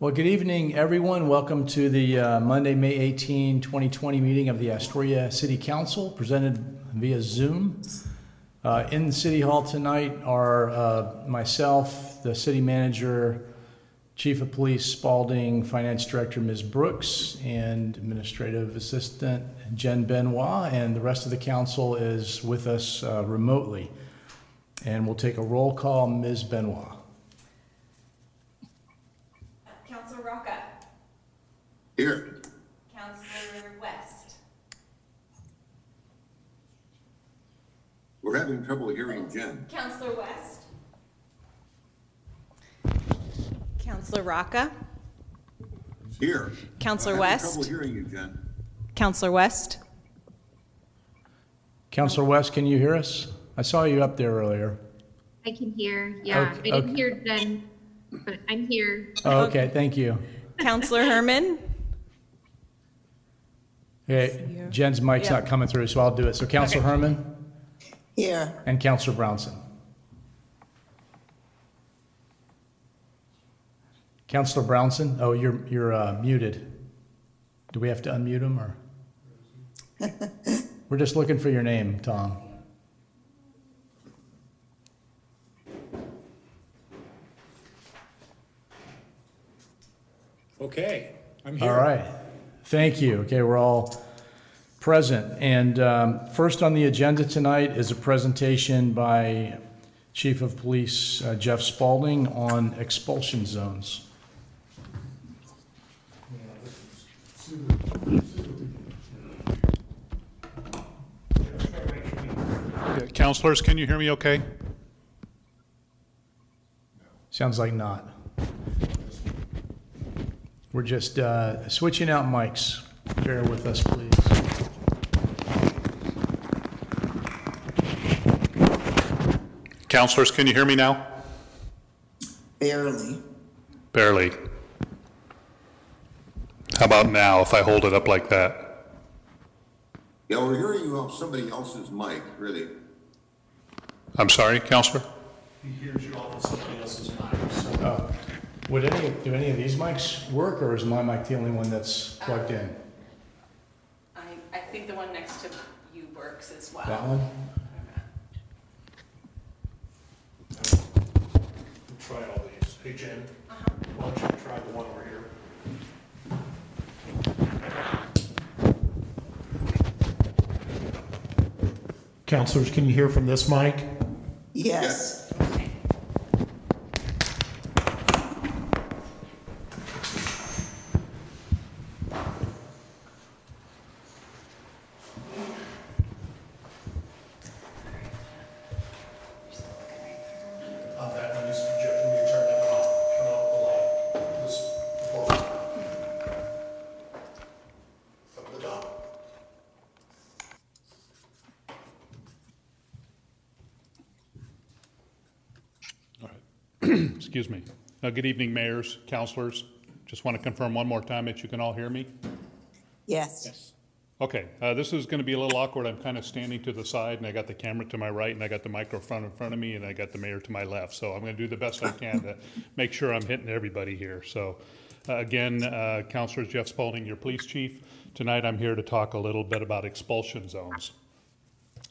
Well, good evening, everyone. Welcome to the uh, Monday, May 18, 2020 meeting of the Astoria City Council, presented via Zoom. Uh, in City Hall tonight are uh, myself, the city manager, Chief of Police Spalding, Finance Director Ms. Brooks, and Administrative Assistant Jen Benoit, and the rest of the council is with us uh, remotely. And we'll take a roll call. Ms. Benoit. Counselor Rocka, Here. Counselor West, We're having trouble hearing Jen. Counselor West. Counselor Rocka, Here. Counselor We're having West. Trouble hearing you, Jen. Counselor West, Counselor West, can you hear us? I saw you up there earlier. I can hear. Yeah, Okay, I didn't okay. hear Jen, but I'm here. Oh, okay, thank you. Counselor Herman, Okay, Jen's mic's not coming through, so I'll do it. So Counselor Okay. Herman Here, and Counselor Brownson. Counselor Brownson, oh, you're, you're uh, muted. Do we have to unmute him, or? We're just looking for your name, Tom. Okay, I'm here. right. Thank you. Okay, we're all present. And um, first on the agenda tonight is a presentation by Chief of Police uh, Jeff Spalding on expulsion zones. Yeah, Counselors, can you hear me okay? Sounds like not. We're just uh, switching out mics. Bear with us, please. Counselors, can you hear me now? barely. Barely. How about now, if I hold it up like that? Yeah, we're hearing you off somebody else's mic, really. I'm sorry, Counselor? He hears you off of somebody else's mic. So. Oh, Would any, do any of these mics work, or is my mic the only one that's plugged in? I, I think the one next to you works as well. That one? Try all these. Hey Jen, uh-huh. why don't you try the one over here? Counselors, can you hear from this mic? Yes, On that one, just, ju- can you turn that one off? Turn off the light. This, before. Up at the top. All right. Excuse me. Uh, Good evening, mayors, counselors. Just want to confirm one more time that you can all hear me? yes. Okay, uh, this is going to be a little awkward. I'm kind of standing to the side, and I got the camera to my right, and I got the microphone in front of me, and I got the mayor to my left. So I'm going to do the best I can to make sure I'm hitting everybody here. So, uh, again, uh, Councilor Jeff Spalding, your police chief. Tonight, I'm here to talk a little bit about expulsion zones.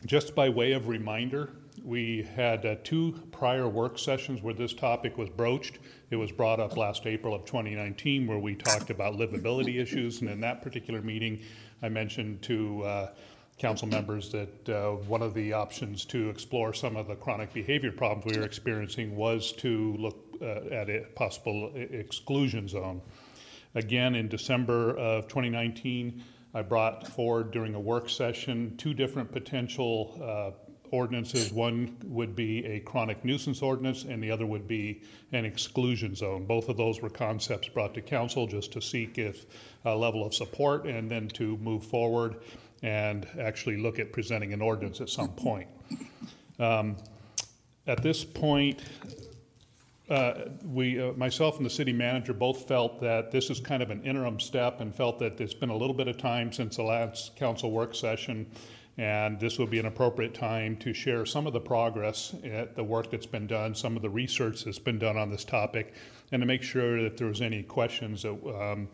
Just by way of reminder, we had uh, two prior work sessions where this topic was broached. It was brought up last April of 2019 where we talked about livability issues. And in that particular meeting, I mentioned to uh, council members that uh, one of the options to explore some of the chronic behavior problems we were experiencing was to look uh, at a possible e- exclusion zone. Again, in December of 2019, I brought forward during a work session two different potential uh, ordinances. One would be a chronic nuisance ordinance, and the other would be an exclusion zone. Both of those were concepts brought to council just to seek if a level of support and then to move forward and actually look at presenting an ordinance at some point. Um, At this point, uh, we, uh, myself and the city manager both felt that this is kind of an interim step and felt that it's been a little bit of time since the last council work session And this would be an appropriate time to share some of the progress, uh, the work that's been done, some of the research that's been done on this topic, and to make sure that there's any questions that um,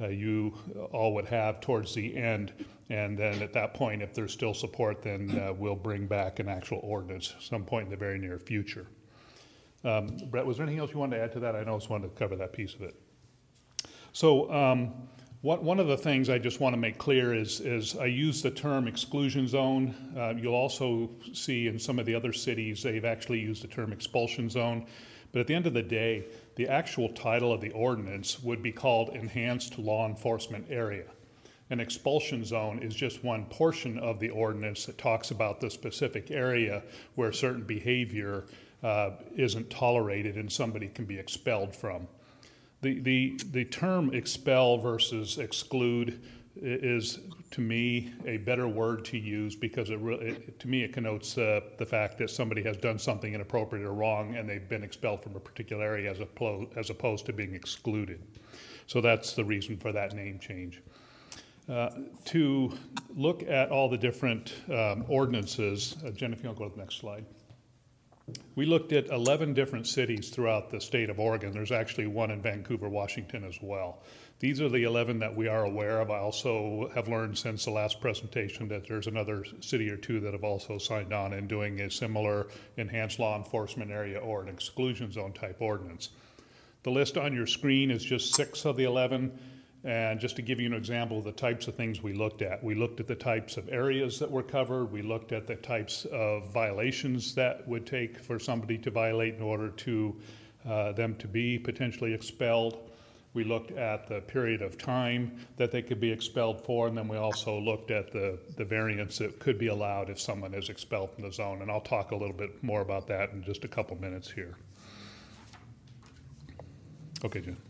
uh, you all would have towards the end. And then at that point, if there's still support, then uh, we'll bring back an actual ordinance some point in the very near future. Um, Brett, was there anything else you wanted to add to that? I just wanted to cover that piece of it. So, um, one, one of the things I just want to make clear is, is I use the term exclusion zone. Uh, you'll also see in some of the other cities, they've actually used the term expulsion zone. But at the end of the day, the actual title of the ordinance would be called Enhanced Law Enforcement Area. An expulsion zone is just one portion of the ordinance that talks about the specific area where certain behavior uh, isn't tolerated and somebody can be expelled from. The, the, the term expel versus exclude is, to me, a better word to use because it, re- it to me, it connotes uh, the fact that somebody has done something inappropriate or wrong and they've been expelled from a particular area as, oppo- as opposed to being excluded. So that's the reason for that name change. Uh, to look at all the different um, ordinances, uh, Jen, if you go to the next slide. We looked at 11 different cities throughout the state of Oregon. There's actually one in Vancouver, Washington as well. These are the 11 that we are aware of. I also have learned since the last presentation that there's another city or two that have also signed on and doing a similar enhanced law enforcement area or an exclusion zone type ordinance. The list on your screen is just six of the 11. And just to give you an example of the types of things we looked at, we looked at the types of areas that were covered, we looked at the types of violations that would take for somebody to violate in order to uh, them to be potentially expelled. We looked at the period of time that they could be expelled for, and then we also looked at the, the variance that could be allowed if someone is expelled from the zone. And I'll talk a little bit more about that in just a couple minutes here. Okay, Jen.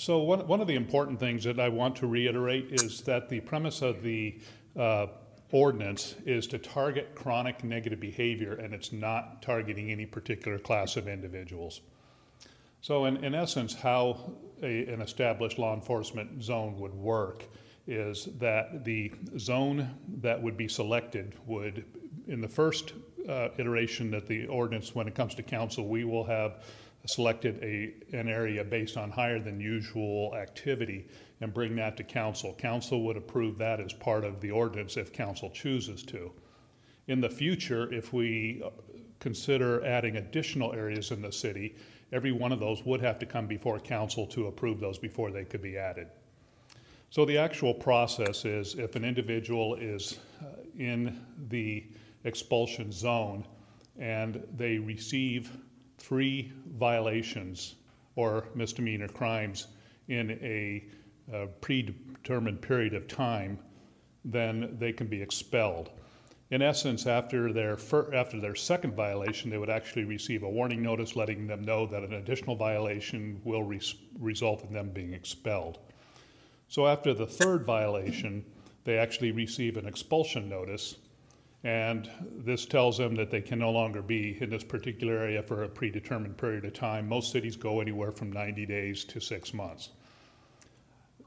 So one, one of the important things that I want to reiterate is that the premise of the uh, ordinance is to target chronic negative behavior, and it's not targeting any particular class of individuals. So in, in essence, how a, an established law enforcement zone would work is that the zone that would be selected would, in the first uh, iteration that the ordinance, when it comes to council, we will have selected a, an area based on higher than usual activity and bring that to council. Council would approve that as part of the ordinance if council chooses to. In the future, if we uh, consider adding additional areas in the city, every one of those would have to come before council to approve those before they could be added. So the actual process is if an individual is uh, in the expulsion zone and they receive three violations or misdemeanor crimes in a uh, predetermined period of time, then they can be expelled. In essence, after their, fir- after their second violation, they would actually receive a warning notice letting them know that an additional violation will res- result in them being expelled. So after the third violation, they actually receive an expulsion notice, and this tells them that they can no longer be in this particular area for a predetermined period of time. Most cities go anywhere from 90 days to six months.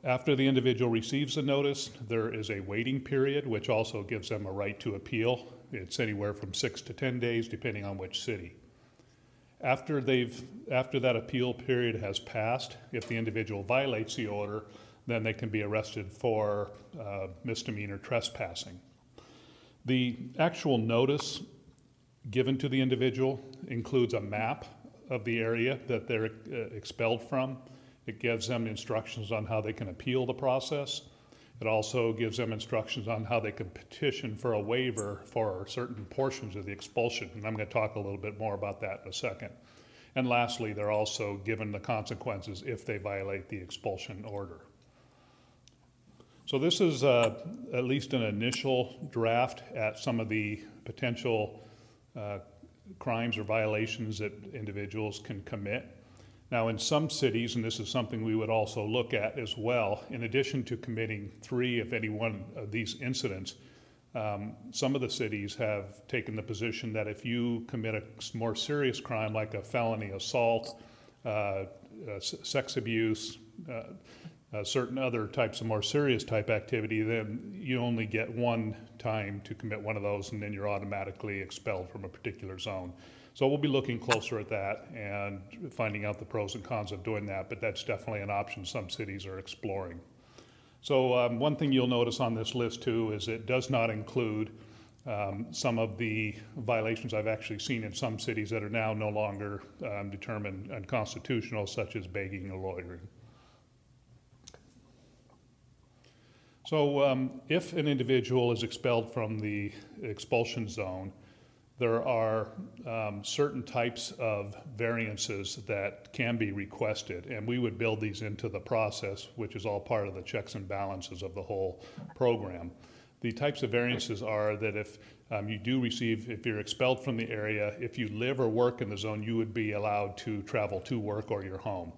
After the individual receives the notice, there is a waiting period, which also gives them a right to appeal. It's anywhere from six to 10 days, depending on which city. After, they've, after that appeal period has passed, if the individual violates the order, then they can be arrested for uh, misdemeanor trespassing. The actual notice given to the individual includes a map of the area that they're uh, expelled from. It gives them instructions on how they can appeal the process. It also gives them instructions on how they can petition for a waiver for certain portions of the expulsion. And I'm going to talk a little bit more about that in a second. And lastly, they're also given the consequences if they violate the expulsion order. So this is uh, at least an initial draft at some of the potential uh, crimes or violations that individuals can commit. Now, in some cities, and this is something we would also look at as well, in addition to committing three if any one of these incidents, um, some of the cities have taken the position that if you commit a more serious crime like a felony assault, uh, uh, sex abuse, uh, uh, certain other types of more serious type activity, then you only get one time to commit one of those, and then you're automatically expelled from a particular zone. So we'll be looking closer at that and finding out the pros and cons of doing that, but that's definitely an option some cities are exploring. So um, one thing you'll notice on this list too is it does not include um, some of the violations I've actually seen in some cities that are now no longer um, determined unconstitutional, such as begging or loitering. So, um, if an individual is expelled from the expulsion zone, there are um, certain types of variances that can be requested, and we would build these into the process, which is all part of the checks and balances of the whole program. The types of variances are that if um, you do receive, if you're expelled from the area, if you live or work in the zone, you would be allowed to travel to work or your home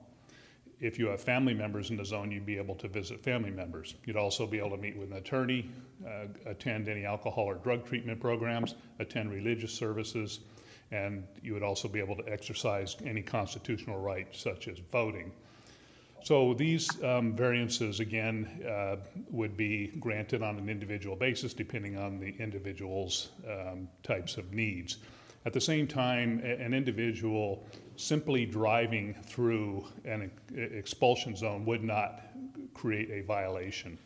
if you have family members in the zone, you'd be able to visit family members. You'd also be able to meet with an attorney, uh, attend any alcohol or drug treatment programs, attend religious services, and you would also be able to exercise any constitutional right, such as voting. So these um, variances, again, uh, would be granted on an individual basis depending on the individual's um, types of needs. At the same time, an individual simply driving through an expulsion zone would not create a violation.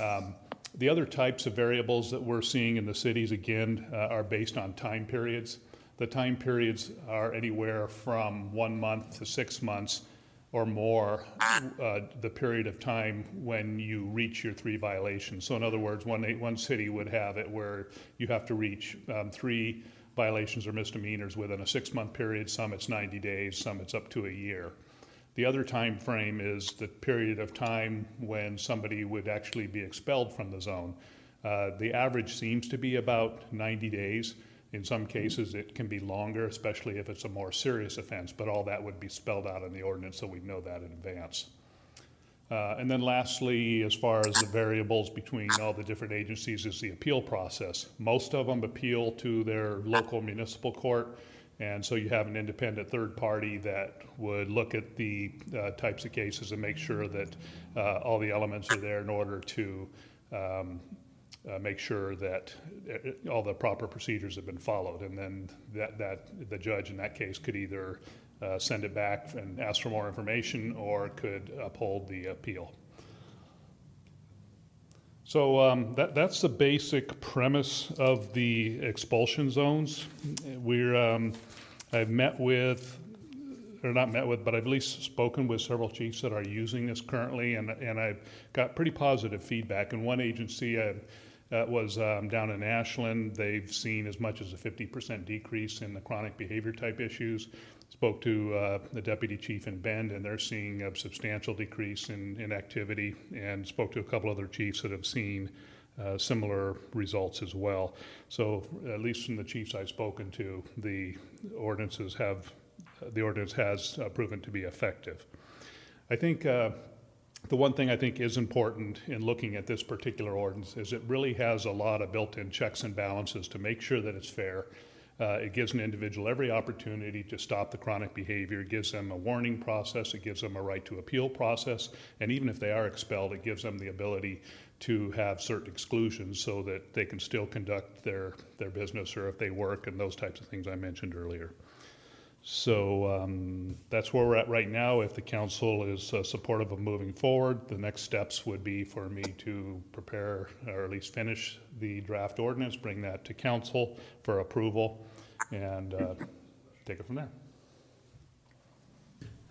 Um, the other types of variables that we're seeing in the cities, again, uh, are based on time periods. The time periods are anywhere from one month to six months or more, uh, the period of time when you reach your three violations. So, in other words, one, one city would have it where you have to reach um, three violations or misdemeanors within a six-month period. Some it's 90 days, some it's up to a year. The other time frame is the period of time when somebody would actually be expelled from the zone. Uh, the average seems to be about 90 days. In some cases, it can be longer, especially if it's a more serious offense, but all that would be spelled out in the ordinance, so we know that in advance. Uh, and then lastly, as far as the variables between all the different agencies, is the appeal process. Most of them appeal to their local municipal court, and so you have an independent third party that would look at the uh, types of cases and make sure that uh, all the elements are there in order to um, uh, make sure that uh, all the proper procedures have been followed. And then that, that the judge in that case could either uh, send it back and ask for more information or could uphold the appeal. So um, that, that's the basic premise of the expulsion zones. We're, um, I've met with, or not met with, but I've at least spoken with several chiefs that are using this currently, and, and I've got pretty positive feedback. And one agency uh, uh, was um, down in Ashland. They've seen as much as a 50% decrease in the chronic behavior type issues. Spoke to uh, the deputy chief in Bend, and they're seeing a substantial decrease in, in activity, and spoke to a couple other chiefs that have seen uh, similar results as well. So, at least from the chiefs I've spoken to, the ordinances have the ordinance has uh, proven to be effective. I think uh, the one thing I think is important in looking at this particular ordinance is it really has a lot of built-in checks and balances to make sure that it's fair uh, it gives an individual every opportunity to stop the chronic behavior. It gives them a warning process. It gives them a right to appeal process. And even if they are expelled, it gives them the ability to have certain exclusions so that they can still conduct their, their business or if they work and those types of things I mentioned earlier. So um, that's where we're at right now. If the council is uh, supportive of moving forward, the next steps would be for me to prepare or at least finish the draft ordinance, bring that to council for approval, and uh, take it from there.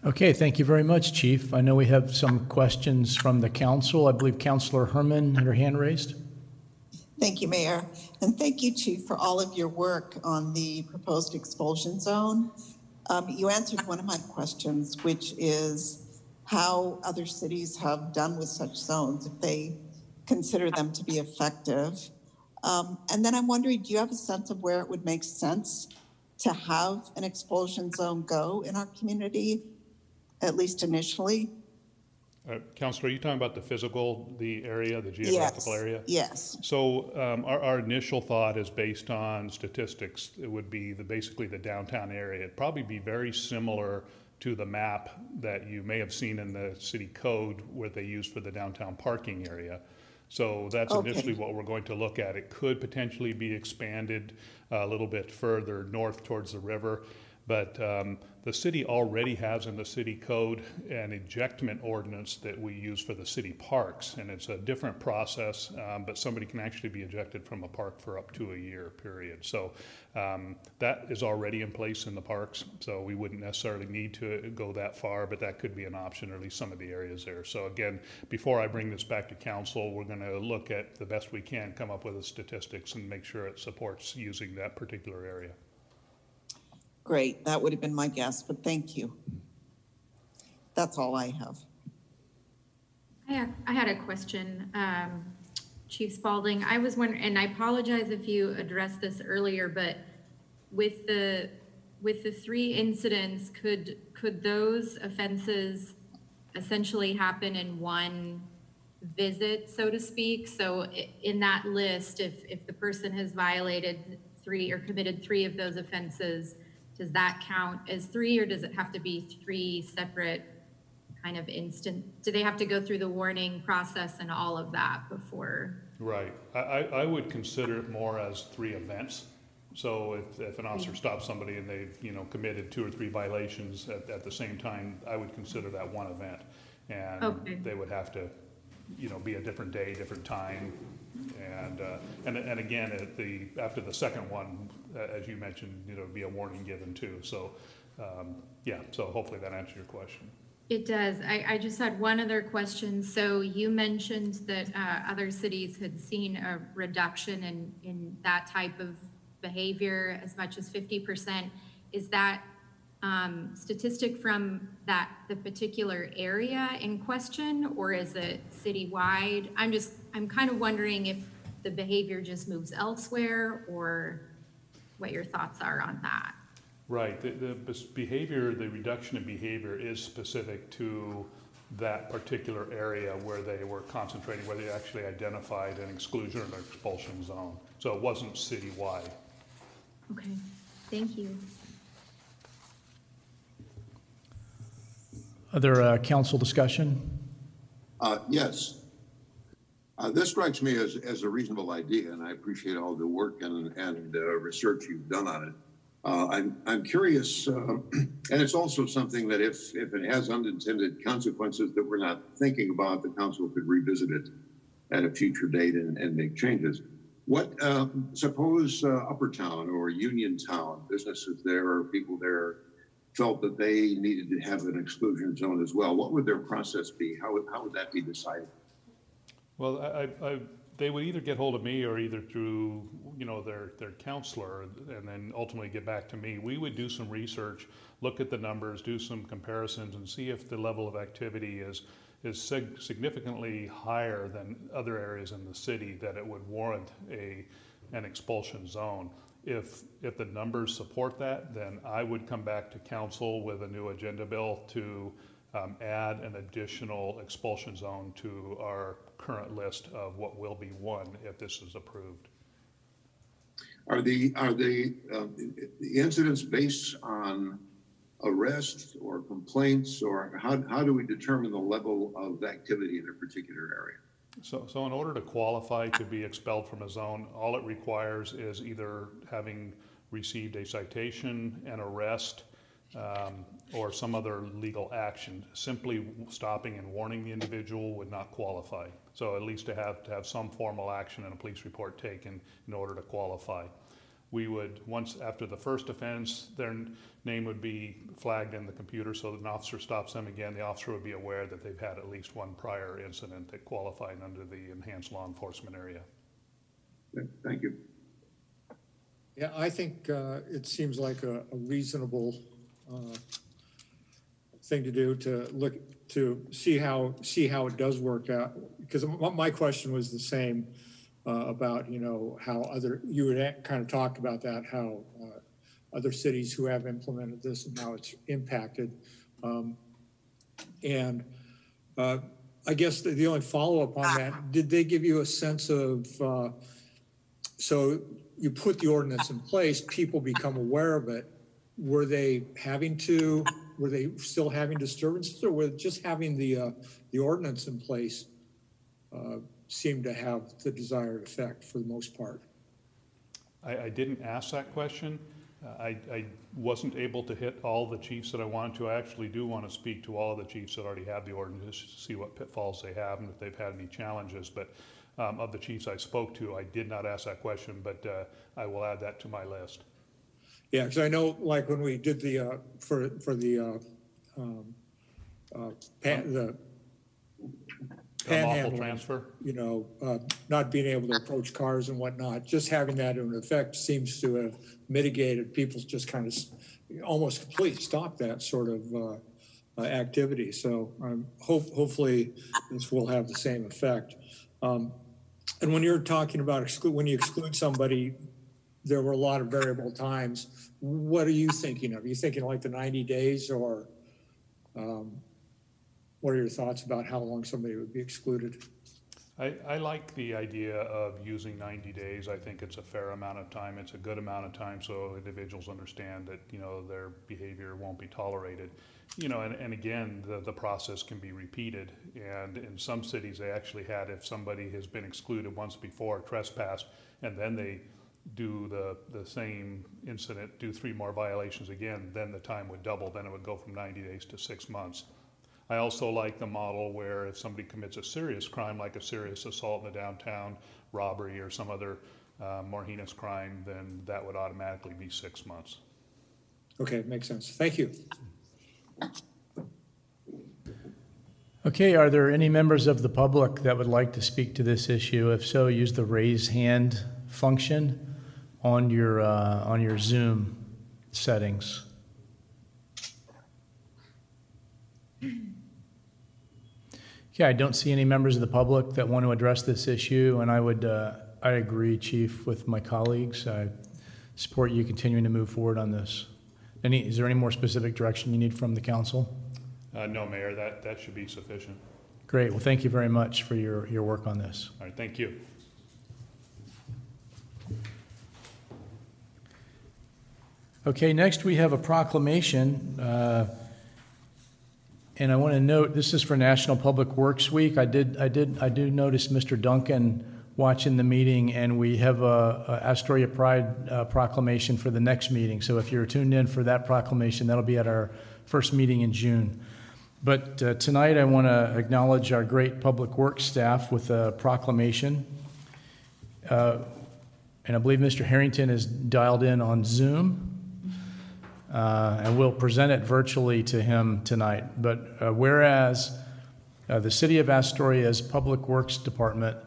Okay, thank you very much, Chief. I know we have some questions from the council. I believe Councilor Herman had her hand raised. Thank you, Mayor. And thank you, Chief, for all of your work on the proposed expulsion zone. Um, you answered one of my questions, which is how other cities have done with such zones, if they consider them to be effective. Um, and then I'm wondering, do you have a sense of where it would make sense to have an expulsion zone go in our community, at least initially? Uh, Counselor, are you talking about the physical, the area, the geographical yes. area? Yes. So um, our, our initial thought is based on statistics. It would be the basically the downtown area. It'd probably be very similar to the map that you may have seen in the city code where they use for the downtown parking area. So that's Okay. initially what we're going to look at. It could potentially be expanded a little bit further north towards the river. But um, the city already has in the city code an ejectment ordinance that we use for the city parks. And it's a different process, um, but somebody can actually be ejected from a park for up to a year period. So um, that is already in place in the parks. So we wouldn't necessarily need to go that far, but that could be an option, or at least some of the areas there. So again, before I bring this back to council, we're going to look at the best we can, come up with the statistics and make sure it supports using that particular area. Great, that would have been my guess, but thank you. That's all I have. I had, a question, um, Chief Spalding. I was wondering, and I apologize if you addressed this earlier, but with the, with the three incidents, could, could those offenses essentially happen in one visit, so to speak? So in that list, if, if the person has violated three or committed three of those offenses, does that count as three, or does it have to be three separate kind of instant, do they have to go through the warning process and all of that before? Right. I, I, would consider it more as three events. So if, if an officer stops somebody and they've, you know, committed two or three violations at, at the same time, I would consider that one event. Okay. And they would have to, you know, be a different day, different time. And, uh, and, and again, at the, after the second one, as you mentioned, you know, be a warning given too. So, um, yeah, so hopefully that answers your question. It does. I, I just had one other question. So you mentioned that uh, other cities had seen a reduction in, in that type of behavior as much as fifty percent. Is that um, statistic from that, the particular area in question, or is it citywide? I'm just, I'm kind of wondering if the behavior just moves elsewhere, or what your thoughts are on that. Right, the, the behavior, the reduction in behavior is specific to that particular area where they were concentrating, where they actually identified an exclusion or an expulsion zone. So it wasn't citywide. Okay, thank you. Other uh, council discussion? Uh, yes. Uh, this strikes me as, as a reasonable idea, and I appreciate all the work and, and uh, research you've done on it. Uh, I'm, I'm curious, uh, and it's also something that if, if it has unintended consequences that we're not thinking about, the council could revisit it at a future date and, and make changes. What, uh, suppose uh, Upper Town or Uniontown, businesses there or people there felt that they needed to have an exclusion zone as well. What would their process be? How would, how would that be decided? Well, I, I, they would either get hold of me or either through, you know, their, their counselor and then ultimately get back to me. We would do some research, look at the numbers, do some comparisons and see if the level of activity is, is sig- significantly higher than other areas in the city that it would warrant a, an expulsion zone. If, if the numbers support that, then I would come back to council with a new agenda bill to um, add an additional expulsion zone to our current list of what will be one if this is approved. Are the, are the, um, the incidents based on arrests or complaints or how, how do we determine the level of activity in a particular area? So, so in order to qualify to be expelled from a zone, all it requires is either having received a citation, an arrest, um, or some other legal action. Simply stopping and warning the individual would not qualify. So at least to have, to have some formal action and a police report taken in order to qualify. We would, once after the first offense, their name would be flagged in the computer so that an officer stops them again. The officer would be aware that they've had at least one prior incident that qualified under the enhanced law enforcement area. Thank you. Yeah, I think uh, it seems like a a reasonable uh, thing to do, to look, to see how, see how it does work out. Because my question was the same uh, about, you know, how other, you had kind of talked about that, how uh, other cities who have implemented this and how it's impacted. Um, And uh, I guess the the only follow-up on that, did they give you a sense of, uh, so you put the ordinance in place, people become aware of it. Were they having to were they still having disturbances or were just having the, uh, the ordinance in place uh, seemed to have the desired effect for the most part? I, I didn't ask that question. Uh, I, I wasn't able to hit all the chiefs that I wanted to. I actually do want to speak to all of the chiefs that already have the ordinance, to see what pitfalls they have and if they've had any challenges. But um, of the chiefs I spoke to, I did not ask that question, but uh, I will add that to my list. Yeah, because I know, like, when we did the, uh, for, for the, uh, um, uh, pan, the Unlawful panhandling, transfer? you know, uh, not being able to approach cars and whatnot, just having that in effect seems to have mitigated people's just kind of s- almost completely stopped that sort of, uh, uh, activity. So, um, hope, hopefully this will have the same effect. Um, and when you're talking about exclude, when you exclude somebody, there were a lot of variable times. What are you thinking of? Are you thinking like the 90 days or um, what are your thoughts about how long somebody would be excluded? I, I like the idea of using ninety days. I think it's a fair amount of time. It's a good amount of time so individuals understand that, you know, their behavior won't be tolerated. You know, and, and again, the, the process can be repeated. And in some cities, they actually had, if somebody has been excluded once before, trespassed, and then they do the, the same incident, do three more violations again, then the time would double. Then it would go from ninety days to six months. I also like the model where if somebody commits a serious crime, like a serious assault in the downtown, robbery, or some other uh, more heinous crime, then that would automatically be six months. Okay, makes sense. Thank you. Okay, are there any members of the public that would like to speak to this issue? If so, use the raise hand function on your, uh, on your Zoom settings. Okay, I don't see any members of the public that want to address this issue, and I would, uh, I agree, Chief, with my colleagues. I support you continuing to move forward on this. Any, is there any more specific direction you need from the council? Uh, no, Mayor, that, that should be sufficient. Great. Well, thank you very much for your, your work on this. All right, thank you. Okay, next we have a proclamation. uh, And I want to note, this is for National Public Works Week. I did, I did, I do notice Mr. Duncan watching the meeting, and we have a a Astoria Pride uh, proclamation for the next meeting. So if you're tuned in for that proclamation, that'll be at our first meeting in June. But uh, tonight, I want to acknowledge our great Public Works staff with a proclamation. Uh, And I believe Mr. Harrington is dialed in on Zoom uh, and we'll present it virtually to him tonight. But uh, whereas uh, the City of Astoria's Public Works Department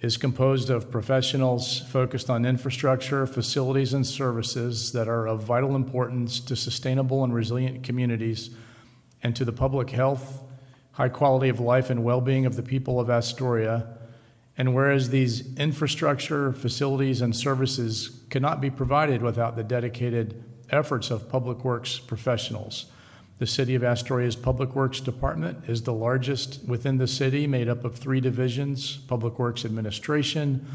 is composed of professionals focused on infrastructure, facilities, and services that are of vital importance to sustainable and resilient communities and to the public health, high quality of life, and well being of the people of Astoria. And whereas these infrastructure, facilities, and services cannot be provided without the dedicated efforts of public works professionals. The City of Astoria's Public Works Department is the largest within the city, made up of three divisions Public Works Administration,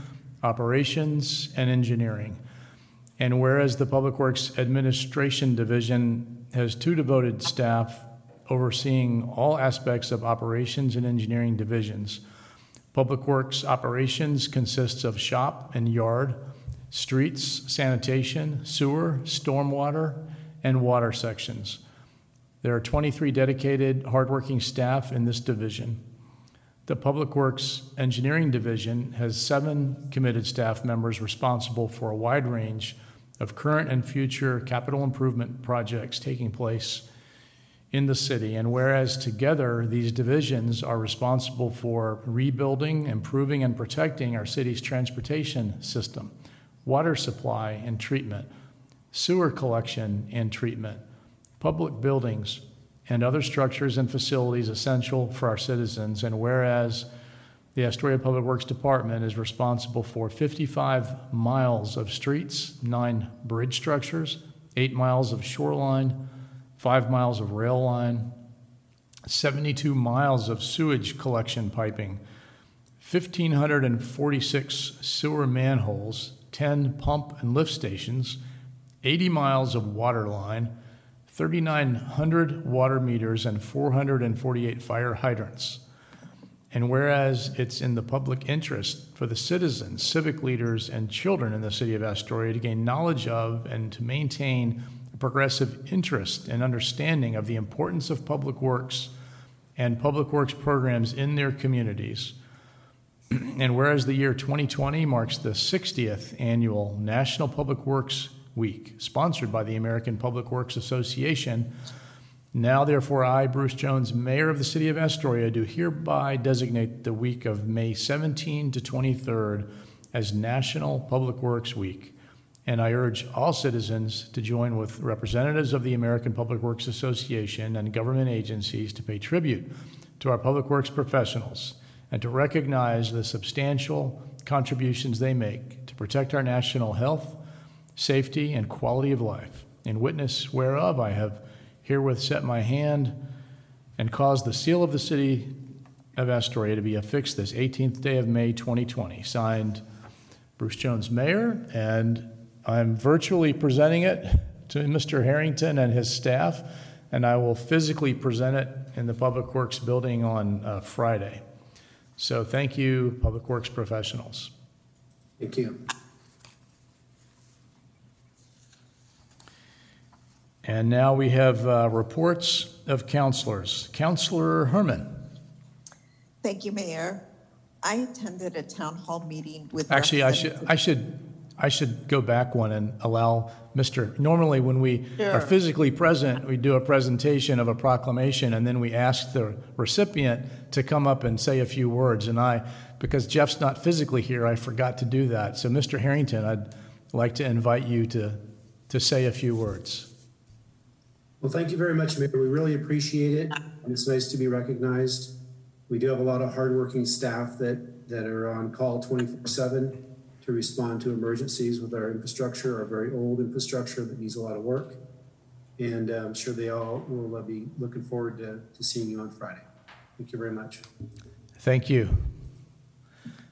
Operations, and Engineering. And whereas the Public Works Administration Division has two devoted staff overseeing all aspects of operations and engineering divisions, Public Works Operations consists of shop and yard, streets, sanitation, sewer, stormwater, and water sections. There are 23 dedicated, hardworking staff in this division. The Public Works Engineering Division has seven committed staff members responsible for a wide range of current and future capital improvement projects taking place in the city. And whereas together these divisions are responsible for rebuilding, improving, and protecting our city's transportation system, water supply and treatment, sewer collection and treatment, public buildings, and other structures and facilities essential for our citizens. And whereas the Astoria Public Works Department is responsible for 55 miles of streets, nine bridge structures, eight miles of shoreline, five miles of rail line, 72 miles of sewage collection piping, 1,546 sewer manholes, 10 pump and lift stations, 80 miles of water line, 3,900 water meters, and 448 fire hydrants. And whereas it's in the public interest for the citizens, civic leaders, and children in the city of Astoria to gain knowledge of and to maintain a progressive interest and understanding of the importance of public works and public works programs in their communities. and whereas the year 2020 marks the 60th annual National Public Works Week, sponsored by the American Public Works Association, now, therefore, I, Bruce Jones, Mayor of the City of Astoria, do hereby designate the week of May 17 to 23rd as National Public Works Week. And I urge all citizens to join with representatives of the American Public Works Association and government agencies to pay tribute to our public works professionals and to recognize the substantial contributions they make to protect our national health, safety, and quality of life. In witness whereof, I have herewith set my hand and caused the seal of the city of Astoria to be affixed this 18th day of May 2020. Signed, Bruce Jones, Mayor, and I'm virtually presenting it to Mr. Harrington and his staff, and I will physically present it in the Public Works building on uh, Friday. So thank you, Public Works professionals. Thank you. And now we have uh, reports of counselors. Counselor Herman. Thank you, Mayor. I attended a town hall meeting with. Actually, I should, I should, I should go back one and allow Mr., normally when we are physically present, we do a presentation of a proclamation, and then we ask the recipient to come up and say a few words. And I, because Jeff's not physically here, I forgot to do that. So, Mr. Harrington, I'd like to invite you to, to say a few words. Well, thank you very much, Mayor. We really appreciate it. And it's nice to be recognized. We do have a lot of hardworking staff that, that are on call 24 7 to respond to emergencies with our infrastructure, our very old infrastructure that needs a lot of work. And uh, I'm sure they all will uh, be looking forward to, to seeing you on Friday. Thank you very much. Thank you.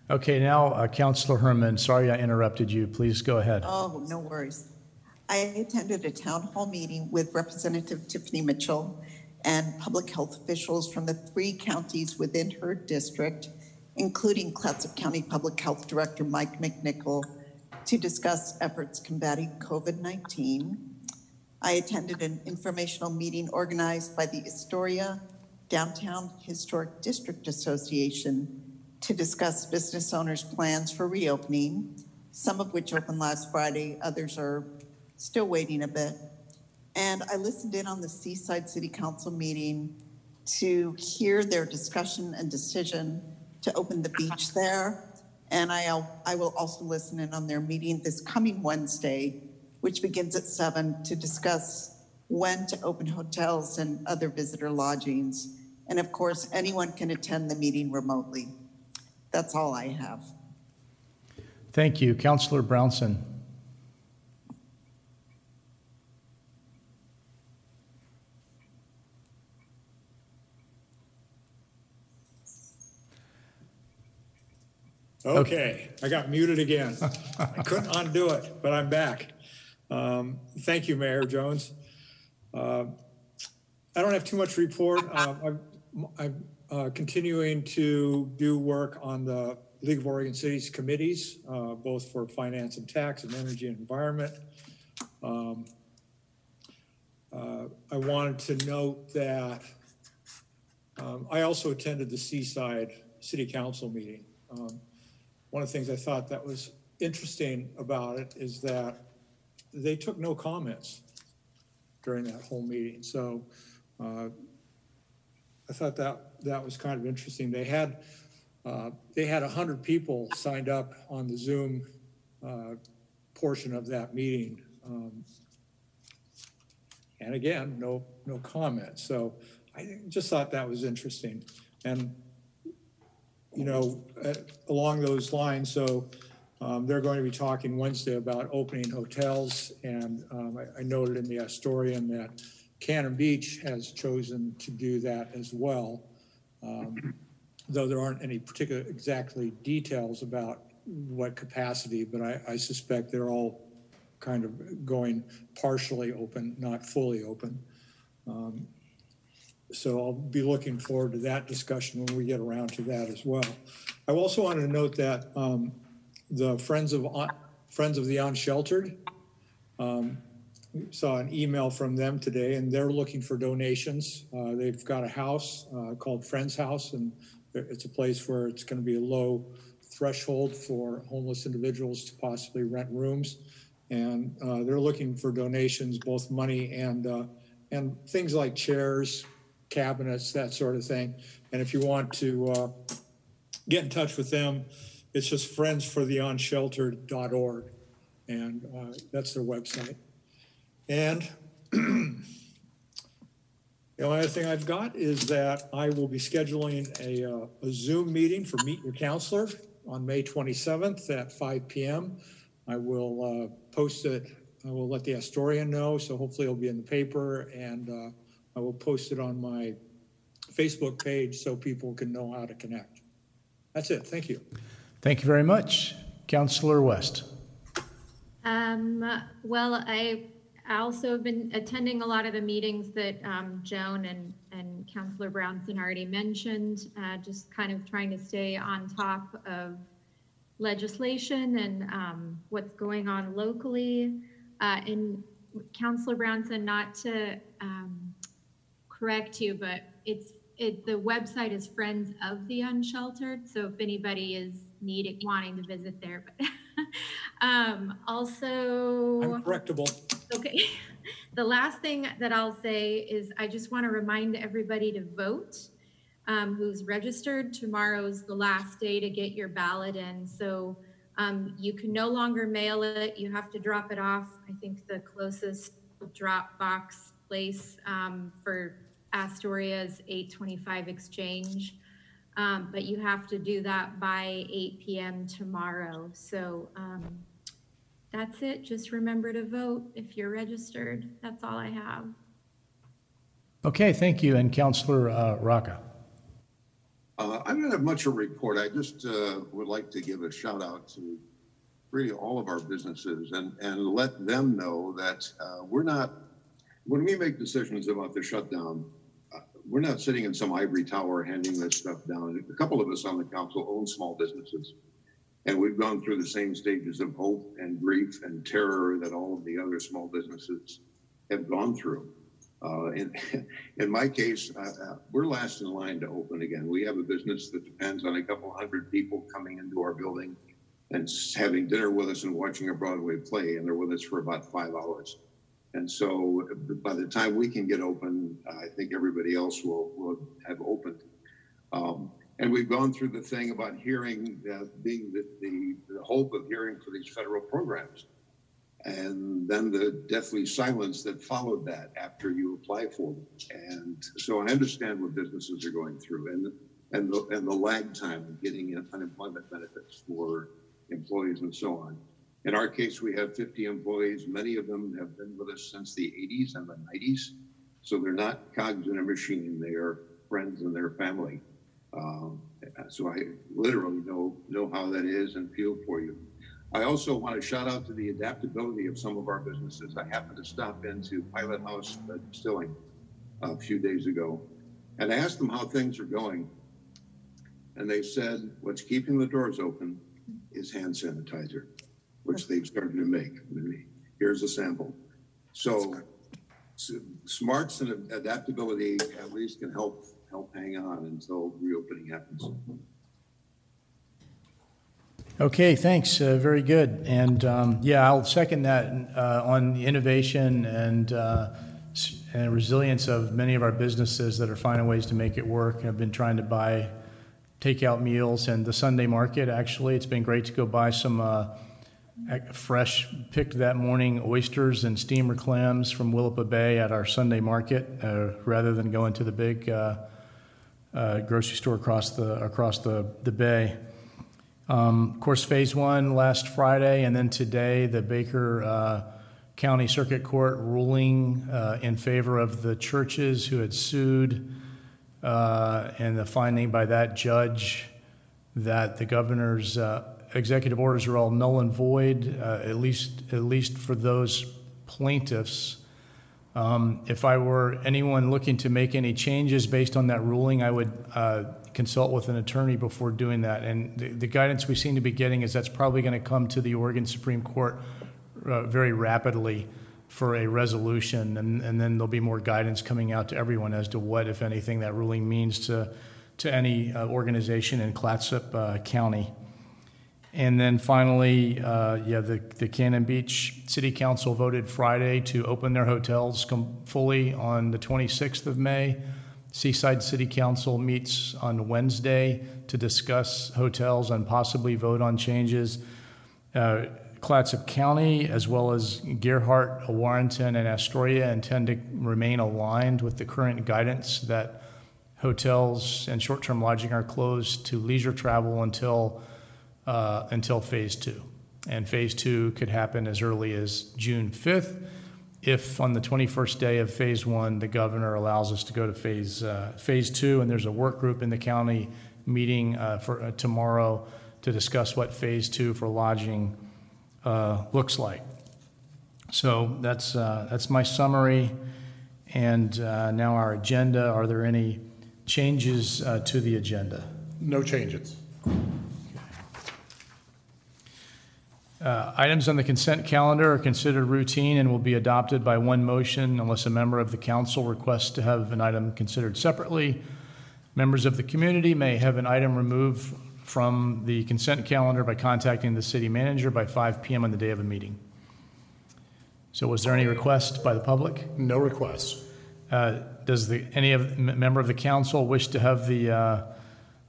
Okay, now, uh, Counselor Herman, sorry I interrupted you. Please go ahead. Oh, no worries. I attended a town hall meeting with Representative Tiffiny Mitchell and public health officials from the three counties within her district, including Clatsop County Public Health Director Mike McNickle, to discuss efforts combating COVID 19. I attended an informational meeting organized by the Astoria Downtown Historic District Association to discuss business owners' plans for reopening, some of which opened last Friday, others are still waiting a bit. And I listened in on the Seaside City Council meeting to hear their discussion and decision to open the beach there. And I'll, I will also listen in on their meeting this coming Wednesday, which begins at seven, to discuss when to open hotels and other visitor lodgings. And of course, anyone can attend the meeting remotely. That's all I have. Thank you. Counselor Brownson. Okay, I got muted again. I couldn't undo it, but I'm back. Um, Thank you, Mayor Jones. Uh, I don't have too much report. Uh, I'm- I'm uh, continuing to do work on the League of Oregon Cities committees, uh, both for finance and tax and energy and environment. Um, uh, I wanted to note that um, I also attended the Seaside City Council meeting. Um, one of the things I thought that was interesting about it is that they took no comments during that whole meeting. So uh, I thought that that was kind of interesting. They had uh, they had hundred people signed up on the Zoom uh, portion of that meeting. Um, and again, no no comments. So I just thought that was interesting. And you know, uh, along those lines, so um, they're going to be talking Wednesday about opening hotels. And um, I, I noted in the Astorian that Cannon Beach has chosen to do that as well. Um, though there aren't any particular exactly details about what capacity, but I, I suspect they're all kind of going partially open, not fully open. Um, So I'll be looking forward to that discussion when we get around to that as well. I also wanted to note that um, the Friends of, Friends of the Unsheltered, um, saw an email from them today and they're looking for donations. Uh, They've got a house uh, called Friends House and it's a place where it's going to be a low threshold for homeless individuals to possibly rent rooms. And uh, they're looking for donations, both money and, uh, and things like chairs, cabinets, that sort of thing. And if you want to uh, get in touch with them, it's just friendsfortheunsheltered.org. And uh, that's their website. And the only other thing I've got is that I will be scheduling a, uh, a Zoom meeting for Meet Your Counselor on May 27th at 5 p.m. I will uh, post it, I will let the Astorian know, so hopefully it'll be in the paper, and uh, I will post it on my Facebook page so people can know how to connect. That's it. Thank you. Thank you very much. Counselor West. Um, well, I also have been attending a lot of the meetings that um, Joan and, and Councillor Brownson already mentioned, uh, just kind of trying to stay on top of legislation and um, what's going on locally. Uh, and Councillor Brownson, not to um, correct you, but it's it, the website is Friends of the Unsheltered. So if anybody is needing wanting to visit there, but um, also I'm correctable. Okay. The last thing that I'll say is I just want to remind everybody to vote um, who's registered. Tomorrow's the last day to get your ballot in. So um, you can no longer mail it. You have to drop it off. I think the closest drop box place um, for Astoria is 825 Exchange. Um, but you have to do that by 8 p.m. tomorrow. So um, that's it. Just remember to vote if you're registered. That's all I have. Okay, thank you. And Counselor uh, Rocka. Uh, I don't have much to report. I just uh, would like to give a shout out to really all of our businesses and, and let them know that uh, we're not, when we make decisions about the shutdown, we're not sitting in some ivory tower handing this stuff down. A couple of us on the council own small businesses. And we've gone through the same stages of hope and grief and terror that all of the other small businesses have gone through. Uh, in, in my case, uh, uh, we're last in line to open again. We have a business that depends on a couple hundred people coming into our building and having dinner with us and watching a Broadway play, and they're with us for about five hours. And so by the time we can get open, I think everybody else will, will have opened. Um, and we've gone through the thing about hearing, uh, being the, the, the hope of hearing for these federal programs and then the deathly silence that followed that after you apply for them. And so I understand what businesses are going through and and the, and the lag time of getting unemployment benefits for employees and so on. In our case, we have 50 employees. Many of them have been with us since the 80s and the 90s. So they're not cogs in a machine. They are friends and their family. Um, so I literally know know how that is and feel for you. I also want to shout out to the adaptability of some of our businesses. I happened to stop into Pilot House Distilling a few days ago and I asked them how things are going. And they said, what's keeping the doors open is hand sanitizer, which they've started to make. Here's a sample. So, smarts and adaptability at least can help help hang on until reopening happens. Okay, thanks. Uh, very good. And um, yeah, I'll second that uh, on the innovation and, uh, and resilience of many of our businesses that are finding ways to make it work. I've been trying to buy takeout meals and the Sunday market. Actually, it's been great to go buy some uh, fresh picked that morning oysters and steamer clams from Willapa Bay at our Sunday market, uh, rather than going to the big uh, grocery store across the across the the bay. Um, of course, phase one last Friday, and then today, the Baker uh, County Circuit Court ruling uh, in favor of the churches who had sued, uh, and the finding by that judge that the governor's uh, executive orders are all null and void, uh, at least at least for those plaintiffs Um, If I were anyone looking to make any changes based on that ruling, I would uh, consult with an attorney before doing that. And the the guidance we seem to be getting is that's probably going to come to the Oregon Supreme Court uh, very rapidly for a resolution, and and then there'll be more guidance coming out to everyone as to what, if anything, that ruling means to to any uh, organization in Clatsop uh, County. And then finally, uh, yeah, the, the Cannon Beach City Council voted Friday to open their hotels com- fully on the 26th of May. Seaside City Council meets on Wednesday to discuss hotels and possibly vote on changes. Uh, Clatsop County, as well as Gearhart, Warrenton, and Astoria, intend to remain aligned with the current guidance that hotels and short-term lodging are closed to leisure travel until uh, until phase two. And phase two could happen as early as June 5th. If on the 21st day of phase one, the governor allows us to go to phase, uh, phase two, and there's a work group in the county meeting uh, for uh, tomorrow to discuss what phase two for lodging uh, looks like. So that's, uh, that's my summary. And now our agenda. Are there any changes to the agenda? No changes. Uh, Items on the consent calendar are considered routine and will be adopted by one motion unless a member of the council requests to have an item considered separately. Members of the community may have an item removed from the consent calendar by contacting the city manager by 5 PM on the day of a meeting. So was there any request by the public? No requests. Uh, Does the, any of, m- member of the council wish to have the, uh,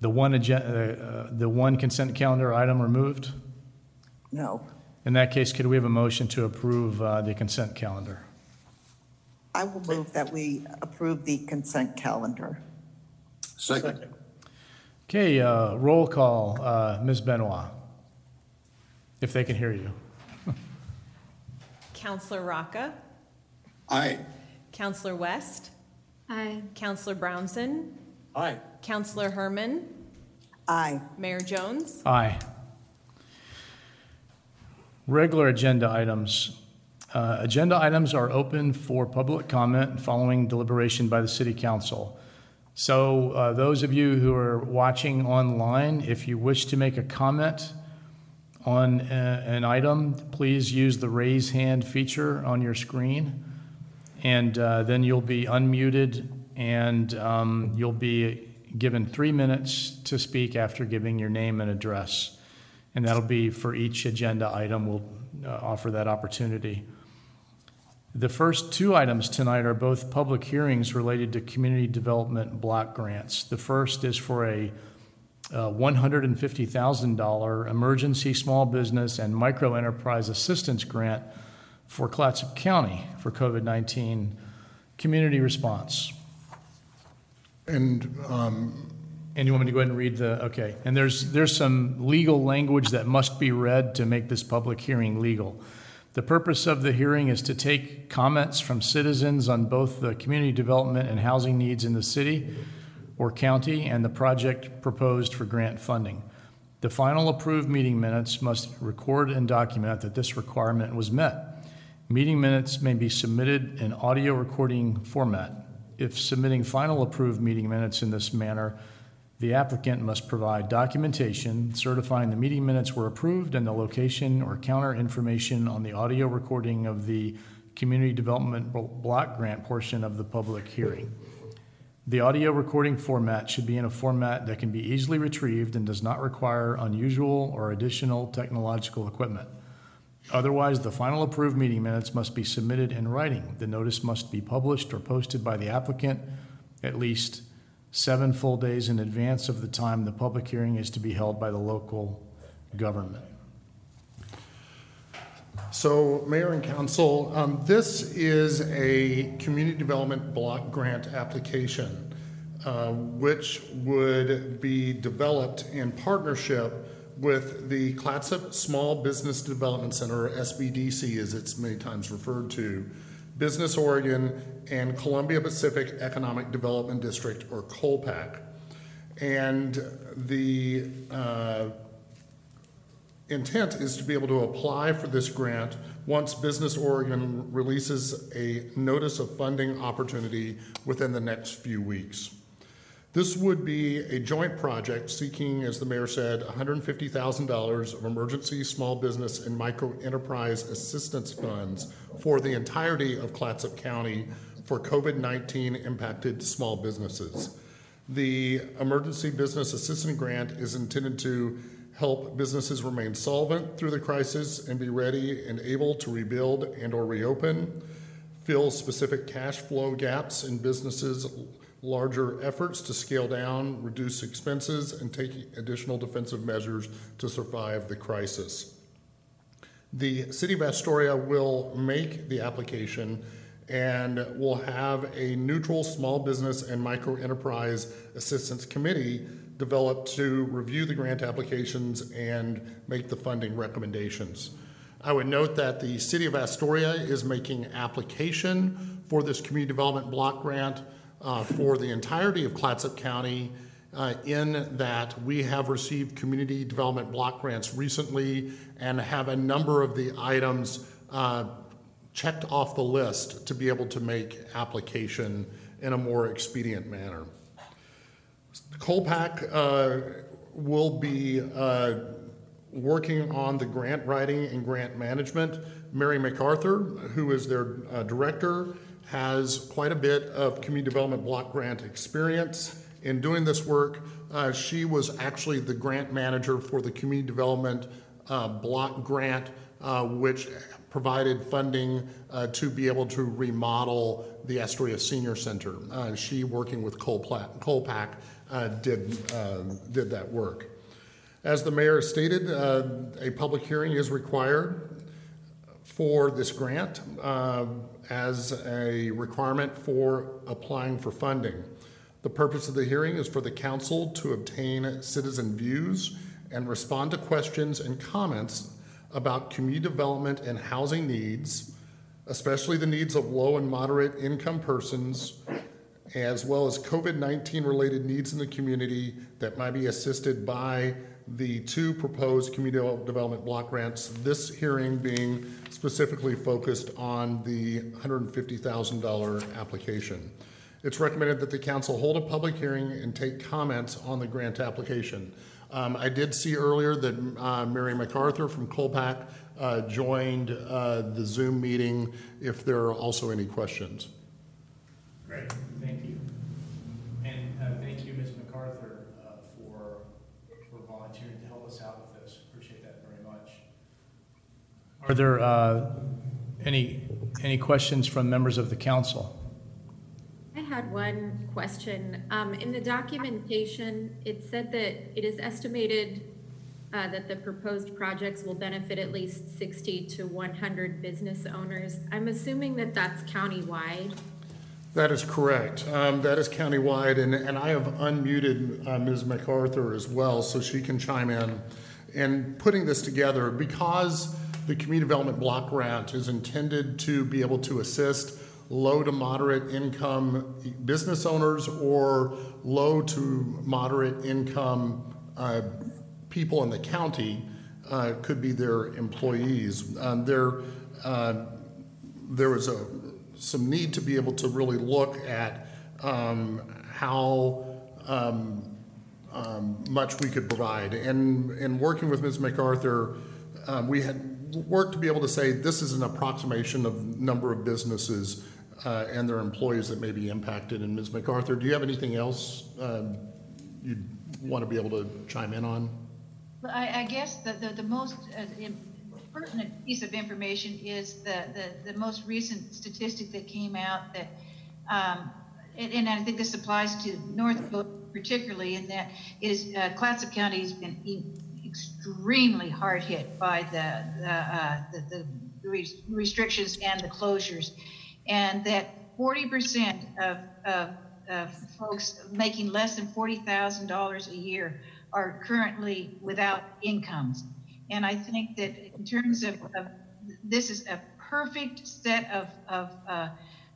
the one agenda, the one consent calendar item removed? No. In that case, could we have a motion to approve uh, the consent calendar? I will move that we approve the consent calendar. Second. Okay, uh, roll call, uh, Ms. Benoit, if they can hear you. Counselor Rocka, Aye. Counselor West, Aye. Counselor Brownson, Aye. Counselor Herman, Aye. Mayor Jones. Aye. Regular agenda items. Uh, Agenda items are open for public comment following deliberation by the city council. So uh, those of you who are watching online, if you wish to make a comment on uh, an item, please use the raise hand feature on your screen. And uh, then you'll be unmuted and um, you'll be given three minutes to speak after giving your name and address. And that'll be for each agenda item. We'll uh, offer that opportunity. The first two items tonight are both public hearings related to community development block grants. The first is for a uh, $150,000 emergency small business and micro enterprise assistance grant for Clatsop County for COVID 19 community response. And um, And you want me to go ahead and read the, okay. And there's, there's some legal language that must be read to make this public hearing legal. The purpose of the hearing is to take comments from citizens on both the community development and housing needs in the city or county and the project proposed for grant funding. The final approved meeting minutes must record and document that this requirement was met. Meeting minutes may be submitted in audio recording format. If submitting final approved meeting minutes in this manner, the applicant must provide documentation certifying the meeting minutes were approved and the location or counter information on the audio recording of the community development blo- block grant portion of the public hearing. The audio recording format should be in a format that can be easily retrieved and does not require unusual or additional technological equipment. Otherwise, the final approved meeting minutes must be submitted in writing. The notice must be published or posted by the applicant at least seven full days in advance of the time the public hearing is to be held by the local government. so, Mayor and Council, um, this is a community development block grant application, uh, which would be developed in partnership with the Clatsop Small Business Development Center, or SBDC as it's many times referred to, Business Oregon, and Columbia Pacific Economic Development District, or COLPAC. And the uh, intent is to be able to apply for this grant once Business Oregon releases a notice of funding opportunity within the next few weeks. This would be a joint project seeking, as the mayor said, $150,000 of emergency small business and micro enterprise assistance funds for the entirety of Clatsop County for COVID 19 impacted small businesses. The Emergency Business Assistance Grant is intended to help businesses remain solvent through the crisis and be ready and able to rebuild and or reopen, fill specific cash flow gaps in businesses' larger efforts to scale down, reduce expenses, and take additional defensive measures to survive the crisis. The City of Astoria will make the application and will have a neutral small business and micro enterprise assistance committee developed to review the grant applications and make the funding recommendations. I would note that the City of Astoria is making application for this community development block grant for the entirety of Clatsop County uh, in that we have received community development block grants recently and have a number of the items uh, checked off the list to be able to make application in a more expedient manner. COLPAC uh, will be uh, working on the grant writing and grant management. Mary MacArthur, who is their uh, director, has quite a bit of community development block grant experience. In doing this work, uh, she was actually the grant manager for the community development uh, block grant, uh, which provided funding uh, to be able to remodel the Astoria Senior Center. Uh, she, working with COLPAC, uh, did, did that work. As the mayor stated, a public hearing is required for this grant as a requirement for applying for funding. The purpose of the hearing is for the council to obtain citizen views and respond to questions and comments about community development and housing needs, especially the needs of low and moderate income persons, as well as COVID 19 related needs in the community that might be assisted by the two proposed community development block grants. This hearing being specifically focused on the $150,000 application. It's recommended that the council hold a public hearing and take comments on the grant application. Um, I did see earlier that uh, Mary MacArthur from COLPAC uh, joined uh, the Zoom meeting if there are also any questions. Great, thank you. And uh, thank you, Ms. MacArthur, uh, for, for volunteering to help us out with this. Appreciate that very much. Are there uh, any, any questions from members of the council? I had one question. Um, in the documentation, it said that it is estimated uh, that the proposed projects will benefit at least 60 to 100 business owners. I'm assuming that that's countywide. That is correct. Um, that is countywide, and, and I have unmuted uh, Ms. MacArthur as well so she can chime in. And putting this together, because the community development block grant is intended to be able to assist low to moderate income business owners or low to moderate income uh, people in the county, uh, could be their employees. Um, there, uh, there was a some need to be able to really look at um, how um, um, much we could provide. And in working with Ms. MacArthur, um, we had worked to be able to say this is an approximation of number of businesses uh, and their employees that may be impacted. And Ms. MacArthur, do you have anything else um, you'd want to be able to chime in on? I, I guess the, the, the most uh, pertinent piece of information is the, the, the most recent statistic that came out that, um, and, and, I think this applies to North particularly, in that is uh, Clatsop County has been extremely hard hit by the, the, uh, the, the restrictions and the closures, and that 40% of, of, of folks making less than $40,000 a year are currently without incomes. And I think that in terms of, of this is a perfect set of, of, uh,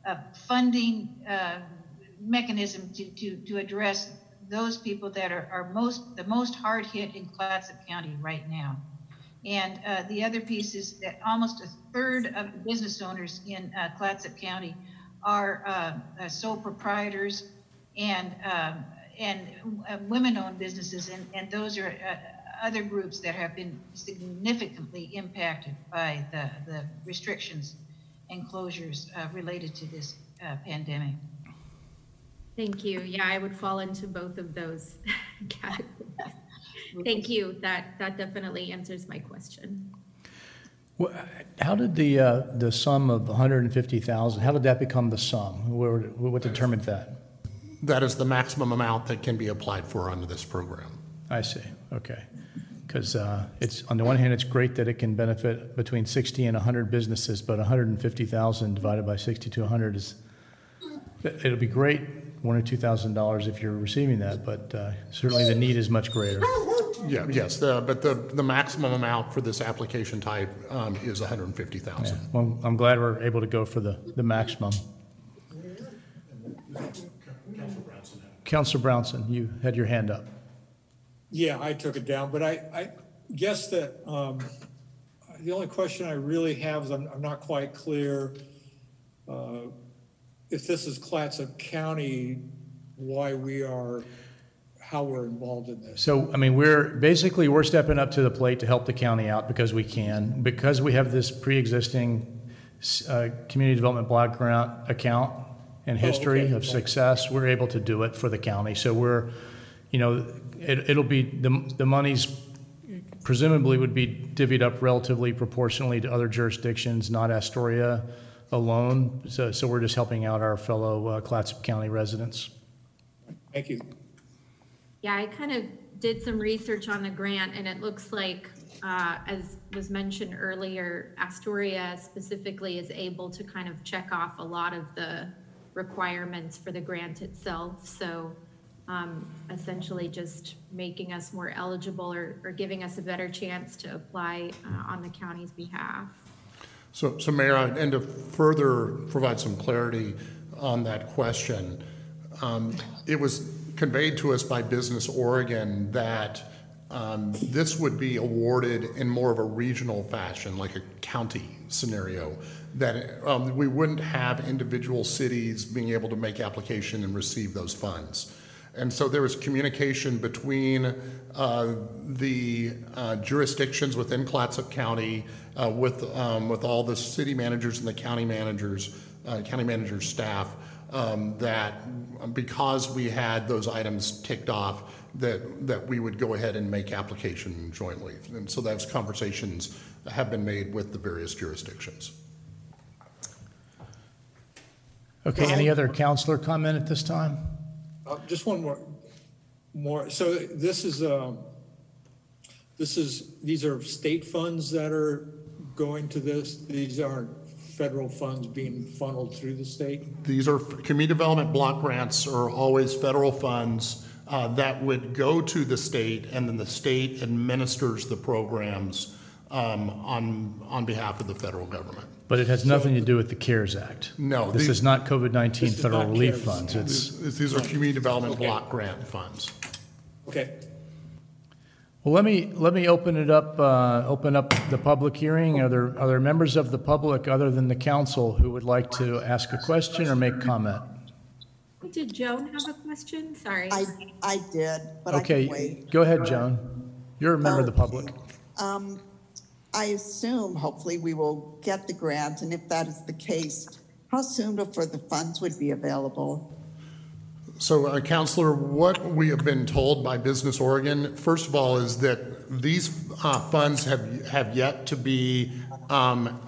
of funding uh, mechanism to, to, to address those people that are, are most the most hard hit in Clatsop County right now. And uh, the other piece is that almost a third of the business owners in uh, Clatsop County are uh, uh, sole proprietors and um, and uh, women-owned businesses, and, and those are uh, other groups that have been significantly impacted by the, the restrictions and closures uh, related to this pandemic. Thank you. Yeah, I would fall into both of those categories. Thank you. That, that definitely answers my question. Wha- How did the, uh, the sum of 150,000, how did that become the sum? Where- What determined that? That is the maximum amount that can be applied for under this program. I see, okay. Because it's, on the one hand, it's great that it can benefit between 60 and 100 businesses, but 150,000 divided by 60 to 100 is, it'll be great, one or $2,000 if you're receiving that, but uh, certainly the need is much greater. Yeah, yes, the- but the, the maximum amount for this application type um, is 150,000. Well, I'm glad we're able to go for the, the maximum. Counselor Brownson, you had your hand up. Yeah, I took it down, but I, I guess that, um, the only question I really have is I'm, I'm not quite clear, uh, if this is Clatsop County, why we are, how we're involved in this. So, I mean, we're, basically, we're stepping up to the plate to help the county out because we can. Because we have this pre-existing uh, community development block grant account and history okay. of success, we're able to do it for the county. So we're, you know, it, it'll be, the, the monies presumably would be divvied up relatively proportionally to other jurisdictions, not Astoria alone. So, so we're just helping out our fellow uh, Clatsop County residents. Thank you. Yeah, I kind of did some research on the grant and it looks like, uh, as was mentioned earlier, Astoria specifically is able to kind of check off a lot of the requirements for the grant itself. So, um, essentially just making us more eligible or, or giving us a better chance to apply, uh, on the county's behalf. So, so Mayor, and to further provide some clarity on that question, um, it was conveyed to us by Business Oregon that um, this would be awarded in more of a regional fashion, like a county scenario, that um, we wouldn't have individual cities being able to make application and receive those funds. And so there was communication between uh, the uh, jurisdictions within Clatsop County uh, with, um, with all the city managers and the county managers, uh, county manager's staff, um, that because we had those items ticked off, that, that we would go ahead and make application jointly. And so those conversations have been made with the various jurisdictions. Okay, any other counselor comment at this time? Uh, Just one more, more, so this is, um, this is, these are state funds that are going to this? These aren't federal funds being funneled through the state? These are, community development block grants are always federal funds uh, that would go to the state, and then the state administers the programs um, on, on behalf of the federal government. But it has nothing to do with the CARES Act. No, This these- is not COVID-19 This is federal not relief CARES. funds. It's, These these are community development Okay. block grant funds. Okay, well, let me, let me open it up, uh, open up the public hearing. Are there, are there members of the public other than the council who would like to ask a question or make comment? Did Joan have a question? Sorry. I, I did, but I can Okay, wait. go ahead, Joan. You're a member of the public. Um, I assume hopefully we will get the grant, and if that is the case, how soon before the funds would be available? So, uh, Counselor, what we have been told by Business Oregon, first of all, is that these uh, funds have, have yet to be um,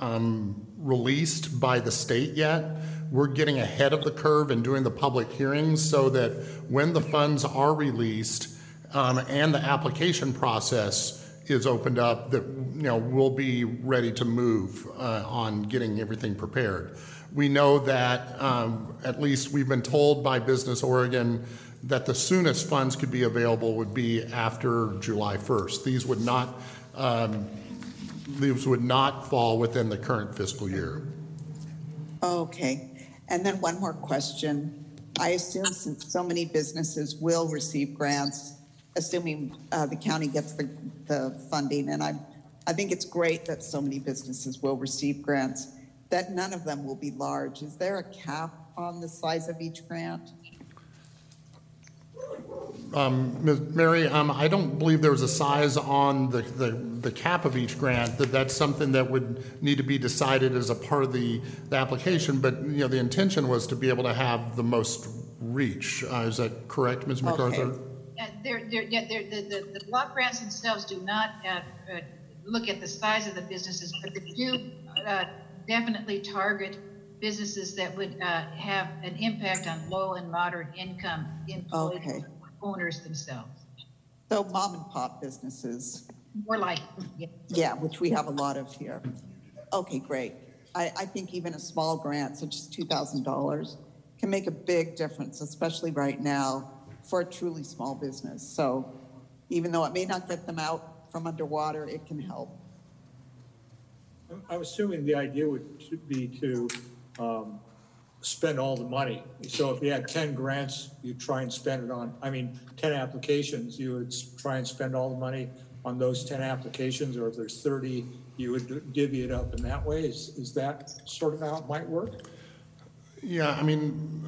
um, released by the state yet. We're getting ahead of the curve and doing the public hearings so that when the funds are released um, and the application process is opened up, that, you know, we'll be ready to move uh, on getting everything prepared. We know that, um, at least we've been told by Business Oregon, that the soonest funds could be available would be after July 1st. These would not, um, these would not fall within the current fiscal year. Okay, and then one more question. I assume since so many businesses will receive grants, assuming uh, the county gets the, the funding. And I, I think it's great that so many businesses will receive grants, that none of them will be large. Is there a cap on the size of each grant? Ms. Mary, um, I don't believe there's a size on the, the, the cap of each grant, that that's something that would need to be decided as a part of the, the application, but, you know, the intention was to be able to have the most reach. Uh, is that correct, Ms. MacArthur? Okay. They're, they're, yeah, they're, the, the, the block grants themselves do not, uh, uh, look at the size of the businesses, but they do, uh, definitely target businesses that would, uh, have an impact on low and moderate income employees, Okay. owners themselves. So mom and pop businesses, More like, yeah. yeah, which we have a lot of here. Okay, great. I, I think even a small grant, such as $2,000, can make a big difference, especially right now for a truly small business. So even though it may not get them out from underwater, it can help. I'm- I'm assuming the idea would to- be to um, spend all the money. So if you had 10 grants, you'd try and spend it on, I mean, 10 applications, you would s- try and spend all the money on those 10 applications, or if there's 30, you would divvy it up in that way? Is, is that sort of how it might work? Yeah, I mean,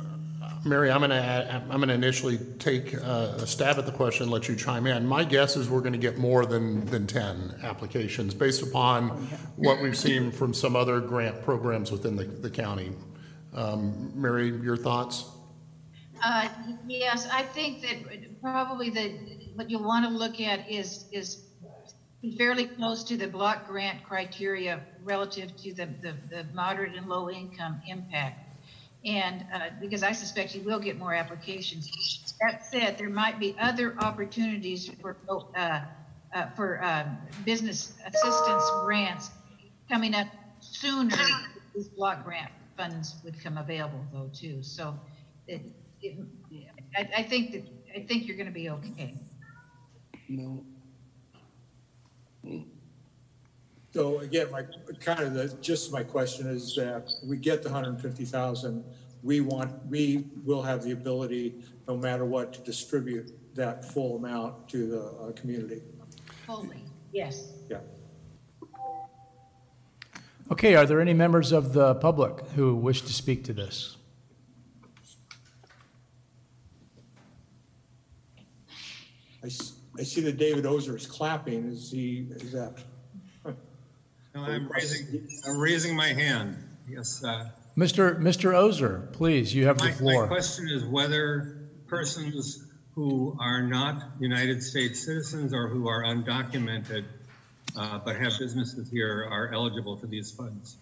Mary, I'm gonna, I'm gonna initially take uh, a stab at the question, let you chime in. My guess is we're gonna get more than, than 10 applications, based upon what we've seen from some other grant programs within the, the county. Um, Mary, your thoughts? Uh, yes, I think that probably the, what you want to look at is, is fairly close to the block grant criteria relative to the, the, the moderate and low income impact. And, uh, because I suspect you will get more applications. That said, there might be other opportunities for, uh, uh, for, um, business assistance grants coming up sooner. These block grant funds would come available though too. So it, it, I, I think that, I think you're gonna be okay. So again, my, kind of the, just my question is that we get the 150,000, we want, we will have the ability, no matter what, to distribute that full amount to the uh, community. Fully, yes. Yeah. Okay, are there any members of the public who wish to speak to this? I, I see that David Ozer is clapping. Is he, is that? No, I'm raising, I'm raising my hand. Yes, uh, Mr. Mr. Ozer, please, you have the my, my floor. question is whether persons who are not United States citizens or who are undocumented, uh, but have businesses here are eligible for these funds.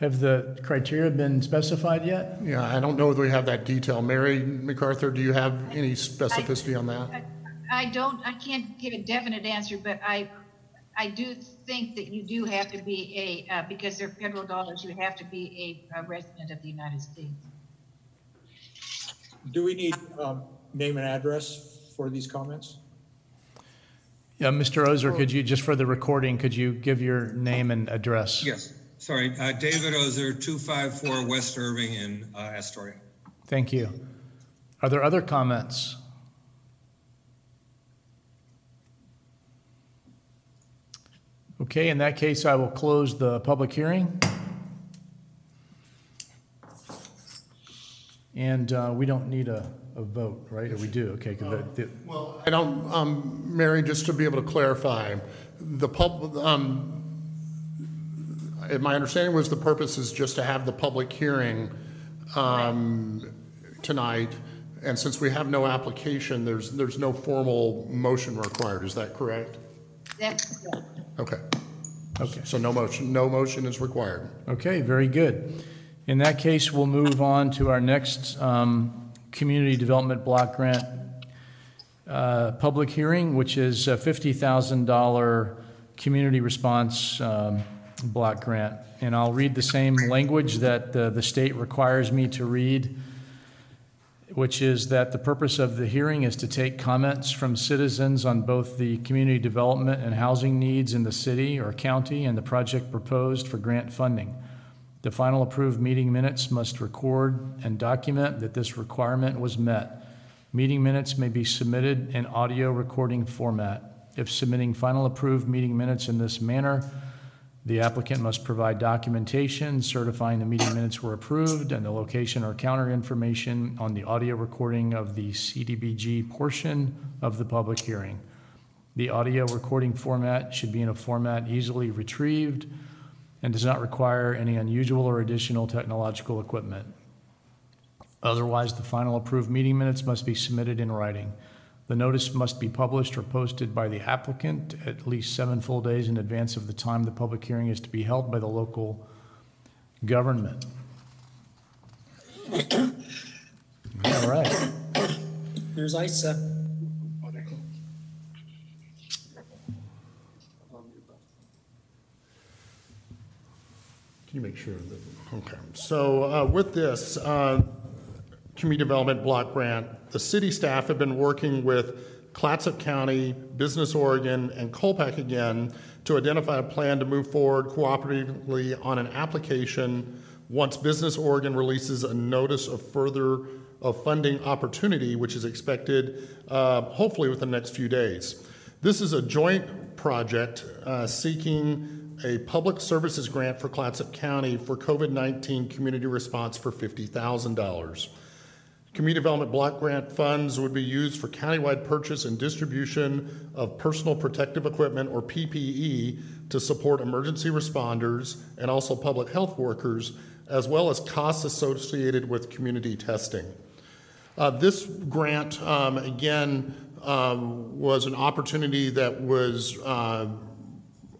Have the criteria been specified yet? Yeah, I don't know if we have that detail. Mary MacArthur, do you have any specificity on that? I- I don't, I can't give a definite answer, but I, I do think that you do have to be a, uh, because they're federal dollars, you have to be a a resident of the United States. Do we need um, name and address for these comments? Yeah, Mr. Ozer, could you, just for the recording, could you give your name and address? Yes, sorry, uh, David Ozer, 254 West Irving in uh, Astoria. Thank you. Are there other comments? Okay, in that case, I will close the public hearing. And uh, we don't need a, a vote, right? Or we do? Okay, the- Well, I don't, um, Mary, just to be able to clarify, the pub, um, uh, my understanding was the purpose is just to have the public hearing, um, tonight. And since we have no application, there's, there's no formal motion required. Is that correct? That's, correct. Okay. Okay. So no motion, no motion is required. Okay, very good. In that case, we'll move on to our next um, Community Development Block Grant uh, public hearing, which is a $50,000 community response um, block grant. And I'll read the same language that uh, the state requires me to read, which is that the purpose of the hearing is to take comments from citizens on both the community development and housing needs in the city or county and the project proposed for grant funding. The final approved meeting minutes must record and document that this requirement was met. Meeting minutes may be submitted in audio recording format. If submitting final approved meeting minutes in this manner, the applicant must provide documentation certifying the meeting minutes were approved and the location or counter information on the audio recording of the CDBG portion of the public hearing. The audio recording format should be in a format easily retrieved and does not require any unusual or additional technological equipment. Otherwise, the final approved meeting minutes must be submitted in writing. The notice must be published or posted by the applicant at least seven full days in advance of the time the public hearing is to be held by the local government. All right. Here's Isa. Can you make sure that, okay. So uh, with this, uh, community development block grant, the city staff have been working with Clatsop County, Business Oregon, and COLPAC again to identify a plan to move forward cooperatively on an application once Business Oregon releases a notice of further of funding opportunity, which is expected uh, hopefully within the next few days. This is a joint project uh, seeking a public services grant for Clatsop County for COVID 19 community response for $50,000. Community Development Block Grant funds would be used for countywide purchase and distribution of personal protective equipment or PPE to support emergency responders and also public health workers, as well as costs associated with community testing. Uh, this grant, um, again, um, was an opportunity that was uh,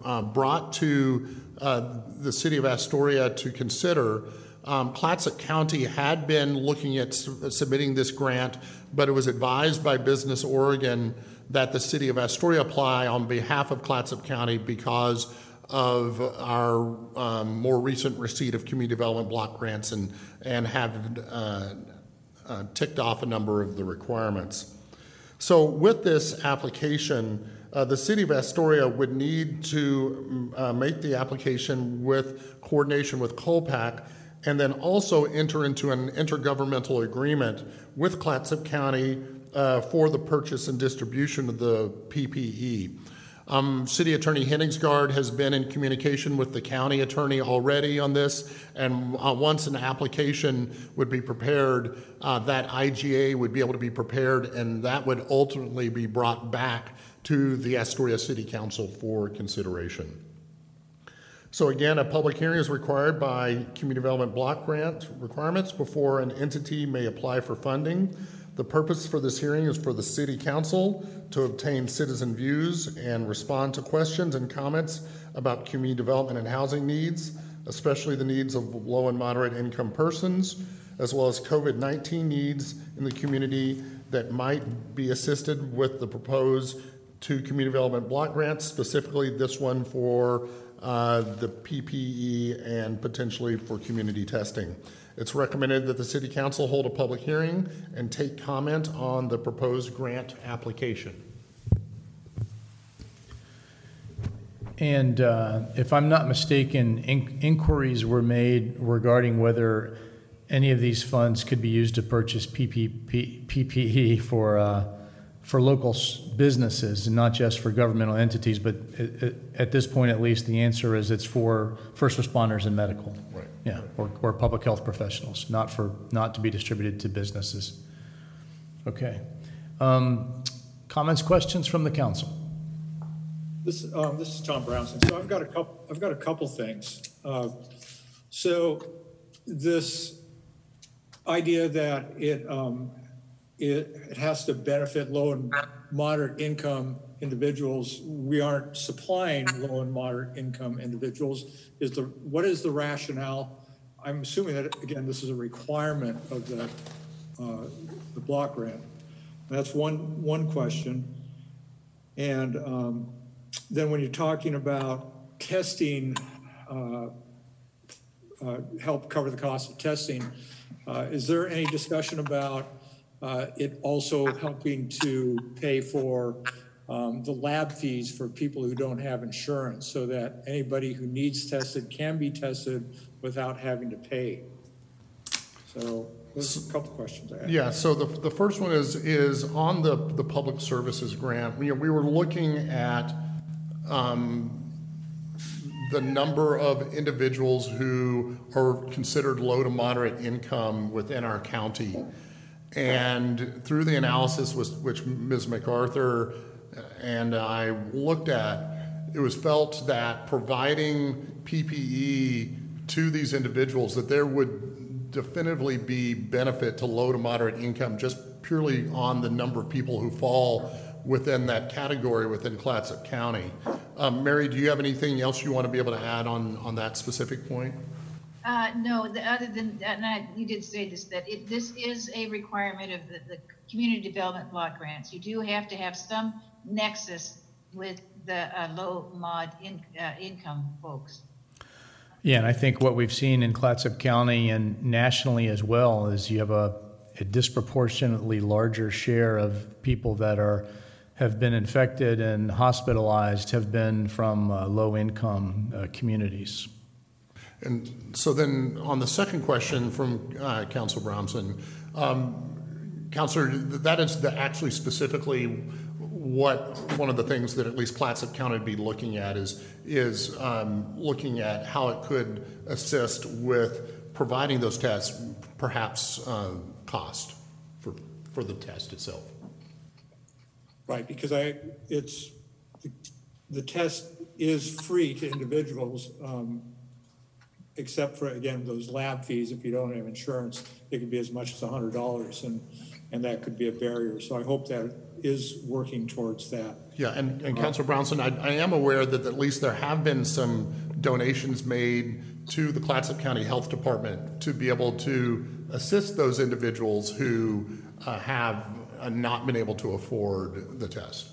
uh, brought to uh, the city of Astoria to consider. Um, Clatsop County had been looking at su- submitting this grant, but it was advised by Business Oregon that the city of Astoria apply on behalf of Clatsop County because of our um, more recent receipt of community development block grants and, and have uh, uh, ticked off a number of the requirements. So, with this application, uh, the city of Astoria would need to uh, make the application with coordination with COLPAC and then also enter into an intergovernmental agreement with Clatsop County uh, for the purchase and distribution of the PPE. Um, City Attorney Henningsgaard has been in communication with the county attorney already on this, and uh, once an application would be prepared, uh, that IGA would be able to be prepared, and that would ultimately be brought back to the Astoria City Council for consideration. So again, a public hearing is required by community development block grant requirements before an entity may apply for funding. The purpose for this hearing is for the city council to obtain citizen views and respond to questions and comments about community development and housing needs, especially the needs of low and moderate income persons, as well as COVID 19 needs in the community that might be assisted with the proposed two community development block grants, specifically this one for uh, the PPE and potentially for community testing. It's recommended that the City Council hold a public hearing and take comment on the proposed grant application. And uh, if I'm not mistaken, in- inquiries were made regarding whether any of these funds could be used to purchase PPE for, uh, for local s- businesses and not just for governmental entities. But it, it, at this point, at least, the answer is it's for first responders and medical. Right. Yeah, or, or public health professionals, not for not to be distributed to businesses. Okay. Um, comments, questions from the council? This, um, this is Tom Brownson. So I've got a couple, I've got a couple things. Uh, so this idea that it, um, it, it has to benefit low and moderate income individuals, we aren't supplying low and moderate income individuals. Is the, what is the rationale? I'm assuming that, again, this is a requirement of the, uh, the block grant. That's one, one question. And, um, then when you're talking about testing, uh, uh, help cover the cost of testing, uh, is there any discussion about uh, it also helping to pay for um, the lab fees for people who don't have insurance so that anybody who needs tested can be tested without having to pay? So There's a couple questions I have. Yeah, so the, the first one is, is on the, the public services grant, we, we were looking at, um, the number of individuals who are considered low to moderate income within our county. And through the analysis which Ms. MacArthur and I looked at, it was felt that providing PPE to these individuals, that there would definitively be benefit to low to moderate income just purely on the number of people who fall within that category within Clatsop County. Um, Mary, do you have anything else you want to be able to add on, on that specific point? Uh, no, the, other than, that, and I, you did say this, that it, this is a requirement of the, the community development block grants. You do have to have some nexus with the, uh, low mod in, uh, income folks. Yeah, and I think what we've seen in Clatsop County and nationally as well is you have a, a disproportionately larger share of people that are have been infected and hospitalized have been from uh, low income uh, communities. And so then on the second question from uh, Council Brownson, um, Councilor, that is the, actually specifically what one of the things that at least Clatsop County would be looking at is is um, looking at how it could assist with providing those tests, perhaps uh, cost for for the test itself. Right, because I, it's, the test is free to individuals, um, except for, again, those lab fees, if you don't have insurance, it could be as much as a hundred dollars, and, and that could be a barrier. So I hope that is working towards that. Yeah, and, and Councilor Brownson, I, I am aware that at least there have been some donations made to the Clatsop County Health Department to be able to assist those individuals who uh, have uh, not been able to afford the test.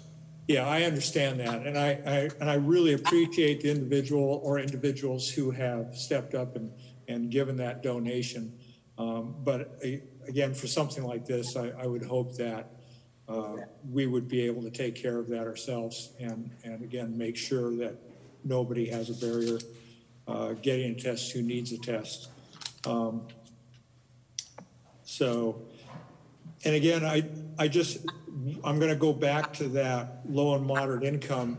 Yeah, I understand that, and I, I, and I really appreciate the individual or individuals who have stepped up and, and given that donation. Um, but uh, again, for something like this, I, I would hope that uh, we would be able to take care of that ourselves and, and again, make sure that nobody has a barrier uh, getting a test who needs a test. Um, so, and again, I, I just, I'm going to go back to that low and moderate income.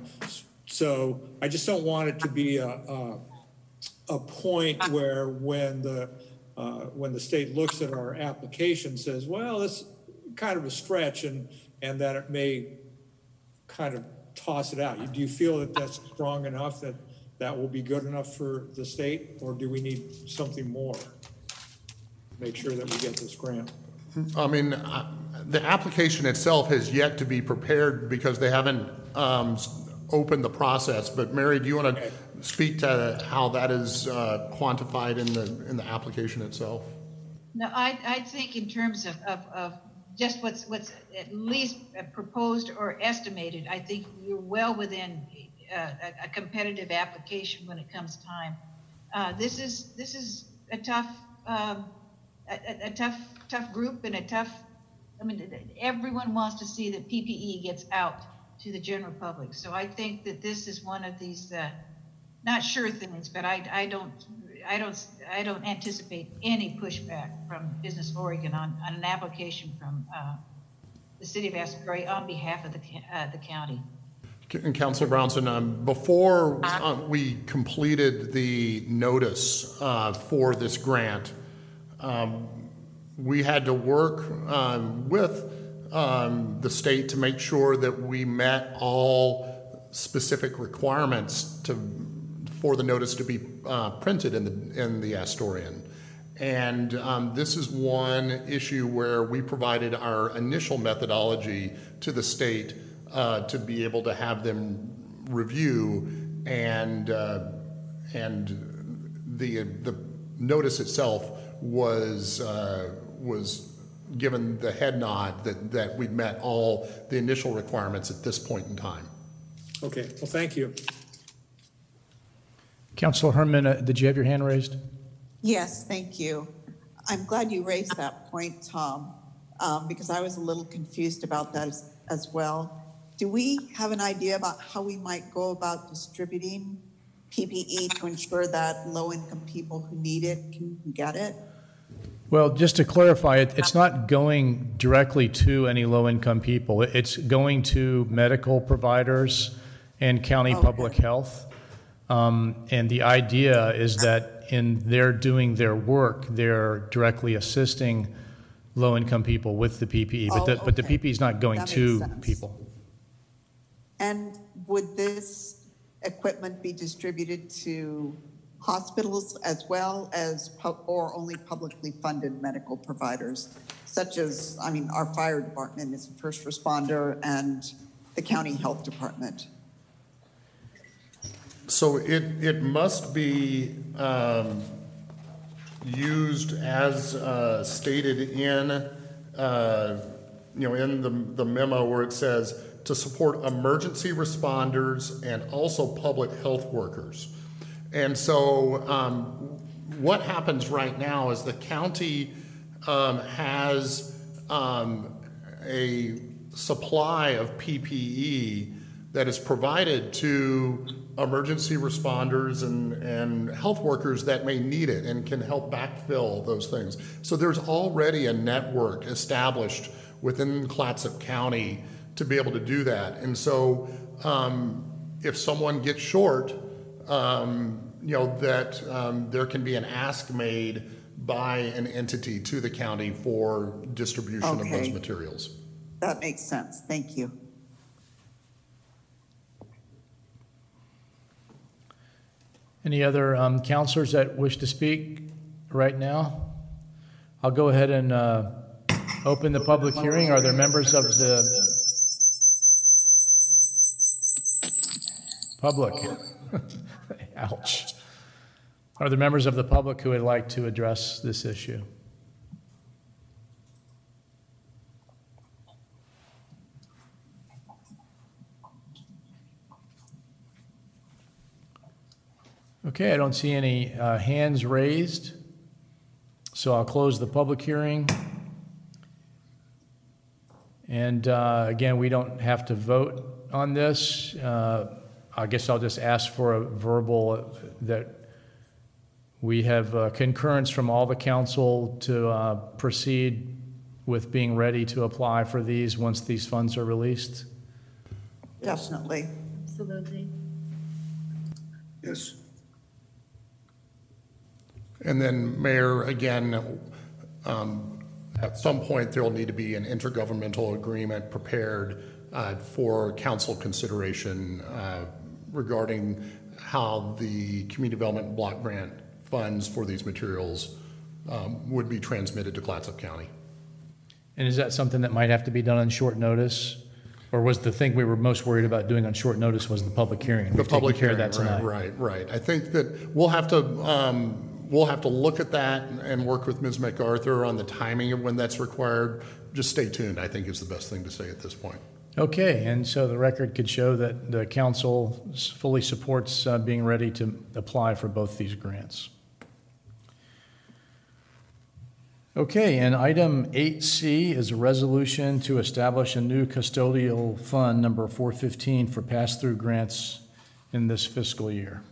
So I just don't want it to be a, a, a point where when the, uh, when the state looks at our application says, well, this kind of a stretch and, and that it may kind of toss it out. Do you feel that that's strong enough that that will be good enough for the state or do we need something more? Make sure that we get this grant. I mean, uh, the application itself has yet to be prepared because they haven't um, opened the process. But Mary, do you want to speak to how that is uh, quantified in the in the application itself? No, I, I think in terms of, of, of just what's what's at least proposed or estimated, I think you're well within uh, a, a, competitive application when it comes time. Uh, this is this is a tough um, a, a, tough tough group and a tough. I mean, everyone wants to see that PPE gets out to the general public. So I think that this is one of these uh, not sure things, but I I don't I don't, I don't anticipate any pushback from Business Oregon on, on an application from uh, the city of Astoria on behalf of the, uh, the county. And Councilor Brownson, um, before uh, we completed the notice uh, for this grant, um, we had to work um, with um, the state to make sure that we met all specific requirements to for the notice to be uh, printed in the in the Astorian. And um, this is one issue where we provided our initial methodology to the state uh, to be able to have them review and uh, and the the notice itself was uh, was given the head nod that that we'd met all the initial requirements at this point in time. Okay, well, thank you. Councilor Herman, uh, did you have your hand raised? Yes, thank you. I'm glad you raised that point, Tom, um, because I was a little confused about that as, as, well. Do we have an idea about how we might go about distributing PPE to ensure that low income people who need it can get it? Well, just to clarify, it, it's not going directly to any low-income people. It's going to medical providers and county public health. Um, and the idea is that in their doing their work, they're directly assisting low-income people with the PPE. But the, Oh, but the okay. PPE is not going That makes to sense. people. And would this equipment be distributed to hospitals as well as, pub- or only publicly funded medical providers? Such as, I mean, our fire department is a first responder and the county health department. So it, it must be um, used as uh, stated in, uh, you know, in the the memo where it says to support emergency responders and also public health workers. And so um, what happens right now is the county um, has um, a supply of PPE that is provided to emergency responders and, and health workers that may need it and can help backfill those things. So there's already a network established within Clatsop County to be able to do that. And so um, if someone gets short, um, you know, that um, there can be an ask made by an entity to the county for distribution of those Okay. materials. That makes sense. Thank you. Any other um, counselors that wish to speak right now? I'll go ahead and uh, open the public hearing. Are there members of the public? Ouch. Are there members of the public who would like to address this issue? Okay, I don't see any uh, hands raised, so I'll close the public hearing. And uh, again, we don't have to vote on this. Uh, I guess I'll just ask for a verbal that we have uh, concurrence from all the council to uh, proceed with being ready to apply for these once these funds are released. Definitely. Absolutely. Yes. And then, Mayor, again, um, at some point, there'll need to be an intergovernmental agreement prepared uh, for council consideration uh, regarding how the community development block grant funds for these materials um, would be transmitted to Clatsop County. And is that something that might have to be done on short notice? Or was the thing we were most worried about doing on short notice was the public hearing? The We've public hearing, right, right, right. I think that we'll have to, um, we'll have to look at that and work with Ms. MacArthur on the timing of when that's required. Just stay tuned, I think is the best thing to say at this point. Okay, and so the record could show that the council fully supports uh, being ready to apply for both these grants. Okay, and item 8C is a resolution to establish a new custodial fund, number 415, for pass-through grants in this fiscal year.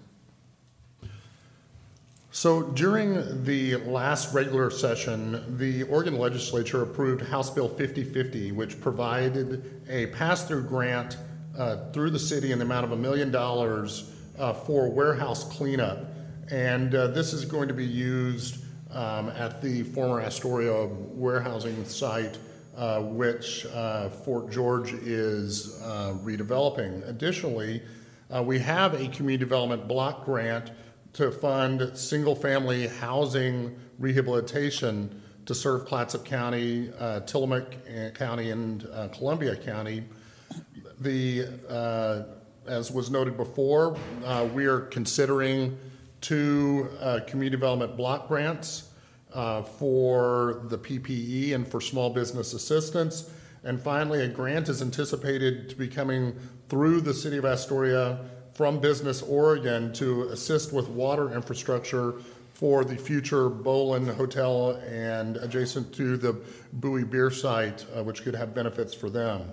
So during the last regular session, the Oregon Legislature approved House Bill 5050, which provided a pass-through grant uh, through the city in the amount of a million dollars uh, for warehouse cleanup. And uh, this is going to be used um, at the former Astoria warehousing site, uh, which uh, Fort George is uh, redeveloping. Additionally, we have a community development block grant to fund single-family housing rehabilitation to serve Clatsop County, uh, Tillamook uh, County, and uh, Columbia County. The, uh, as was noted before, uh, we are considering two uh, community development block grants for the PPE and for small business assistance. And finally, a grant is anticipated to be coming through the city of Astoria from Business Oregon to assist with water infrastructure for the future Bolin Hotel and adjacent to the Bowie Beer site, uh, which could have benefits for them.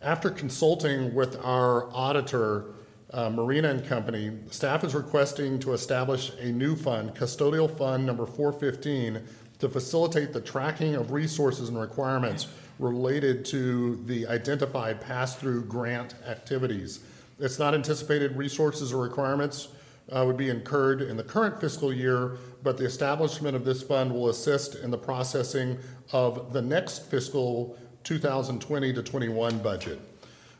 After consulting with our auditor, uh, Merina and Company, staff is requesting to establish a new fund, custodial fund number 415, to facilitate the tracking of resources and requirements related to the identified pass-through grant activities. It's not anticipated resources or requirements uh, would be incurred in the current fiscal year, but the establishment of this fund will assist in the processing of the next fiscal 2020 to 21 budget.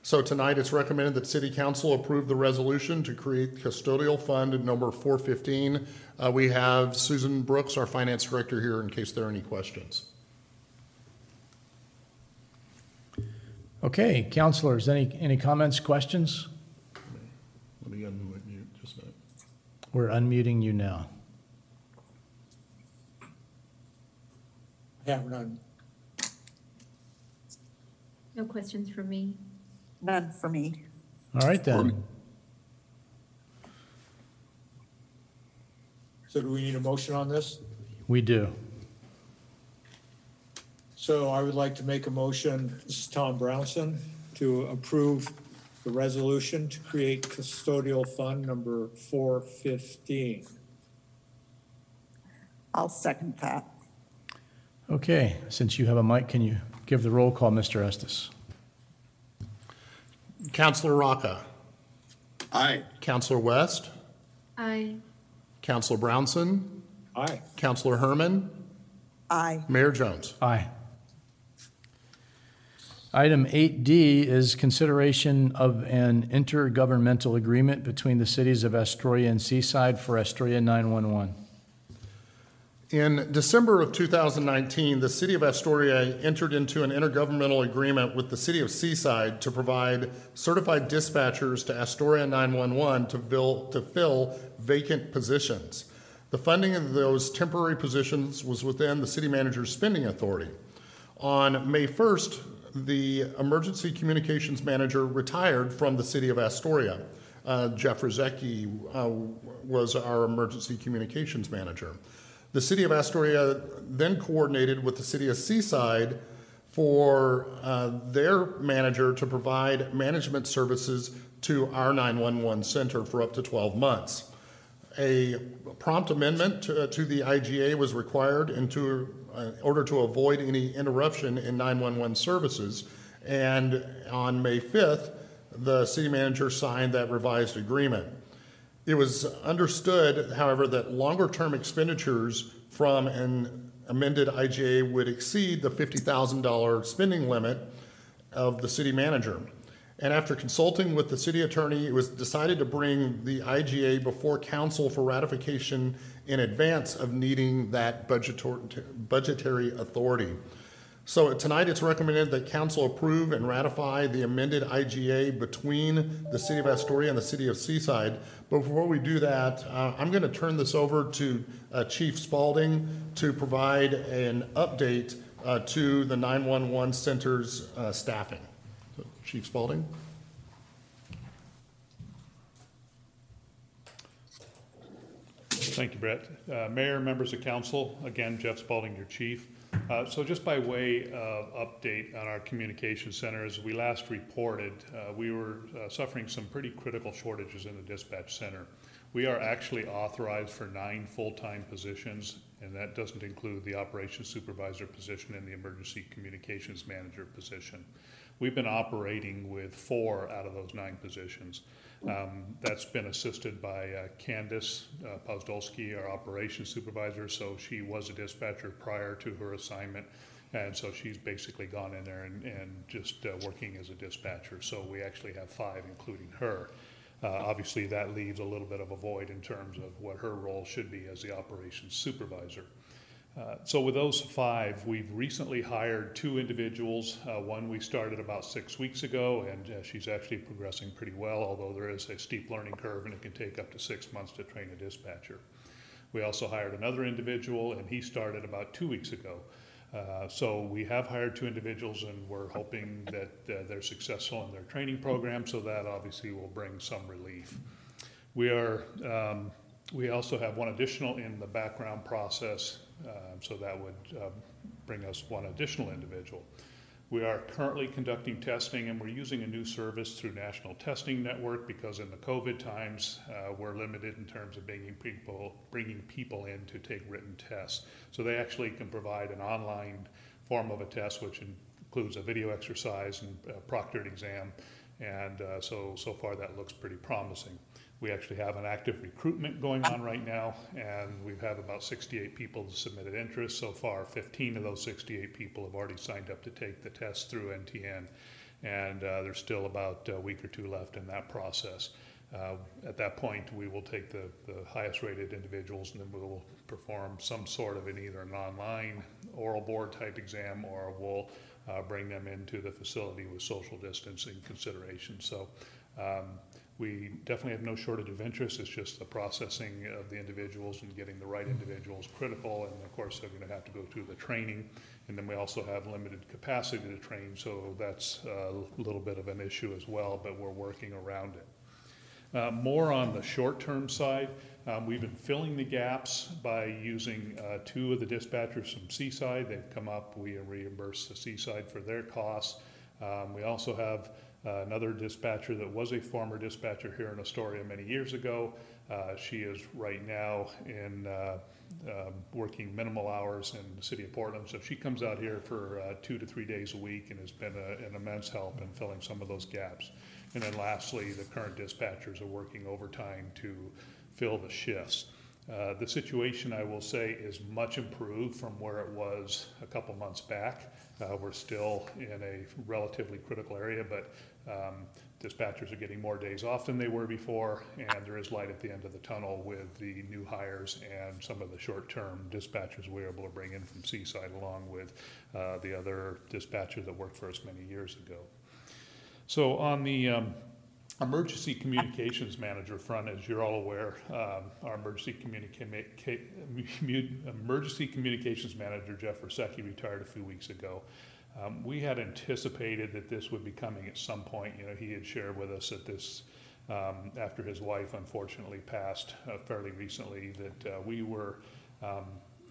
So tonight, it's recommended that City Council approve the resolution to create custodial fund number 415. Uh, we have Susan Brooks, our finance director, here in case there are any questions. Okay, counselors, any, any comments, questions? Let me unmute you just a minute. We're unmuting you now. I have none. No questions for me. None for me. All right then. So do we need a motion on this? We do. So I would like to make a motion, this is Tom Brownson, to approve the resolution to create custodial fund number 415. I'll second that. Okay, since you have a mic, can you give the roll call, Mr. Estes? Counselor Rocka, Aye. Counselor West, Aye. Counselor Brownson, Aye. Counselor Herman, Aye. Mayor Jones. Aye. Item 8D is consideration of an intergovernmental agreement between the cities of Astoria and Seaside for Astoria 911. In December of 2019, the City of Astoria entered into an intergovernmental agreement with the City of Seaside to provide certified dispatchers to Astoria 911 to fill, to fill vacant positions. The funding of those temporary positions was within the city manager's spending authority. On May 1st, the emergency communications manager retired from the City of Astoria. Uh, Jeff Rozecki uh, was our emergency communications manager. The city of Astoria then coordinated with the city of Seaside for uh, their manager to provide management services to our 911 center for up to 12 months. A prompt amendment to, to the IGA was required in, to, in order to avoid any interruption in 911 services. And on May 5th, the city manager signed that revised agreement. It was understood, however, that longer term expenditures from an amended IGA would exceed the $50,000 spending limit of the city manager. And after consulting with the city attorney, it was decided to bring the IGA before council for ratification in advance of needing that budgetary authority. So tonight it's recommended that council approve and ratify the amended IGA between the city of Astoria and the city of Seaside. But before we do that, uh, I'm going to turn this over to uh, Chief Spalding to provide an update uh, to the 911 center's uh, staffing. So, Chief Spalding. Thank you, Brett. Uh, Mayor, members of council, again, Jeff Spalding, your chief. Uh, so just by way of update on our communication center, as we last reported, uh, we were uh, suffering some pretty critical shortages in the dispatch center. We are actually authorized for nine full-time positions, and that doesn't include the operations supervisor position and the emergency communications manager position. We've been operating with four out of those nine positions. Um, that's been assisted by uh, Candace uh, Pozdolski, our operations supervisor. So she was a dispatcher prior to her assignment. And so she's basically gone in there and, and just uh, working as a dispatcher. So we actually have five, including her. Uh, obviously, that leaves a little bit of a void in terms of what her role should be as the operations supervisor. Uh, so with those five, we've recently hired two individuals. Uh, one we started about six weeks ago, and uh, she's actually progressing pretty well, although there is a steep learning curve and it can take up to six months to train a dispatcher. We also hired another individual, and he started about two weeks ago. Uh, so we have hired two individuals, and we're hoping that uh, they're successful in their training program, so that obviously will bring some relief. We are um, we also have one additional in the background process, so that would uh, bring us one additional individual. We are currently conducting testing and we're using a new service through National Testing Network because in the COVID times, uh, we're limited in terms of bringing people, bringing people in to take written tests. So they actually can provide an online form of a test, which includes a video exercise and a proctored exam. And uh, so, so far that looks pretty promising. We actually have an active recruitment going on right now, and we've about 68 people submitted interest. So far, 15 of those 68 people have already signed up to take the test through NTN, and uh, there's still about a week or two left in that process. Uh, at that point, we will take the, the highest rated individuals and then we will perform some sort of an either an online oral board type exam or we'll uh, bring them into the facility with social distancing consideration. So um, we definitely have no shortage of interest. It's just the processing of the individuals and getting the right individuals critical. And of course, they're going to have to go through the training. And then we also have limited capacity to train. So that's a little bit of an issue as well, but we're working around it. Uh, more on the short-term side, um, we've been filling the gaps by using uh, two of the dispatchers from Seaside. They've come up. We reimburse the Seaside for their costs. Um, we also have uh, another dispatcher that was a former dispatcher here in Astoria many years ago. Uh, she is right now in uh, um, working minimal hours in the city of Portland. So she comes out here for uh, two to three days a week and has been a, an immense help in filling some of those gaps. And then lastly, the current dispatchers are working overtime to fill the shifts. Uh, the situation, I will say, is much improved from where it was a couple months back. Uh, we're still in a relatively critical area, but um, dispatchers are getting more days off than they were before, and there is light at the end of the tunnel with the new hires and some of the short-term dispatchers we were able to bring in from Seaside along with uh, the other dispatchers that worked for us many years ago. So on the um, emergency communications manager front, as you're all aware, um, our emergency, communica- emergency communications manager, Jeff Versecki, retired a few weeks ago. Um, we had anticipated that this would be coming at some point. You know, he had shared with us that this, um, after his wife unfortunately passed uh, fairly recently, that uh, we were um,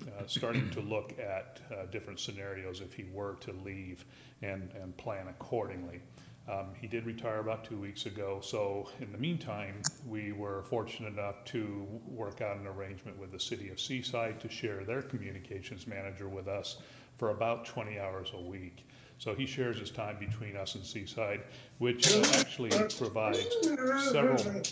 uh, starting to look at uh, different scenarios if he were to leave and, and plan accordingly. Um, he did retire about two weeks ago, so in the meantime, we were fortunate enough to work out an arrangement with the city of Seaside to share their communications manager with us for about 20 hours a week. So he shares his time between us and Seaside, which actually provides several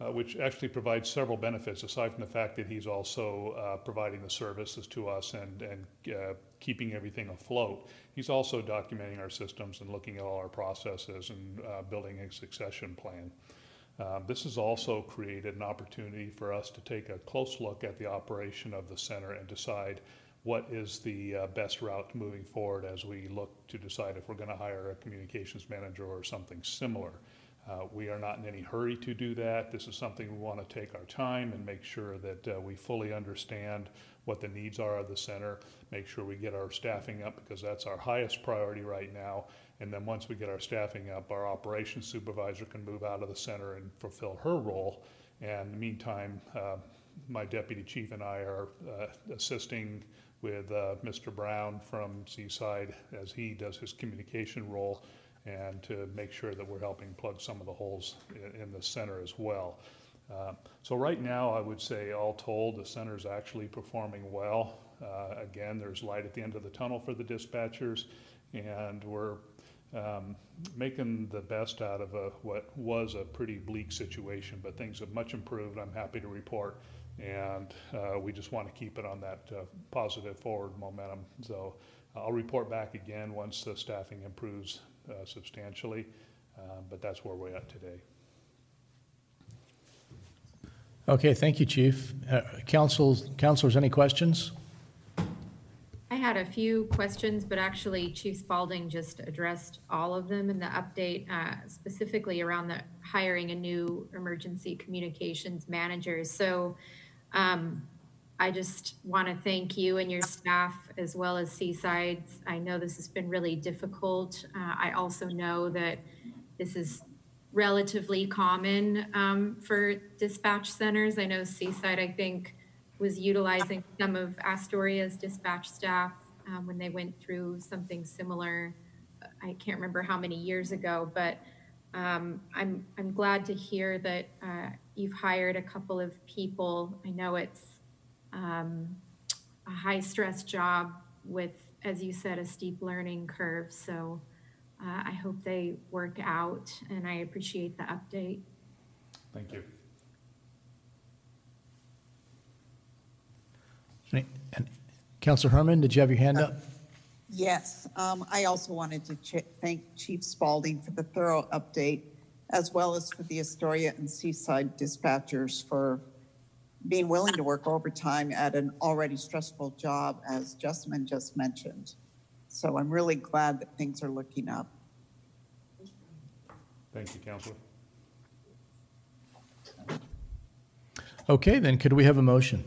uh, which actually provides several benefits aside from the fact that he's also uh, providing the services to us and, and uh, keeping everything afloat. He's also documenting our systems and looking at all our processes and uh, building a succession plan. Um, this has also created an opportunity for us to take a close look at the operation of the center and decide what is the uh, best route moving forward as we look to decide if we're going to hire a communications manager or something similar. Uh, we are not in any hurry to do that. This is something we want to take our time and make sure that uh, we fully understand what the needs are of the center, make sure we get our staffing up because that's our highest priority right now. And then once we get our staffing up, our operations supervisor can move out of the center and fulfill her role. And in the meantime, uh, my deputy chief and I are uh, assisting with uh, Mr. Brown from Seaside as he does his communication role and to make sure that we're helping plug some of the holes in, in the center as well. Uh, so right now, I would say all told, the center is actually performing well. Uh, again, there's light at the end of the tunnel for the dispatchers, and we're um, making the best out of a, what was a pretty bleak situation, but things have much improved. I'm happy to report, and uh, we just want to keep it on that uh, positive forward momentum. So I'll report back again once the staffing improves uh, substantially, uh, but that's where we're at today. Okay, thank you, Chief. Uh, councils, councilors, any questions? I had a few questions, but actually Chief Spalding just addressed all of them in the update, uh, specifically around the hiring a new emergency communications manager. So um, I just want to thank you and your staff as well as Seaside. I know this has been really difficult. Uh, I also know that this is relatively common um, for dispatch centers. I know Seaside, I think, was utilizing some of Astoria's dispatch staff um, when they went through something similar. I can't remember how many years ago, but um, I'm I'm glad to hear that uh, you've hired a couple of people. I know it's um, a high stress job with, as you said, a steep learning curve. So uh, I hope they work out, and I appreciate the update. Thank you. Any- and- Counselor Herman, did you have your hand up? Yes, um, I also wanted to ch- thank Chief Spalding for the thorough update, as well as for the Astoria and Seaside dispatchers for being willing to work overtime at an already stressful job, as Jessamyn just mentioned. So I'm really glad that things are looking up. Thank you, Counselor. Okay, then could we have a motion?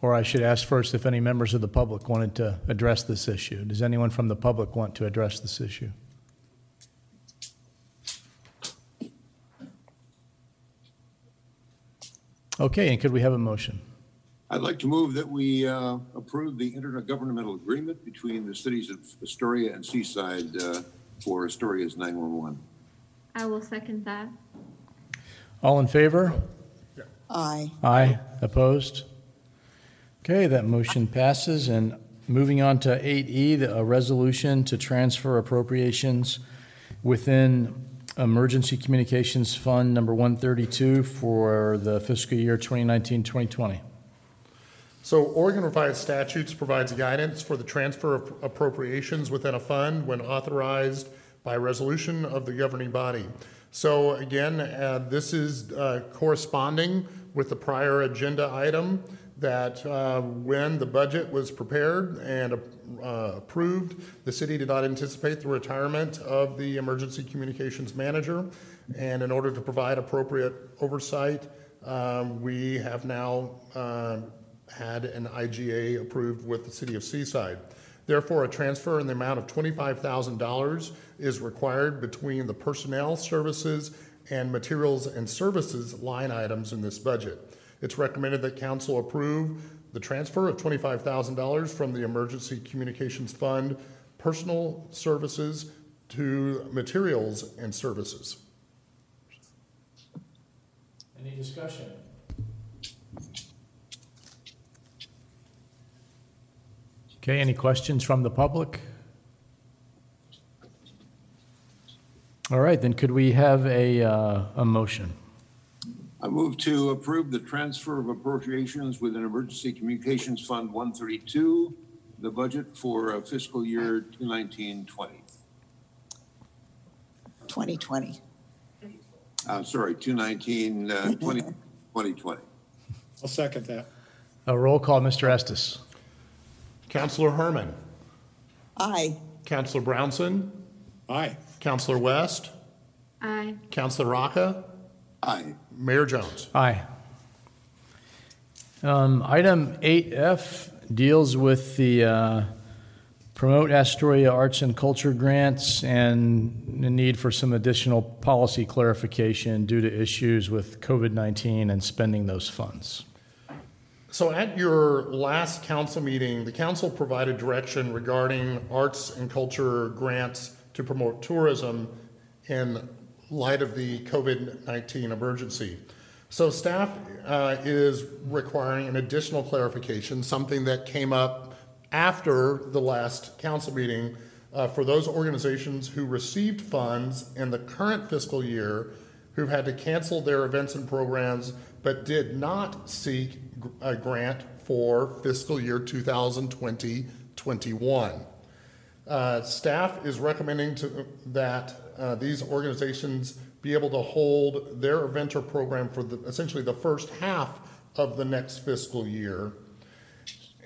Or I should ask first if any members of the public wanted to address this issue. Does anyone from the public want to address this issue? Okay, and could we have a motion? I'd like to move that we uh, approve the intergovernmental agreement between the cities of Astoria and Seaside uh, for Astoria's 911. I will second that. All in favor? Aye. Aye. Opposed? Okay, that motion passes. And moving on to 8E, the- a resolution to transfer appropriations within Emergency Communications Fund Number 132 for the fiscal year 2019-2020. So Oregon Revised Statutes provides guidance for the transfer of appropriations within a fund when authorized by resolution of the governing body. So again, uh, this is uh, corresponding with the prior agenda item that uh, when the budget was prepared and uh, approved, the city did not anticipate the retirement of the emergency communications manager. And in order to provide appropriate oversight, um, we have now um, had an IGA approved with the city of Seaside. Therefore, a transfer in the amount of $25,000 is required between the personnel services and materials and services line items in this budget. It's recommended that council approve the transfer of $25,000 from the Emergency Communications Fund personal services to materials and services. Any discussion? Okay, any questions from the public? All right, then could we have a, uh, a motion? I move to approve the transfer of appropriations within Emergency Communications Fund 132, the budget for uh, fiscal year 2019-20. 2020. Uh, sorry, 219, uh, 20, 2020. I'll second that. A roll call, Mr. Estes. Counselor Herman, Aye. Counselor Brownson, Aye. Counselor West, Aye. Counselor Rocka, Aye. Mayor Jones. Aye. Um, Item 8F deals with the uh, Promote Astoria Arts and Culture grants and the need for some additional policy clarification due to issues with COVID-19 and spending those funds. So at your last council meeting, the council provided direction regarding arts and culture grants to promote tourism in light of the COVID-19 emergency. So staff uh, is requiring an additional clarification, something that came up after the last council meeting uh, for those organizations who received funds in the current fiscal year who've had to cancel their events and programs but did not seek a grant for fiscal year 2020-21. Uh, staff is recommending to, that uh, these organizations be able to hold their event or program for the, essentially the first half of the next fiscal year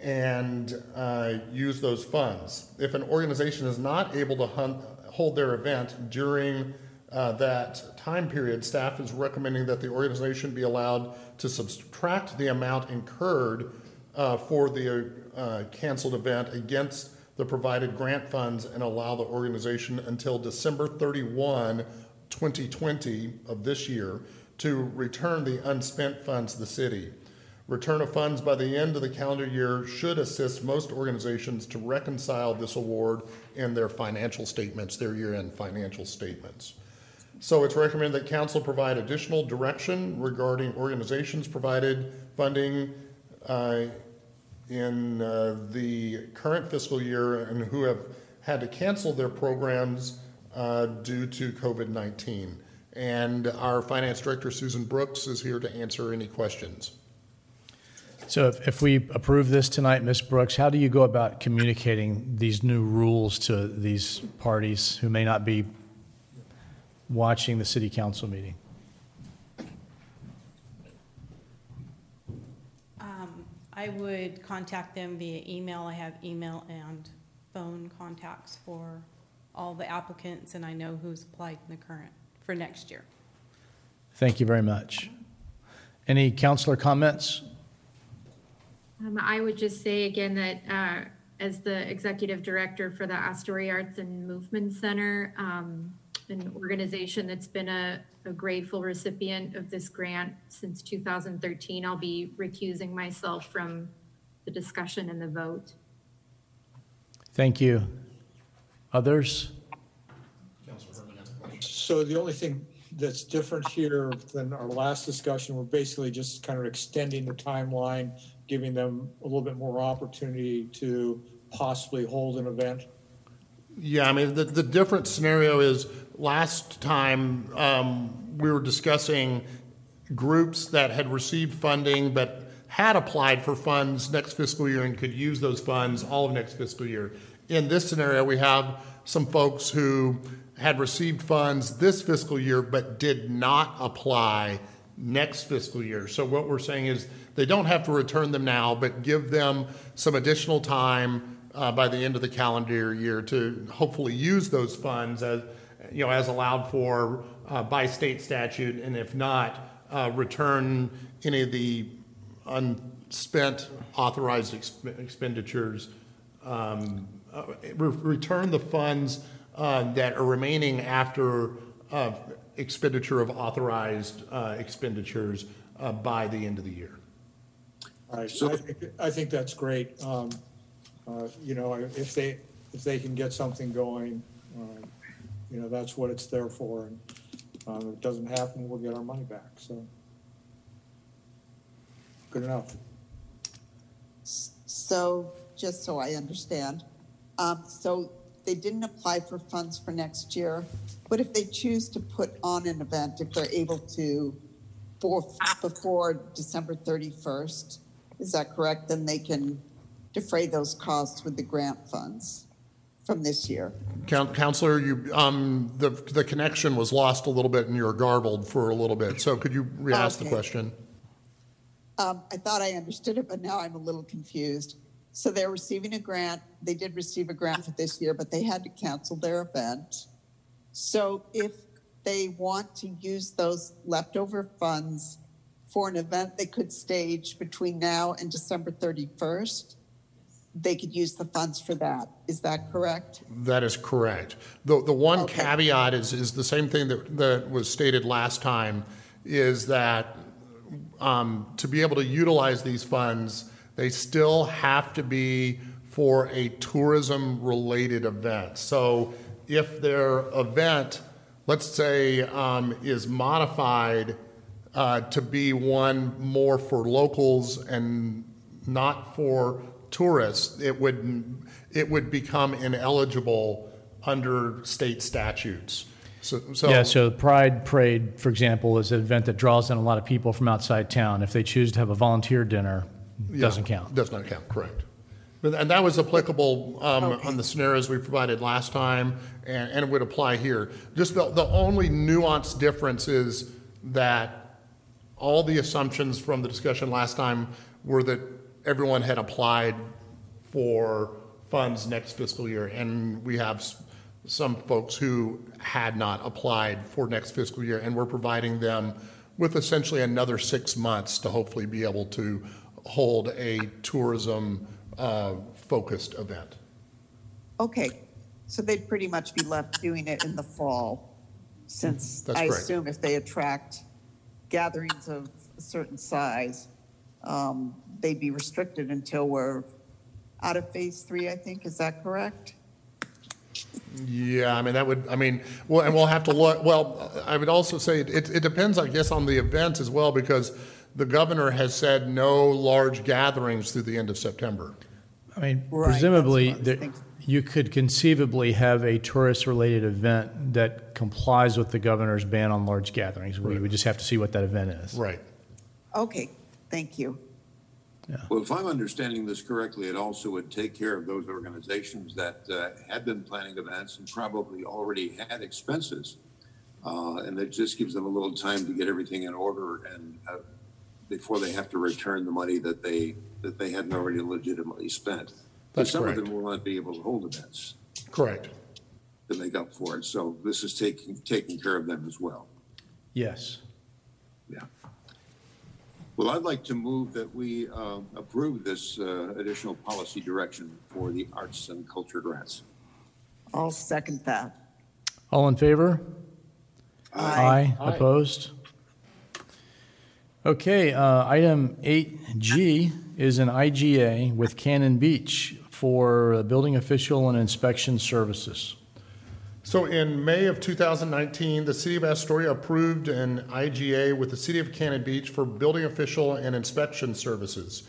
and uh, use those funds. If an organization is not able to hunt, hold their event during uh, that time period, staff is recommending that the organization be allowed to subtract the amount incurred uh, for the uh, canceled event against the provided grant funds and allow the organization until December 31, 2020 of this year to return the unspent funds to the city. Return of funds by the end of the calendar year should assist most organizations to reconcile this award in their financial statements, their year-end financial statements. So it's recommended that council provide additional direction regarding organizations provided funding uh, in uh, the current fiscal year and who have had to cancel their programs uh, due to COVID-19. And our finance director, Susan Brooks, is here to answer any questions. So if, if we approve this tonight, Ms. Brooks, how do you go about communicating these new rules to these parties who may not be watching the city council meeting? Um, I would contact them via email. I have email and phone contacts for all the applicants, and I know who's applied in the current, for next year. Thank you very much. Any counselor comments? Um, I would just say again that, uh, as the executive director for the Astoria Arts and Movement Center, um, an organization that's been a, a grateful recipient of this grant since 2013, I'll be recusing myself from the discussion and the vote. Thank you. Others? So the only thing that's different here than our last discussion, we're basically just kind of extending the timeline, giving them a little bit more opportunity to possibly hold an event. Yeah, I mean, the, the different scenario is last time um, we were discussing groups that had received funding but had applied for funds next fiscal year and could use those funds all of next fiscal year. In this scenario, we have some folks who had received funds this fiscal year but did not apply next fiscal year. So what we're saying is they don't have to return them now, but give them some additional time uh, by the end of the calendar year to hopefully use those funds as you know as allowed for uh, by state statute, and if not, uh, return any of the unspent authorized exp- expenditures. Um, uh, re- return the funds uh, that are remaining after uh, expenditure of authorized uh, expenditures by the end of the year. All right, so I think, I think that's great. Um, You know, if they, if they can get something going, you know, that's what it's there for. And um, If it doesn't happen, we'll get our money back, so. Good enough. So, just so I understand, um, so they didn't apply for funds for next year, but if they choose to put on an event, if they're able to, for, before December 31st, is that correct? Then they can defray those costs with the grant funds from this year. Coun- Counselor, you, um, the, the connection was lost a little bit and you were garbled for a little bit. So could you re-ask the question? Um, I thought I understood it, but now I'm a little confused. So they're receiving a grant. They did receive a grant for this year, but they had to cancel their event. So if they want to use those leftover funds for an event they could stage between now and December 31st, they could use the funds for that. Is that correct? That is correct. The, the one Okay. caveat is, is the same thing that, that was stated last time, is that um, to be able to utilize these funds, they still have to be for a tourism-related event. So if their event, let's say, um, is modified uh, to be one more for locals and not for tourists, it would, it would become ineligible under state statutes. So, so. Yeah, so Pride Parade, for example, is an event that draws in a lot of people from outside town. If they choose to have a volunteer dinner, it Yeah, doesn't count. Does not count, correct. But- And that was applicable um, on the scenarios we provided last time, and, and it would apply here. Just the, the only nuance difference is that all the assumptions from the discussion last time were that everyone had applied for funds next fiscal year, and we have some folks who had not applied for next fiscal year, and we're providing them with essentially another six months to hopefully be able to hold a tourism-focused event. Okay, so they'd pretty much be left doing it in the fall, since That's I correct. assume if they attract gatherings of a certain size, um, they'd be restricted until we're out of phase three, I think. Is that correct? Yeah, I mean, that would, I mean, well, and we'll have to look, well, I would also say it, it depends, I guess, on the event as well, because the governor has said no large gatherings through the end of September. I mean, Right, presumably, what I was there- you could conceivably have a tourist-related event that complies with the governor's ban on large gatherings. We would just have to see what that event is. Right. Okay, thank you. Well, if I'm understanding this correctly, it also would take care of those organizations that uh, had been planning events and probably already had expenses. Uh, And it just gives them a little time to get everything in order and uh, before they have to return the money that they, that they hadn't already legitimately spent. But That's some of them will not be able to hold events Correct. to make up for it. So this is taking, taking care of them as well. Yes. Yeah. Well, I'd like to move that we uh, approve this uh, additional policy direction for the arts and culture grants. I'll second that. All in favor? Aye. Aye. Opposed? Okay, uh, item 8G is an IGA with Cannon Beach for uh, building official and inspection services. So in May of 2019, the City of Astoria approved an IGA with the City of Cannon Beach for building official and inspection services.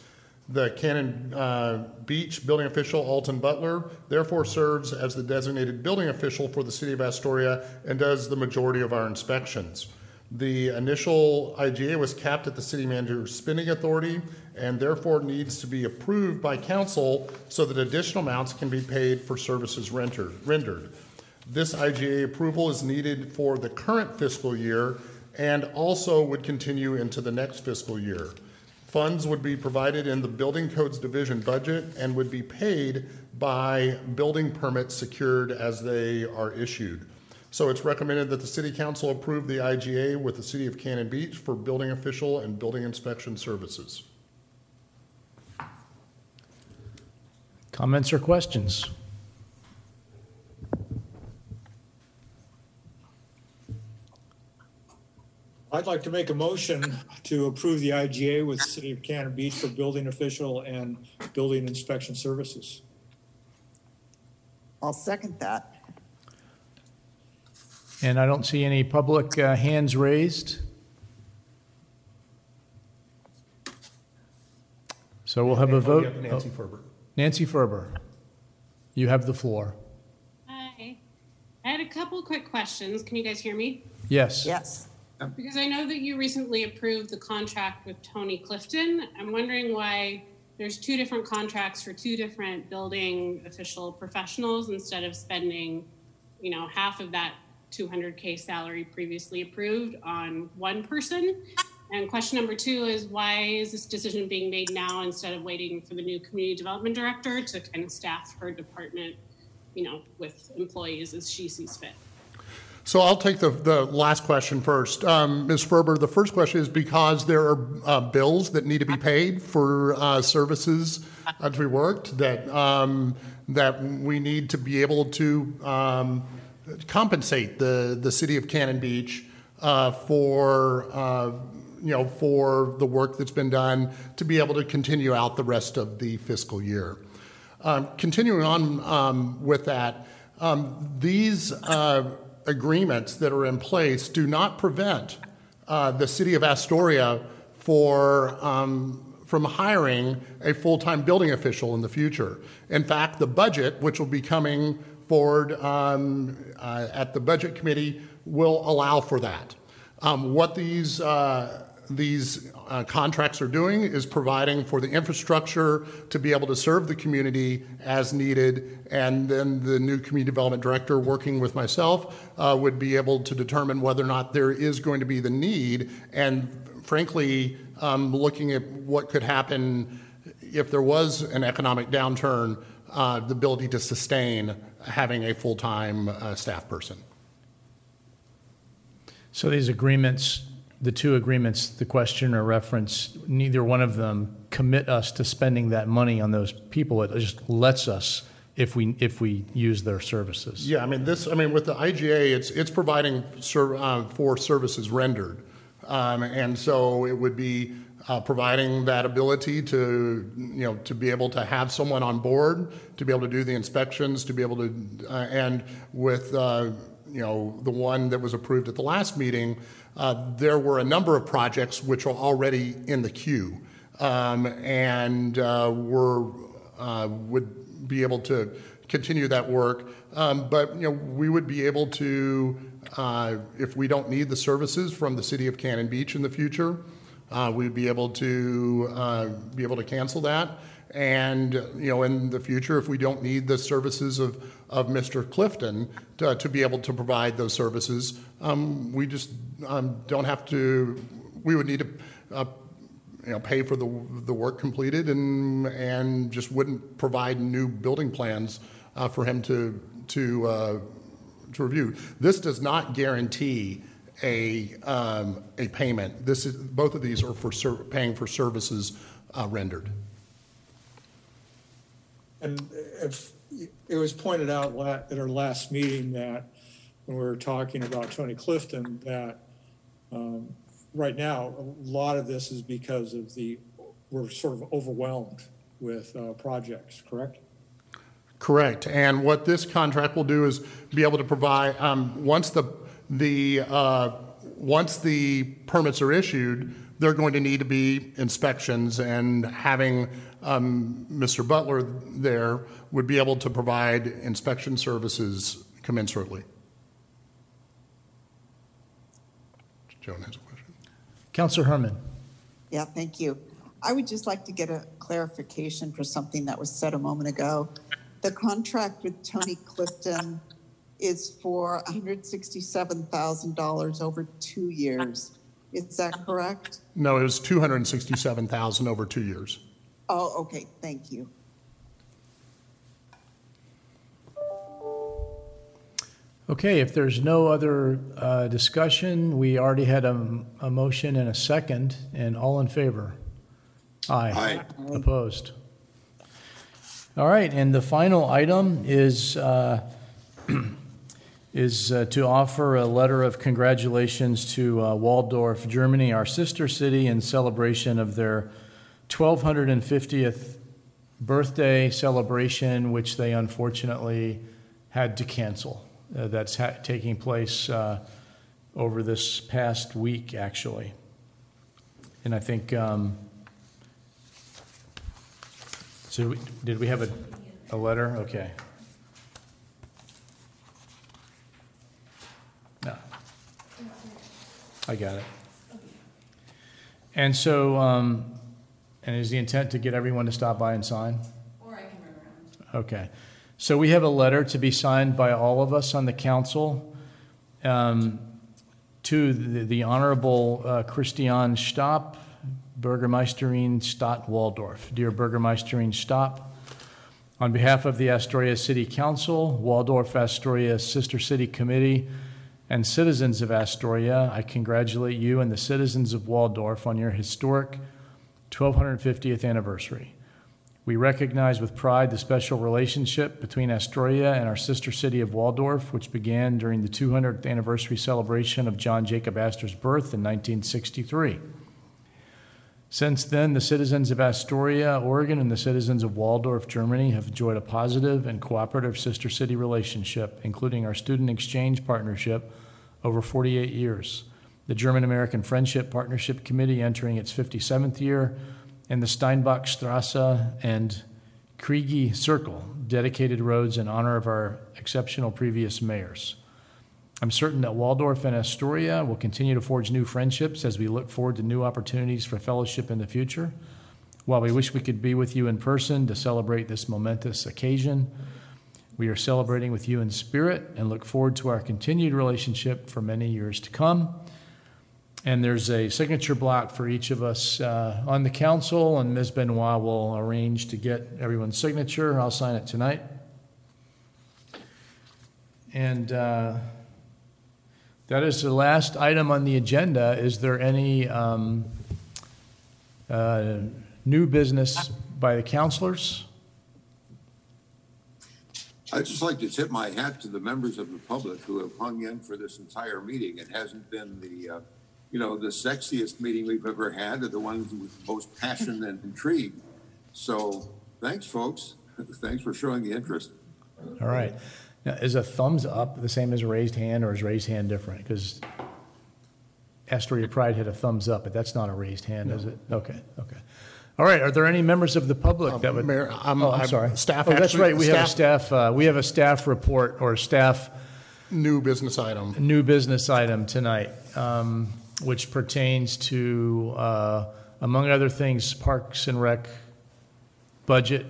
The Cannon uh, Beach building official, Alton Butler, therefore serves as the designated building official for the City of Astoria and does the majority of our inspections. The initial IGA was capped at the city manager's spending authority and therefore needs to be approved by council so that additional amounts can be paid for services rendered. rendered. This IGA approval is needed for the current fiscal year and also would continue into the next fiscal year. Funds would be provided in the Building Codes Division budget and would be paid by building permits secured as they are issued. So it's recommended that the City Council approve the IGA with the City of Cannon Beach for building official and building inspection services. Comments or questions? I'd like to make a motion to approve the IGA with City of Cannon Beach for building official and building inspection services. I'll second that. And I don't see any public uh, hands raised. So we'll have a And we vote. have Nancy Oh, Ferber. Nancy Ferber, you have the floor. Hi. I had a couple quick questions. Can you guys hear me? Yes. Yes. Because I know that you recently approved the contract with Tony Clifton. I'm wondering why there's two different contracts for two different building official professionals instead of spending, you know, half of that 200K salary previously approved on one person. And question number two is why is this decision being made now instead of waiting for the new community development director to kind of staff her department, you know, with employees as she sees fit? So I'll take the, the last question first. Um, Ms. Ferber, the first question is because there are uh, bills that need to be paid for uh, services uh, to be worked that, um, that we need to be able to um, compensate the, the city of Cannon Beach uh, for, uh, you know, for the work that's been done to be able to continue out the rest of the fiscal year. Um, continuing on um, with that, um, these uh, agreements that are in place do not prevent uh, the city of Astoria for um, from hiring a full-time building official in the future. In fact, the budget, which will be coming forward um, uh, at the budget committee, will allow for that. Um, what these uh, these uh, contracts are doing is providing for the infrastructure to be able to serve the community as needed, and then the new community development director, working with myself, uh, would be able to determine whether or not there is going to be the need, and frankly, um, looking at what could happen if there was an economic downturn, uh, the ability to sustain having a full-time uh, staff person. So these agreements, the two agreements, the question or reference, neither one of them commit us to spending that money on those people. It just lets us if we, if we use their services. Yeah, I mean, this, I mean, with the IGA, it's, it's providing ser, uh, for services rendered. Um, and so it would be uh, providing that ability to, you know, to be able to have someone on board, to be able to do the inspections, to be able to, uh, and with, uh, you know, the one that was approved at the last meeting, there were a number of projects which are already in the queue um, and uh, were, uh, would be able to continue that work. Um, but, you know, we would be able to, uh, if we don't need the services from the city of Cannon Beach in the future, uh, we'd be able to uh, be able to cancel that. And you know, in the future, if we don't need the services of, of Mr. Clifton to, to be able to provide those services, um, we just um, don't have to. We would need to, uh, you know, pay for the the work completed, and and just wouldn't provide new building plans uh, for him to to uh, to review. This does not guarantee a, um, a payment. This is, both of these are for ser- paying for services uh, rendered. And if, it was pointed out at our last meeting that, when we were talking about Tony Clifton, that um, right now, a lot of this is because of the, we're sort of overwhelmed with uh, projects, correct? Correct. And what this contract will do is be able to provide, um, once the, the, uh, once the permits are issued, they're going to need to be inspections and having um, Mr. Butler there would be able to provide inspection services commensurately. Joan has a question. Counselor Herman. Yeah, thank you. I would just like to get a clarification for something that was said a moment ago. The contract with Tony Clifton is for $167,000 over two years. Is that correct? No, it was 267,000 over two years. Oh, okay, thank you. Okay, if there's no other uh, discussion, we already had a, a motion and a second, and all in favor? Aye. Aye. Opposed? All right, and the final item is, uh, is uh, to offer a letter of congratulations to uh, Walldorf, Germany, our sister city, in celebration of their 1250th birthday celebration, which they unfortunately had to cancel. Uh, that's ha- taking place uh, over this past week, actually. And I think, um, so we- did we have a, a letter? Okay. No. I got it. And so, um, and is the intent to get everyone to stop by and sign? Or I can run around. Okay. So we have a letter to be signed by all of us on the council um, to the, the Honorable uh, Christian Staab, Bürgermeisterin Stadt Walldorf. Dear Bürgermeisterin Staab, on behalf of the Astoria City Council, Walldorf Astoria Sister City Committee, and citizens of Astoria, I congratulate you and the citizens of Walldorf on your historic 1250th anniversary. We recognize with pride the special relationship between Astoria and our sister city of Walldorf, which began during the 200th anniversary celebration of John Jacob Astor's birth in 1963. Since then, the citizens of Astoria, Oregon, and the citizens of Walldorf, Germany have enjoyed a positive and cooperative sister city relationship, including our student exchange partnership over 48 years, the German American Friendship Partnership Committee entering its 57th year, and the Steinbach Strasse and Kriegi Circle, dedicated roads in honor of our exceptional previous mayors. I'm certain that Walldorf and Astoria will continue to forge new friendships as we look forward to new opportunities for fellowship in the future. While we wish we could be with you in person to celebrate this momentous occasion, we are celebrating with you in spirit and look forward to our continued relationship for many years to come. And there's a signature block for each of us uh, on the council, and Ms. Benoit will arrange to get everyone's signature. I'll sign it tonight. And uh, that is the last item on the agenda. Is there any um, uh, new business by the councilors? I'd just like to tip my hat to the members of the public who have hung in for this entire meeting. It hasn't been the, uh, you know, the sexiest meeting we've ever had are the ones with the most passion and intrigue. So thanks, folks. Thanks for showing the interest. All right. Now, is a thumbs up the same as a raised hand, or is raised hand different? Because Astoria Pride had a thumbs up, but that's not a raised hand, is it? Okay, okay. All right, are there any members of the public that would? Mayor, I'm- Oh, I'm I'm- sorry. staff Oh, that's right, we have a staff- staff, uh, we have a staff report or staff New business item. new business item tonight, um, which pertains to, uh, among other things, Parks and Rec budget.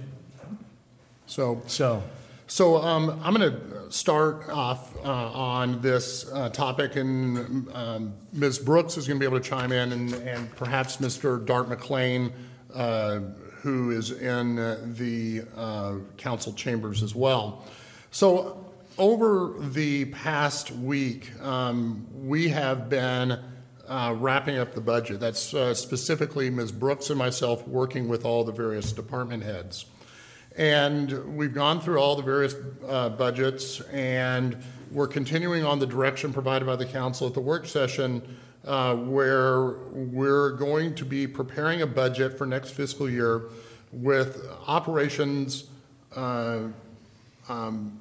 So, So, so um, I'm going to start off uh, on this uh, topic, and um, Ms. Brooks is going to be able to chime in, and, and perhaps Mr. Dart McLean, uh, who is in the uh, council chambers as well. So, over the past week, um, we have been uh, wrapping up the budget. That's uh, specifically Ms. Brooks and myself working with all the various department heads. And we've gone through all the various uh, budgets, and we're continuing on the direction provided by the council at the work session, uh, where we're going to be preparing a budget for next fiscal year with operations uh, um,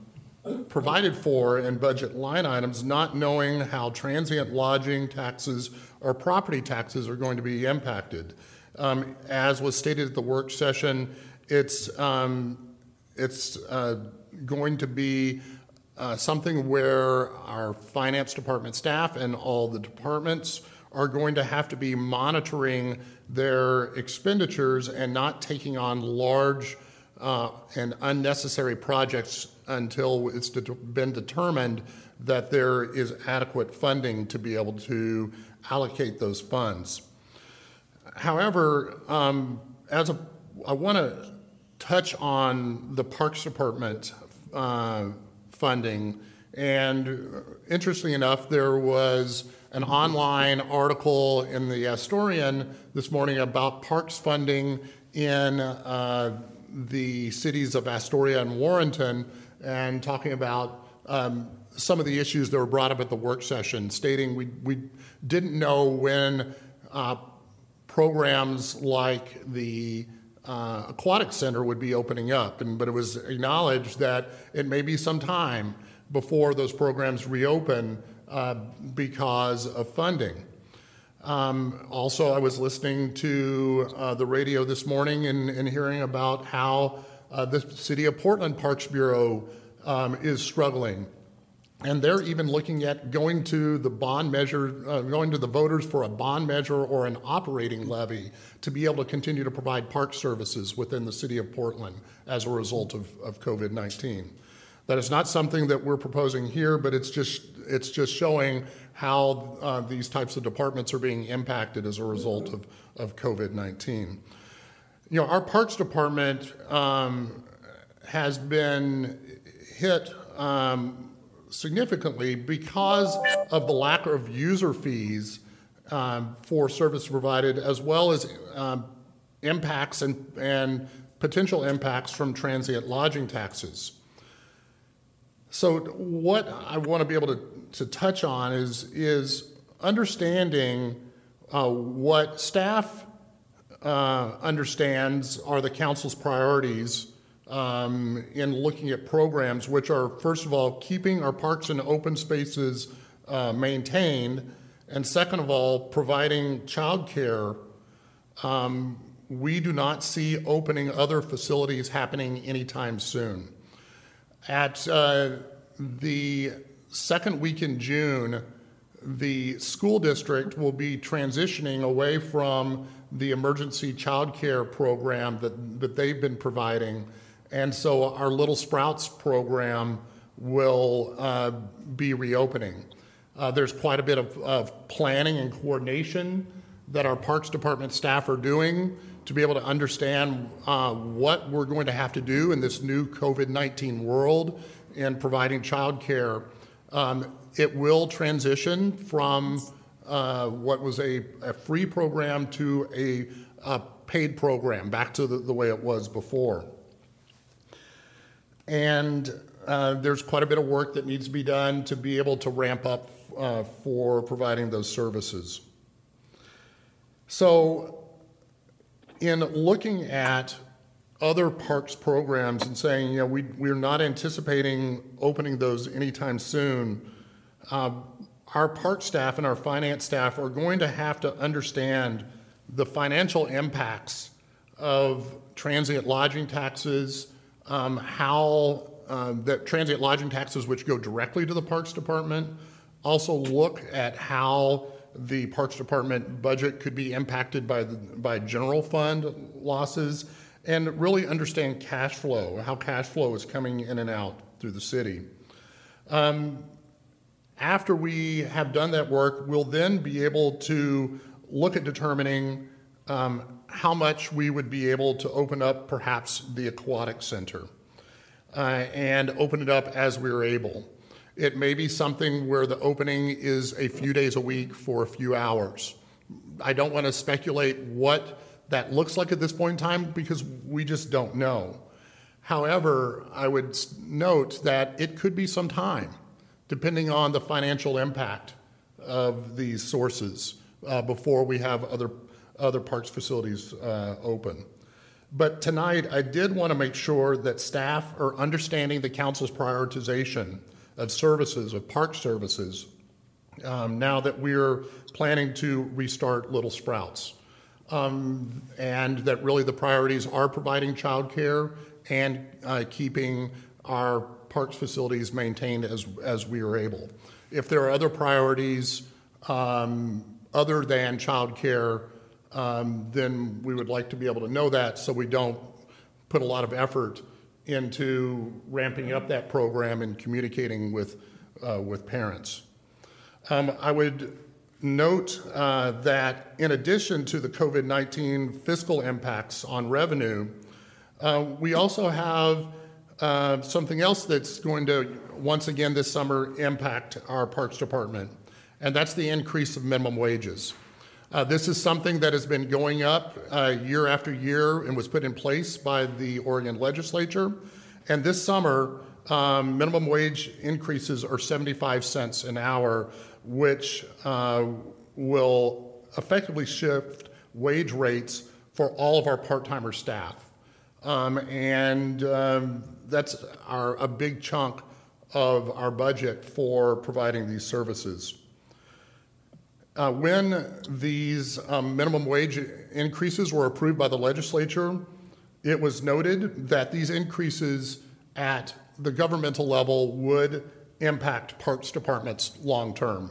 provided for in budget line items, not knowing how transient lodging taxes or property taxes are going to be impacted. Um, as was stated at the work session, it's um, it's uh, going to be uh, something where our finance department staff and all the departments are going to have to be monitoring their expenditures and not taking on large uh, and unnecessary projects until it's det- been determined that there is adequate funding to be able to allocate those funds. However, um, as a, I want to touch on the Parks Department uh, funding. And interestingly enough, there was an online article in the Astorian this morning about parks funding in uh, the cities of Astoria and Warrenton, and talking about um, some of the issues that were brought up at the work session, stating we, we didn't know when uh, programs like the uh, aquatic center would be opening up, and but it was acknowledged that it may be some time before those programs reopen uh, because of funding. Um, also, I was listening to uh, the radio this morning and, and hearing about how uh, the City of Portland Parks Bureau um, is struggling. And they're even looking at going to the bond measure, uh, going to the voters for a bond measure or an operating levy to be able to continue to provide park services within the City of Portland as a result of, of COVID 19. That is not something that we're proposing here, but it's just, it's just showing how uh, these types of departments are being impacted as a result of, of COVID 19. You know, our Parks Department um, has been hit um, significantly because of the lack of user fees um, for service provided, as well as um, impacts and, and potential impacts from transient lodging taxes. So, what I want to be able to, to touch on is, is understanding uh, what staff uh, understands are the council's priorities um, in looking at programs, which are, first of all, keeping our parks and open spaces uh, maintained, and second of all, providing childcare. Um, we do not see opening other facilities happening anytime soon. At uh, the second week in June, the school district will be transitioning away from the emergency child care program that, that they've been providing. And so our Little Sprouts program will uh, be reopening. Uh, there's quite a bit of, of planning and coordination that our Parks Department staff are doing to be able to understand uh, what we're going to have to do in this new COVID 19 world in providing child care. Um, it will transition from uh, what was a, a, free program to a, a, paid program, back to the, the way it was before. And uh, there's quite a bit of work that needs to be done to be able to ramp up uh, for providing those services. So, in looking at other parks programs and saying, you know, we, we're not anticipating opening those anytime soon, uh, our park staff and our finance staff are going to have to understand the financial impacts of transient lodging taxes, um, how um, that transient lodging taxes, which go directly to the Parks Department, also look at how the Parks Department budget could be impacted by the, by general fund losses, and really understand cash flow, how cash flow is coming in and out through the city. Um, after we have done that work, we'll then be able to look at determining um, how much we would be able to open up perhaps the aquatic center uh, and open it up as we're able. It may be something where the opening is a few days a week for a few hours. I don't want to speculate what that looks like at this point in time because we just don't know. However, I would note that it could be some time, depending on the financial impact of these sources, uh, before we have other other parks facilities uh, open. But tonight, I did want to make sure that staff are understanding the council's prioritization of services, of park services, um, now that we're planning to restart Little Sprouts. Um, and that really the priorities are providing childcare and uh, keeping our parks facilities maintained as, as we are able. If there are other priorities um, other than childcare, um, then we would like to be able to know that so we don't put a lot of effort into ramping up that program and communicating with, uh, with parents. Um, I would note uh, that in addition to the COVID 19 fiscal impacts on revenue, uh, we also have uh, something else that's going to, once again this summer, impact our Parks Department, and that's the increase of minimum wages. Uh, this is something that has been going up uh, year after year and was put in place by the Oregon legislature. And this summer, um, minimum wage increases are 75 cents an hour, which uh, will effectively shift wage rates for all of our part-timer staff. Um, and um, that's our, a big chunk of our budget for providing these services. Uh, when these um, minimum wage increases were approved by the legislature, it was noted that these increases at the governmental level would impact parks departments long term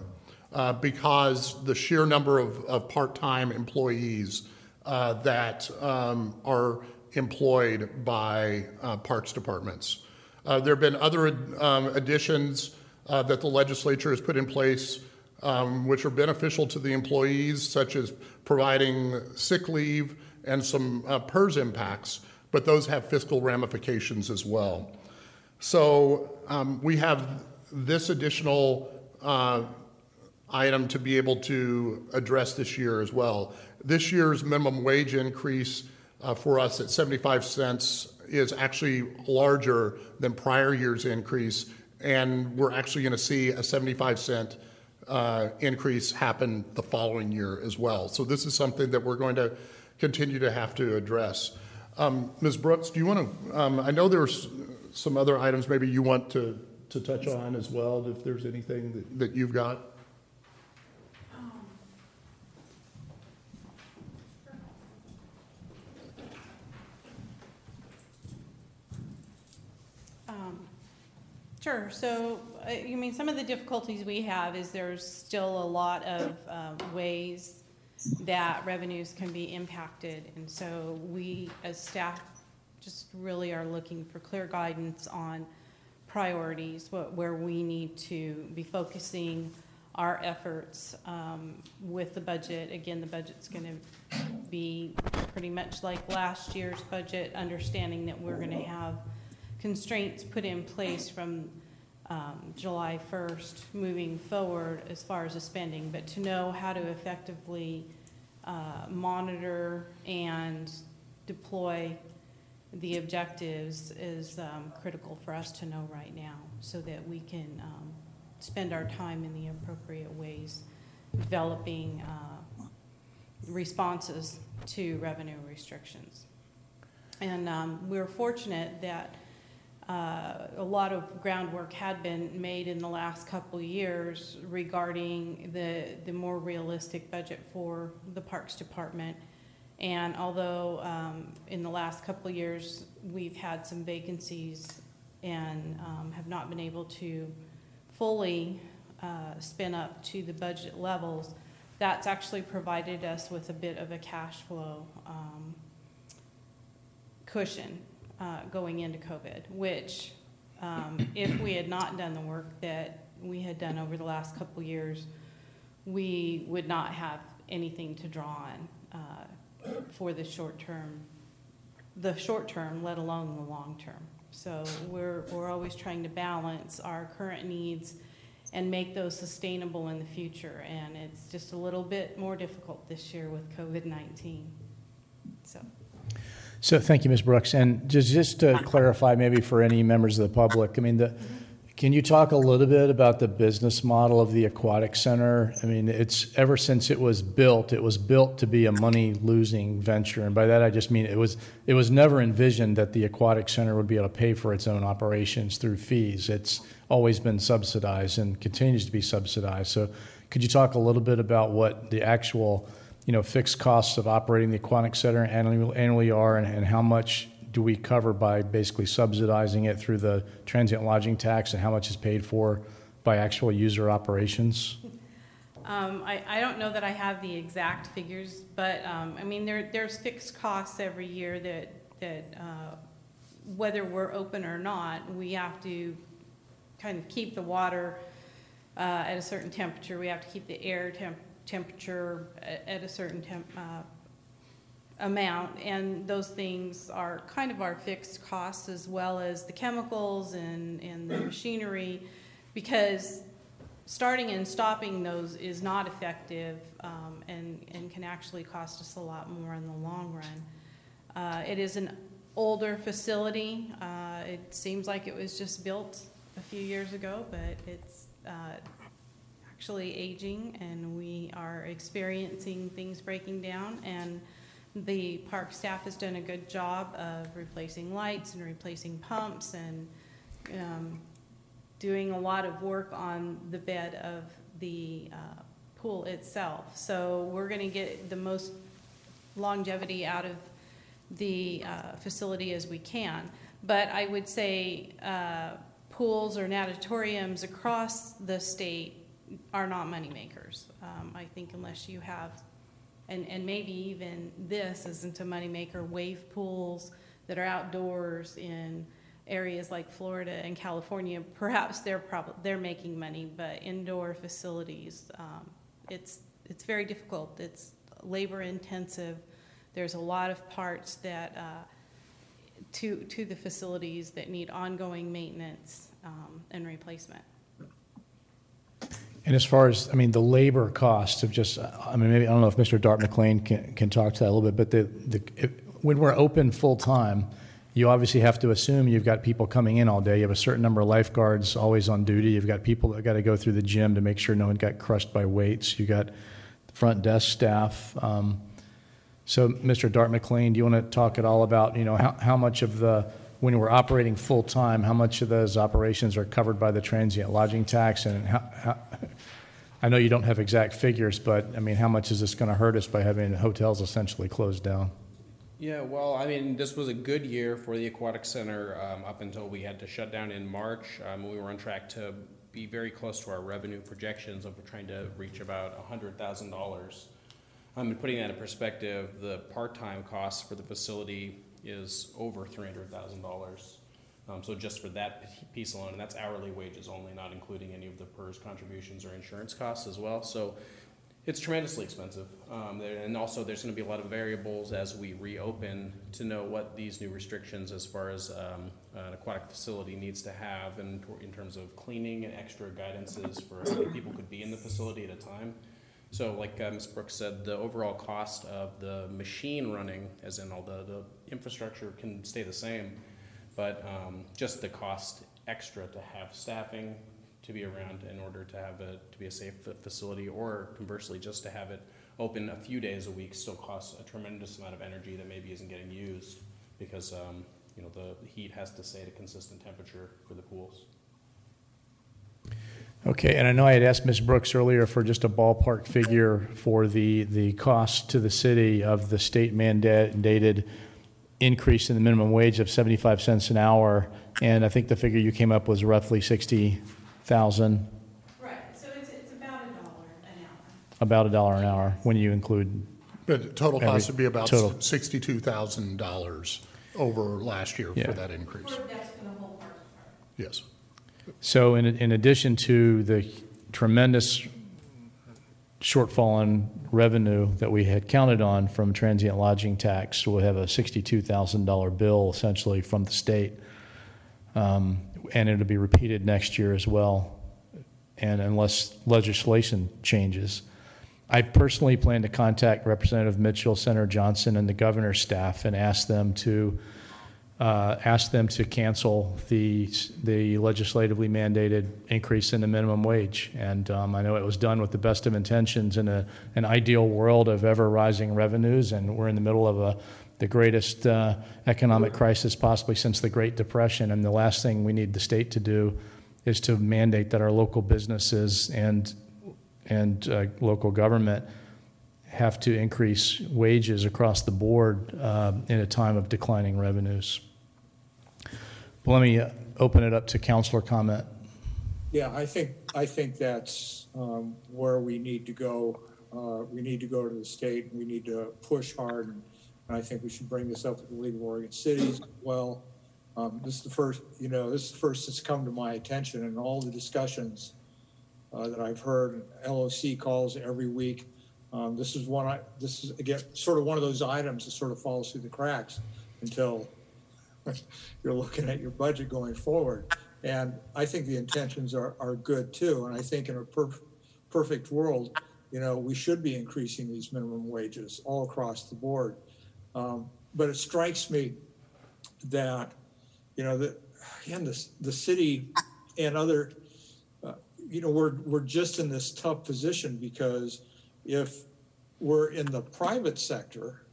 uh, because the sheer number of, of part time employees uh, that um, are employed by uh, parks departments. Uh, there have been other um, additions uh, that the legislature has put in place um, which are beneficial to the employees, such as providing sick leave and some uh, PERS impacts, but those have fiscal ramifications as well. So um, we have this additional uh, item to be able to address this year as well. This year's minimum wage increase for us at 75 cents is actually larger than prior year's increase, and we're actually going to see a 75 cent uh, increase happen the following year as well. So this is something that we're going to continue to have to address. Um, Ms. Brooks, do you want to? Um, I know there's some other items maybe you want to to touch on as well. If there's anything that you've got. Um, Sure. So, uh, you mean some of the difficulties we have is there's still a lot of uh, ways that revenues can be impacted. And so we, as staff, just really are looking for clear guidance on priorities, what, where we need to be focusing our efforts um, with the budget. Again, the budget's going to be pretty much like last year's budget, understanding that we're going to have constraints put in place from um, July 1st moving forward as far as the spending, but to know how to effectively uh, monitor and deploy the objectives is um, critical for us to know right now so that we can um, spend our time in the appropriate ways developing uh, responses to revenue restrictions. And um, we're fortunate that uh, a lot of groundwork had been made in the last couple years regarding the, the more realistic budget for the Parks Department. And although um, in the last couple years we've had some vacancies and um, have not been able to fully uh, spin up to the budget levels, that's actually provided us with a bit of a cash flow um, cushion uh, going into COVID, which um, if we had not done the work that we had done over the last couple years, we would not have anything to draw on uh, for the short term, the short term, let alone the long term. So we're, we're always trying to balance our current needs and make those sustainable in the future. And it's just a little bit more difficult this year with COVID 19. So. So thank you, Ms. Brooks. And just, just to clarify, maybe for any members of the public, I mean, the, can you talk a little bit about the business model of the aquatic center? I mean, it's ever since it was built, it was built to be a money-losing venture, and by that I just mean it was it was never envisioned that the aquatic center would be able to pay for its own operations through fees. It's always been subsidized and continues to be subsidized. So, could you talk a little bit about what the actual you know, fixed costs of operating the aquatic center annually, are and, and how much do we cover by basically subsidizing it through the transient lodging tax and how much is paid for by actual user operations? Um, I, I don't know that I have the exact figures, but um, I mean, there, there's fixed costs every year that, that uh, whether we're open or not, we have to kind of keep the water uh, at a certain temperature. We have to keep the air temp- temperature at, a certain temp, uh, amount, and those things are kind of our fixed costs as well as the chemicals and, and the machinery, because starting and stopping those is not effective um, and, and can actually cost us a lot more in the long run. Uh, it is an older facility. Uh, it seems like it was just built a few years ago, but it's uh, actually aging and we are experiencing things breaking down and the park staff has done a good job of replacing lights and replacing pumps and um, doing a lot of work on the bed of the uh, pool itself. So we're going to get the most longevity out of the uh, facility as we can. But I would say uh, pools or natatoriums across the state are not money makers. Um, I think unless you have and, and maybe even this isn't a moneymaker, wave pools that are outdoors in areas like Florida and California, perhaps they're prob- they're making money, but indoor facilities, um, it's it's very difficult. It's labor intensive. There's a lot of parts that uh, to to the facilities that need ongoing maintenance um, and replacement. And as far as, I mean, the labor costs of just, I mean, maybe, I don't know if Mr. Dart McLean can, can talk to that a little bit, but the, the, if, when we're open full-time, you obviously have to assume you've got people coming in all day. You have a certain number of lifeguards always on duty. You've got people that got to go through the gym to make sure no one got crushed by weights. You got front desk staff. Um, so, Mr. Dart McLean, do you want to talk at all about, you know, how, how much of the, when we're operating full time, how much of those operations are covered by the transient lodging tax, and how, how, I know you don't have exact figures, but I mean, how much is this going to hurt us by having hotels essentially closed down? Yeah, well, I mean, this was a good year for the aquatic center um, up until we had to shut down in March. Um, we were on track to be very close to our revenue projections of trying to reach about $100,000. Um, and putting that in perspective, the part-time cost for the facility is over $300,000. Um, so just for that piece alone, and that's hourly wages only, not including any of the PERS contributions or insurance costs as well. So it's tremendously expensive. Um, and also there's going to be a lot of variables as we reopen to know what these new restrictions as far as um, an aquatic facility needs to have in, in terms of cleaning and extra guidances for how many people could be in the facility at a time. So like uh, Ms. Brooks said, the overall cost of the machine running, as in all the, the infrastructure can stay the same, but um, just the cost extra to have staffing to be around in order to have it to be a safe facility, or conversely, just to have it open a few days a week still costs a tremendous amount of energy that maybe isn't getting used because um, you know the heat has to stay at a consistent temperature for the pools. Okay, and I know I had asked Ms. Brooks earlier for just a ballpark figure for the, the cost to the city of the state mandated increase in the minimum wage of 75 cents an hour, and I think the figure you came up with was roughly 60,000, Right, so it's, it's about a dollar an hour. about a dollar an hour when you include. But total every- cost would be about total. sixty-two thousand dollars over last year Yeah. for that increase. For, that's for the whole park. Yes. So in, in addition to the tremendous shortfall in revenue that we had counted on from transient lodging tax, we'll have a $62,000 bill essentially from the state. Um, and it'll be repeated next year as well, and unless legislation changes. I personally plan to contact Representative Mitchell, Senator Johnson, and the governor's staff and ask them to uh, ask them to cancel the the legislatively mandated increase in the minimum wage. And um, I know it was done with the best of intentions in a, an ideal world of ever rising revenues, and we're in the middle of a the greatest uh, economic crisis possibly since the Great Depression. And the last thing we need the state to do is to mandate that our local businesses and and uh, local government have to increase wages across the board uh, in a time of declining revenues. But let me uh, open it up to counselor comment. Yeah, I think, I think that's um, where we need to go. Uh, We need to go to the state, we need to push hard. And I think we should bring this up with the League of Oregon Cities well. Um, This is the first, you know, this is the first that's come to my attention in all the discussions uh, that I've heard, LOC calls every week. Um, This is one, I, this is, again, sort of one of those items that sort of falls through the cracks until you're looking at your budget going forward. And I think the intentions are, are good too. And I think in a per- perfect world, you know, we should be increasing these minimum wages all across the board. Um, but it strikes me that, you know, that, again, the, the city and other, uh, you know, we're, we're just in this tough position because if we're in the private sector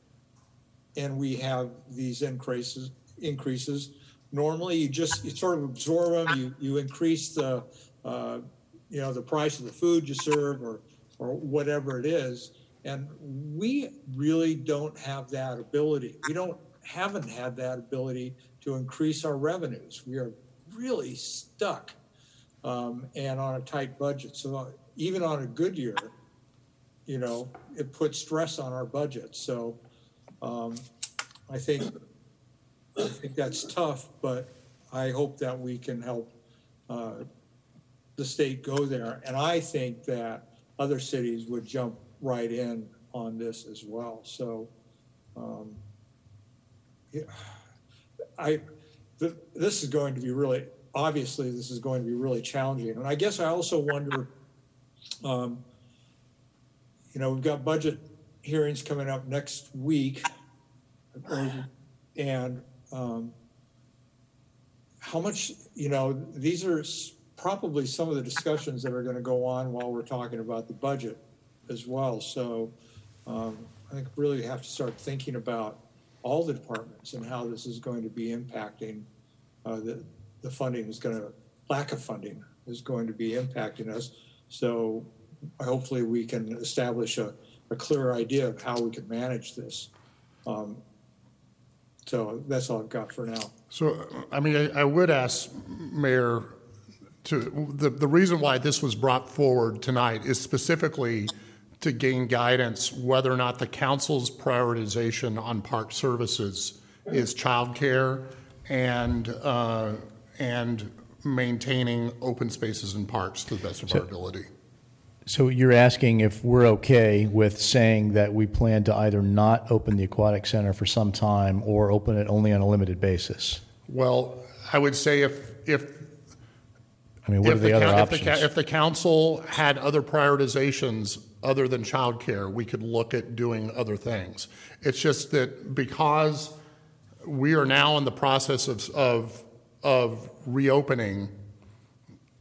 and we have these increases, increases, normally you just, you sort of absorb them, you, you increase the, uh, you know, the price of the food you serve or, or whatever it is. And we really don't have that ability. We don't, haven't had that ability to increase our revenues. We are really stuck um, and on a tight budget. So even on a good year, you know, it puts stress on our budget. So um, I think I think that's tough, but I hope that we can help uh, the state go there. And I think that other cities would jump right in on this as well. So, um, yeah, I, th- this is going to be really, obviously, this is going to be really challenging. And I guess I also wonder, um, you know, we've got budget hearings coming up next week. And um, how much, you know, these are probably some of the discussions that are going to go on while we're talking about the budget as well. So um, I think really have to start thinking about all the departments and how this is going to be impacting uh, the, the funding is going to, lack of funding is going to be impacting us. So hopefully we can establish a, a clear idea of how we can manage this. Um, so that's all I've got for now. So, I mean, I, I would ask Mayor to, the, the reason why this was brought forward tonight is specifically to gain guidance whether or not the council's prioritization on park services is childcare and, uh, and maintaining open spaces and parks to the best of our ability. So you're asking if we're okay with saying that we plan to either not open the aquatic center for some time or open it only on a limited basis? Well, I would say if, if I mean, what are If the other coun- if the options? If the council had other prioritizations other than childcare, we could look at doing other things. It's just that because we are now in the process of, of, of reopening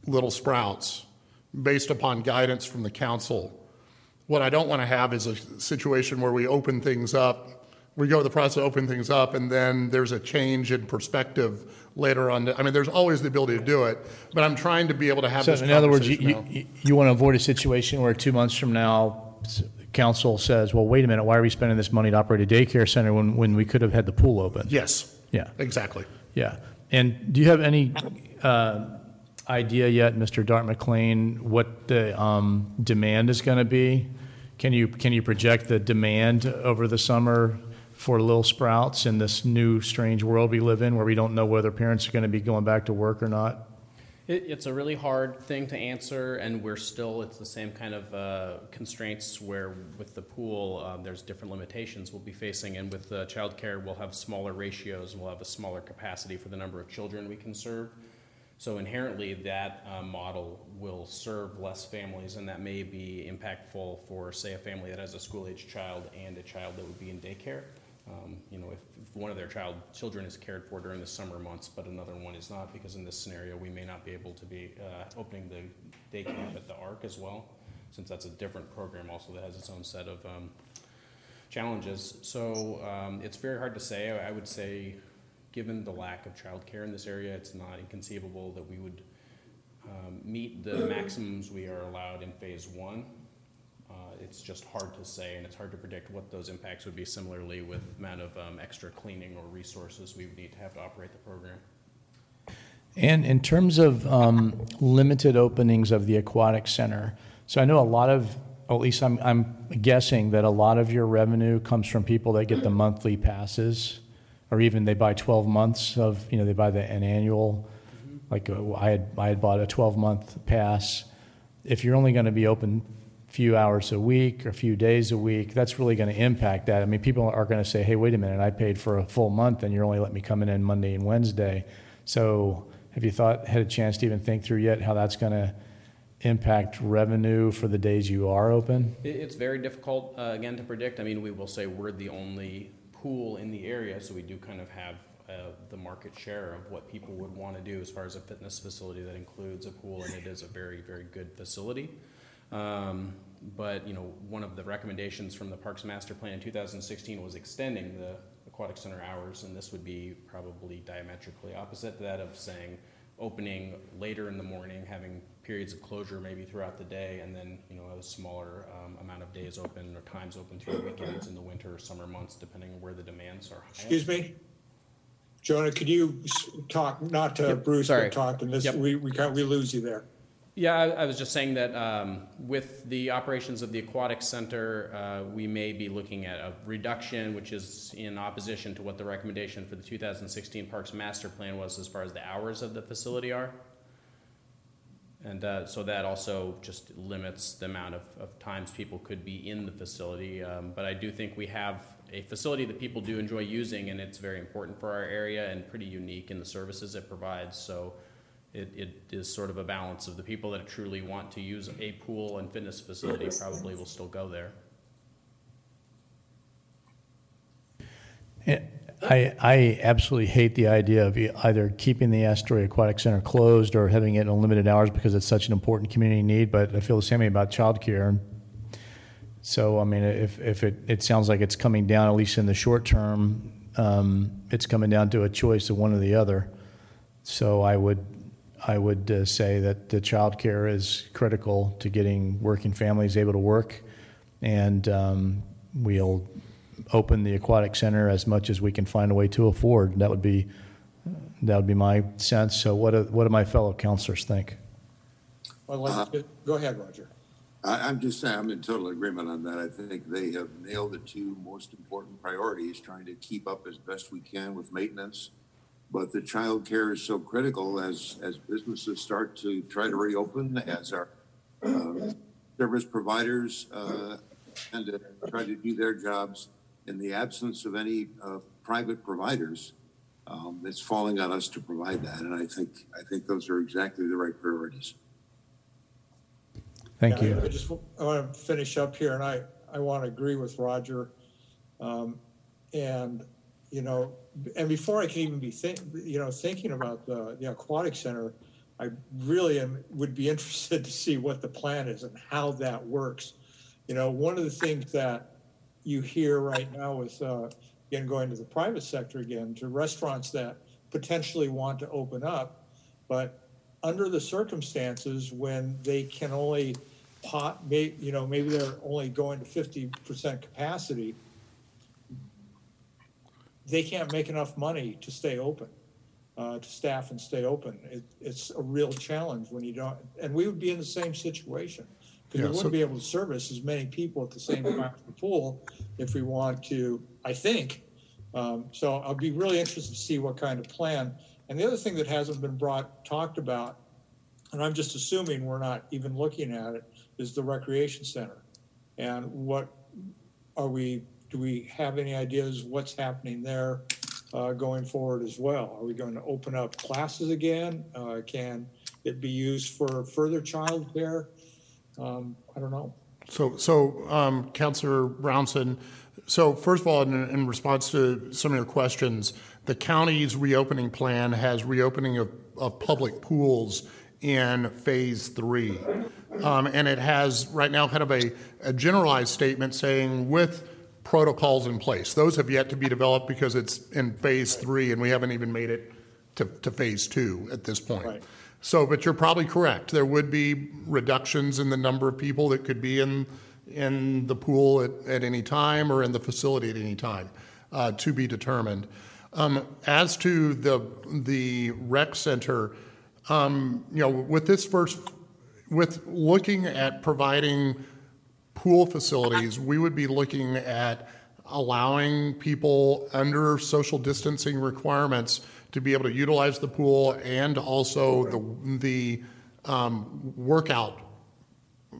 Little Sprouts based upon guidance from the council, What I don't want to have is a situation where we open things up, we go through the process of opening things up, and then there's a change in perspective later on. I mean, there's always the ability to do it, but I'm trying to be able to have So this in other words, you, conversation now. you, you want to avoid a situation where two months from now, s- council says, well, wait a minute, why are we spending this money to operate a daycare center when, when we could have had the pool open? Yes. Yeah. Exactly. Yeah. And do you have any uh, idea yet, Mr. Dart McLean, what the um, demand is going to be? Can you, can you project the demand over the summer for Little Sprouts in this new strange world we live in where we don't know whether parents are going to be going back to work or not? It, it's a really hard thing to answer, and we're still, it's the same kind of uh, constraints where with the pool, um, there's different limitations we'll be facing, and with uh, childcare, we'll have smaller ratios, and we'll have a smaller capacity for the number of children we can serve. So inherently, that uh, model will serve less families, and that may be impactful for, say, a family that has a school-age child and a child that would be in daycare. Um, you know, if, if one of their child children is cared for during the summer months, but another one is not, because in this scenario, we may not be able to be uh, opening the day camp at the Arc as well, since that's a different program also that has its own set of um, challenges. So um, it's very hard to say. I I would say, given the lack of childcare in this area, it's not inconceivable that we would um, meet the maximums we are allowed in phase one. Uh, it's just hard to say, and it's hard to predict what those impacts would be. Similarly, with the amount of um, extra cleaning or resources we would need to have to operate the program. And in terms of um, limited openings of the aquatic center, so I know a lot of, or at least I'm, I'm guessing that a lot of your revenue comes from people that get the monthly passes, or even they buy 12 months of, you know, they buy the, an annual, like uh, I had, I had bought a 12 month pass. If you're only going to be open a few hours a week or a few days a week, that's really going to impact that. I mean, people are going to say, hey, wait a minute, I paid for a full month and you're only letting me come in on Monday and Wednesday. So have you thought, had a chance to even think through yet how that's going to impact revenue for the days you are open? It's very difficult, uh, again, to predict. I mean, we will say we're the only pool in the area, so we do kind of have uh, the market share of what people would want to do as far as a fitness facility that includes a pool, and it is a very, very good facility. Um, but you know, one of the recommendations from the Parks Master Plan in 2016 was extending the aquatic center hours, and this would be probably diametrically opposite to that of saying opening later in the morning, having periods of closure maybe throughout the day, and then you know a smaller um, amount of days open or times open through the weekends in the winter or summer months, depending on where the demands are. highest. Excuse me? Jonah, could you talk, not to Yep, Bruce, sorry. but talk to this, Yep. we, we can't, we lose you there. Yeah, I, I was just saying that um, with the operations of the aquatic center, uh, we may be looking at a reduction, which is in opposition to what the recommendation for the 2016 Parks Master Plan was as far as the hours of the facility are. And uh, so that also just limits the amount of, of times people could be in the facility. Um, but I do think we have a facility that people do enjoy using, and it's very important for our area and pretty unique in the services it provides. So it, it is sort of a balance of the people that truly want to use a pool and fitness facility probably will still go there. Yeah, I, I absolutely hate the idea of either keeping the Astoria Aquatic Center closed or having it in limited hours because it's such an important community need, but I feel the same way about childcare. So, I mean, if, if it, it sounds like it's coming down, at least in the short term, um, it's coming down to a choice of one or the other. So I would, I would uh, say that the childcare is critical to getting working families able to work. And um, we'll open the aquatic center as much as we can find a way to afford. That would be, that would be my sense. So what do, what do my fellow councilors think? Well, let's- Go ahead, Roger. I, I'm just saying, I'm in total agreement on that. I think they have nailed the two most important priorities, trying to keep up as best we can with maintenance. But the child care is so critical as, as businesses start to try to reopen, as our uh, service providers uh, and to try to do their jobs in the absence of any uh, private providers. Um, it's falling on us to provide that, and I think I think those are exactly the right priorities. Thank Yeah, you. I just, I want to finish up here, and I, I want to agree with Roger. Um, And, you know, and before I can even be think, you know, thinking about the, the aquatic center, I really am, would be interested to see what the plan is and how that works. You know, one of the things that you hear right now with, uh, again, going to the private sector again, to restaurants that potentially want to open up, but under the circumstances when they can only pot, may, you know, maybe they're only going to fifty percent capacity, they can't make enough money to stay open, uh, to staff and stay open. It, it's a real challenge when you don't, and we would be in the same situation. Because Yeah, we wouldn't be able to service as many people at the same time at the pool if we want to, I think. Um, so I'll be really interested to see what kind of plan. And the other thing that hasn't been brought, talked about, and I'm just assuming we're not even looking at it, is the recreation center. And what are we, do we have any ideas what's happening there uh, going forward as well? Are we going to open up classes again? Uh, Can it be used for further childcare? Um, I don't know. So, so, um, Councilor Brownson, so first of all, in, in response to some of your questions, the county's reopening plan has reopening of, of public pools in phase three. Um, and it has right now kind of a, a generalized statement saying with protocols in place. Those have yet to be developed because it's in phase three and we haven't even made it to, to phase two at this point. Right. So, but you're probably correct. There would be reductions in the number of people that could be in, in the pool at, at any time or in the facility at any time, uh, to be determined. Um, as to the, the rec center, um, you know, with this first, with looking at providing pool facilities, we would be looking at allowing people under social distancing requirements to be able to utilize the pool and also the, the um, workout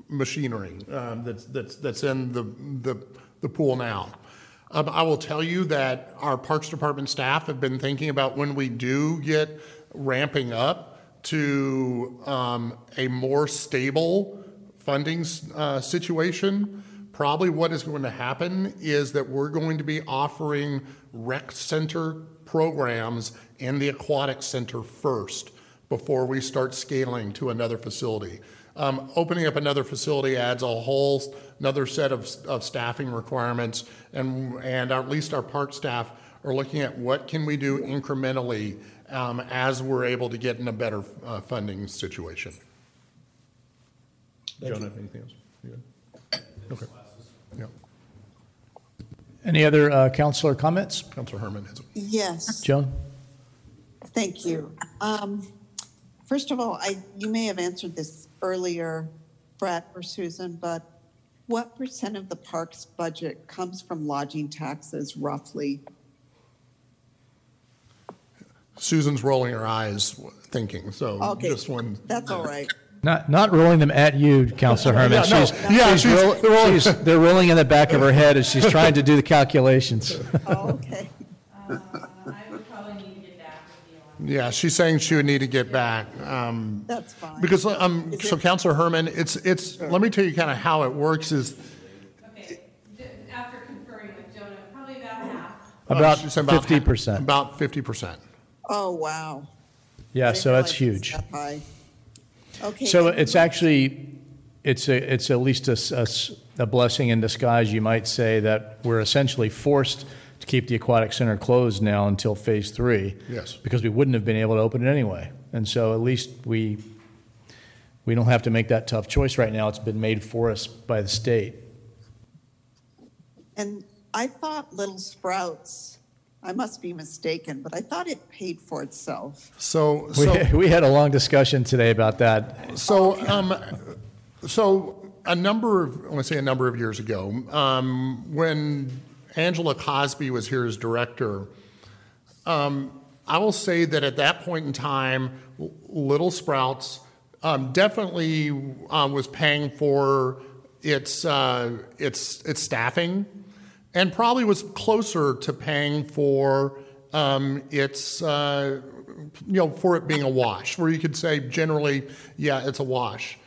machinery um, that's, that's, that's in the, the, the pool now. Um, I will tell you that our Parks Department staff have been thinking about when we do get ramping up to um, a more stable funding uh, situation. Probably what is going to happen is that we're going to be offering rec center programs in the aquatic center first before we start scaling to another facility. Um, opening up another facility adds a whole another set of, of staffing requirements, and and at least our park staff are looking at what can we do incrementally um, as we're able to get in a better uh, funding situation. Thank John, you. have anything else? You good? Okay. Yeah. Any other uh, councilor comments? Councilor Herman has. Yes. Joan? Thank you. Um, First of all, I, you may have answered this earlier, Brett or Susan, but what percent of the park's budget comes from lodging taxes roughly? Susan's rolling her eyes, thinking. So Okay, just one. That's all right. Not, not rolling them at you, Councilor Herman. Yeah, no. She's, Yeah, she's she's- roll- they're rolling- she's- they're rolling in the back of her head as she's trying to do the calculations. Oh, okay. Yeah, she's saying she would need to get back. Um, That's fine. Because, um, Is so it- Councilor Herman, it's, it's, let me tell you kind of how it works is, Okay, After conferring with Jonah, probably about half. About she said 50%. About fifty percent. Oh, wow. Yeah, so that's huge. Okay. So it's actually, it's a, it's at least a, s- a s- a blessing in disguise, you might say, that we're essentially forced to keep the aquatic center closed now until phase three. Yes. Because we wouldn't have been able to open it anyway. And so at least we, we don't have to make that tough choice right now. It's been made for us by the state. And I thought Little Sprouts, I must be mistaken, but I thought it paid for itself. So, We, so. we had a long discussion today about that. So, um, so a number of, I want to say a number of years ago, um, when Angela Cosby was here as director, um, I will say that at that point in time, Little Sprouts um, definitely um, was paying for its uh, its its staffing, and probably was closer to paying for um, its uh, you know for it being a wash, where you could say generally, yeah, it's a wash,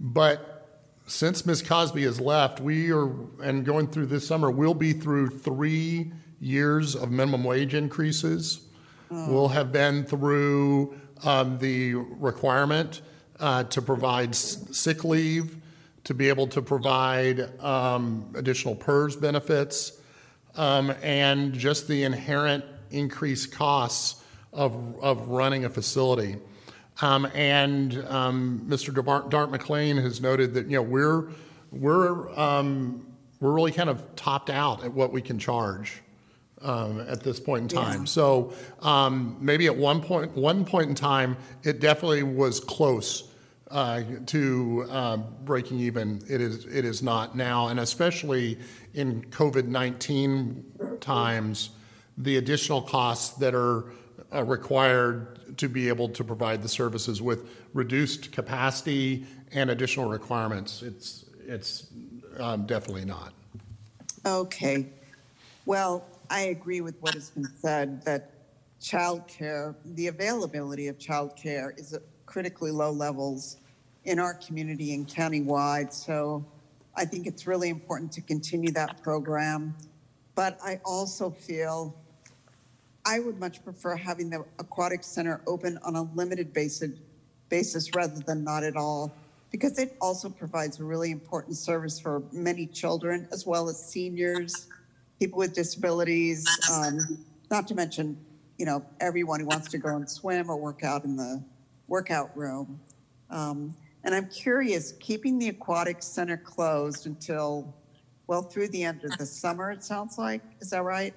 but since Ms. Cosby has left, we are, and going through this summer, we'll be through three years of minimum wage increases. We'll have been through um, the requirement uh, to provide sick leave, to be able to provide um, additional PERS benefits um, and just the inherent increased costs of, of running a facility. Um, and um, Mr. Dart, Dart McLean has noted that you know we're we're um, we're really kind of topped out at what we can charge um, at this point in time. Yeah. So um, maybe at one point one point in time, it definitely was close uh, to uh, breaking even. It is it is not now, and especially in COVID nineteen times, the additional costs that are uh, required to be able to provide the services with reduced capacity and additional requirements. It's it's um, definitely not. Okay. Well, I agree with what has been said that childcare, the availability of childcare is at critically low levels in our community and countywide. So I think it's really important to continue that program. But I also feel I would much prefer having the aquatic center open on a limited basis, basis rather than not at all, because it also provides a really important service for many children as well as seniors, people with disabilities, um, not to mention, you know, everyone who wants to go and swim or work out in the workout room. Um, and I'm curious, keeping the aquatic center closed until, well, through the end of the summer, it sounds like. Is that right?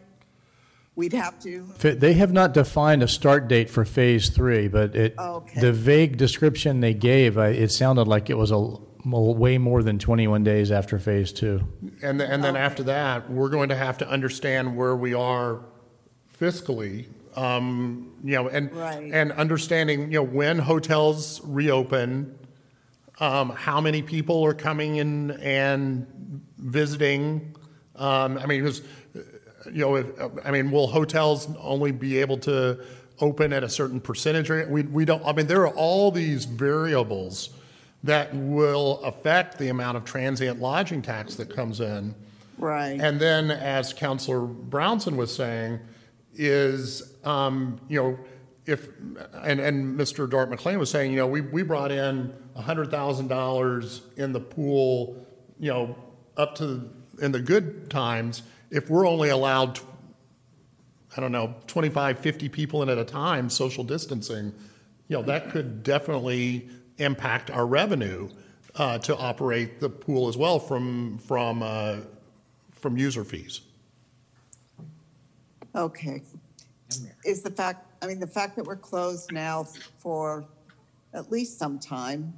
We'd have to. They have not defined a start date for phase three, but it, Okay. the vague description they gave, I- it sounded like it was a, l- way more than 21 days after phase two. And, th- and then after that, we're going to have to understand where we are fiscally, um, you know, and, Right. and understanding, you know, when hotels reopen, um, how many people are coming in and visiting. Um, I mean, because, you know, if, I mean, will hotels only be able to open at a certain percentage rate? We, we don't, I mean, there are all these variables that will affect the amount of transient lodging tax that comes in. Right. And then, as Councilor Brownson was saying, is, um, you know, if, and, and Mr. Dart McLean was saying, you know, we, we brought in $100,000 in the pool, you know, up to, in the good times, if we're only allowed, I don't know, 25, 50 people in at a time, social distancing, you know, that could definitely impact our revenue uh, to operate the pool as well from, from, uh, from user fees. Okay. Is the fact, I mean, the fact that we're closed now for at least some time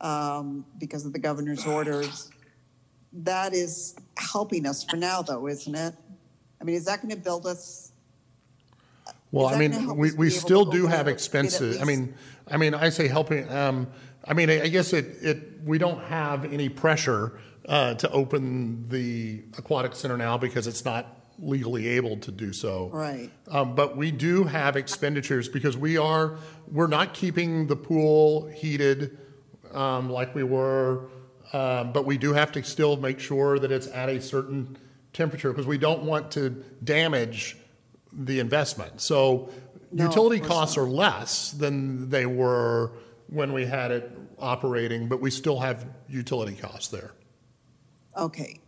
um, because of the governor's orders, that is helping us for now, though, isn't it? I mean, is that going to build us? Well, I mean, we, we still do have expenses. I mean, I mean, I say helping, um, I mean, I guess it, it, we don't have any pressure, uh, to open the aquatic center now because it's not legally able to do so. Right. Um, but we do have expenditures because we are, we're not keeping the pool heated, um, like we were. Um, but we do have to still make sure that it's at a certain temperature because we don't want to damage the investment. So No, utility course costs are less than they were when we had it operating, but we still have utility costs there. Okay.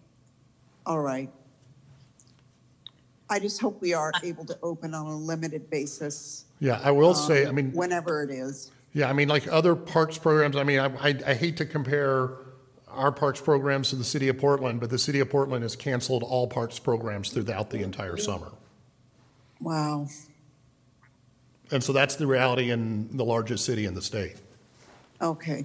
All right. I just hope we are able to open on a limited basis. Yeah, I will say, um, I mean, Whenever it is. Yeah, I mean, like other parks programs, I mean, I, I, I hate to compare our parks programs to the city of Portland, but the city of Portland has canceled all parks programs throughout the entire summer. Wow. And so that's the reality in the largest city in the state. Okay.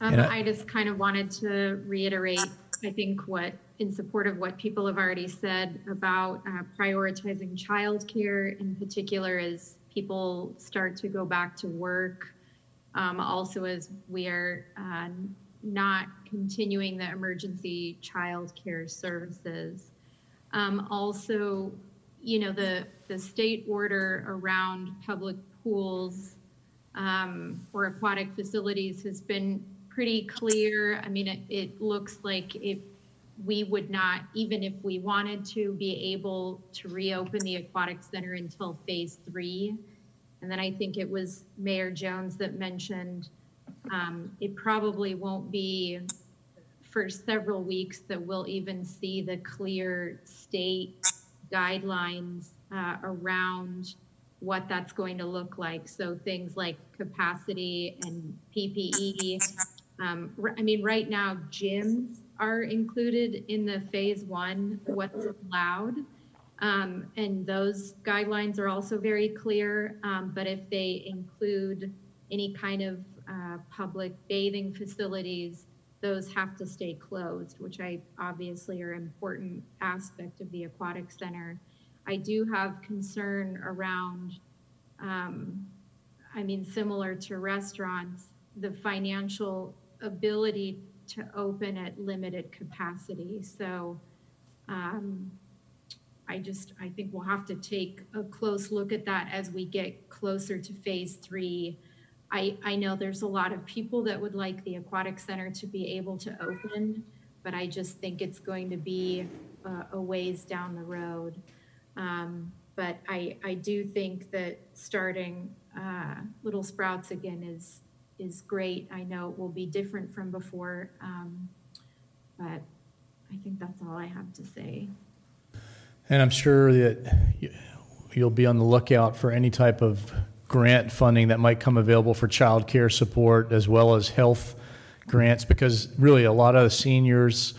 Um, I- I just kind of wanted to reiterate, I think what, in support of what people have already said about uh, prioritizing childcare in particular as people start to go back to work. Um, also, as we are uh, not continuing the emergency childcare services. Um, also, you know, the, the state order around public pools um, or aquatic facilities has been pretty clear. I mean, it, it looks like if we would not, even if we wanted to, be able to reopen the aquatic center until phase three. And then I think it was Mayor Jones that mentioned um, it probably won't be for several weeks that we'll even see the clear state guidelines uh, around what that's going to look like. So things like capacity and PPE. Um, I mean, right now, gyms are included in the phase one, what's allowed. Um, and those guidelines are also very clear. Um, but if they include any kind of uh, public bathing facilities, those have to stay closed, which I obviously are an important aspect of the aquatic center. I do have concern around, um, I mean, similar to restaurants, the financial ability to open at limited capacity. So, um, I just, I think we'll have to take a close look at that as we get closer to phase three. I, I know there's a lot of people that would like the aquatic center to be able to open, but I just think it's going to be a, a ways down the road. Um, but I, I do think that starting uh, Little Sprouts again is is great. I know it will be different from before, um, but I think that's all I have to say. And I'm sure that you- you'll be on the lookout for any type of grant funding that might come available for child care support as well as health grants, because really a lot of the seniors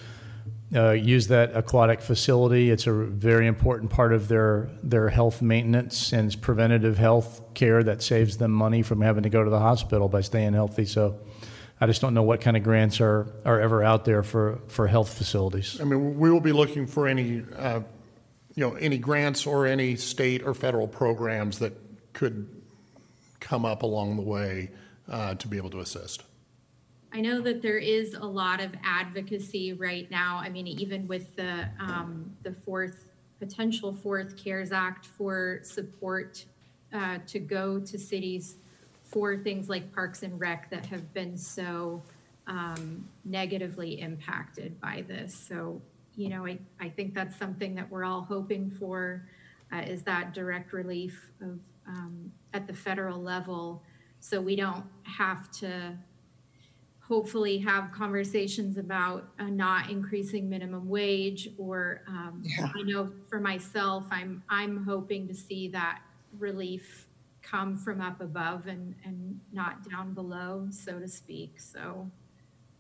uh, use that aquatic facility. It's a very important part of their, their health maintenance and it's preventative health care that saves them money from having to go to the hospital by staying healthy. So I just don't know what kind of grants are, are ever out there for, for health facilities. I mean, we will be looking for any, uh, you know, any grants or any state or federal programs that could come up along the way uh, to be able to assist. I know that there is a lot of advocacy right now. I mean, even with the um, the fourth potential fourth CARES Act for support uh, to go to cities for things like Parks and Rec that have been so um, negatively impacted by this. So, you know, I, I think that's something that we're all hoping for uh, is that direct relief of um, at the federal level, so we don't have to hopefully have conversations about uh, not increasing minimum wage or um, I know for myself, I'm I'm hoping to see that relief come from up above and and not down below, so to speak. So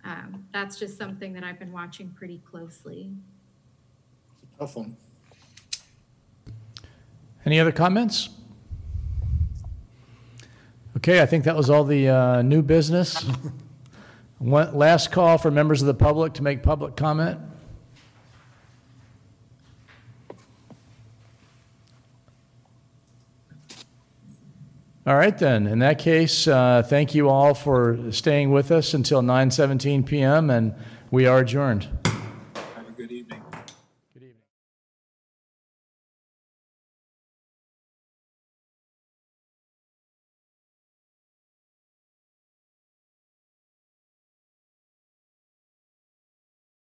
um, that's just something that I've been watching pretty closely. Tough one. Any other comments? Okay, I think that was all the uh, new business. One, last call for members of the public to make public comment. All right, then. In that case, uh, thank you all for staying with us until 9:17 p.m. and we are adjourned.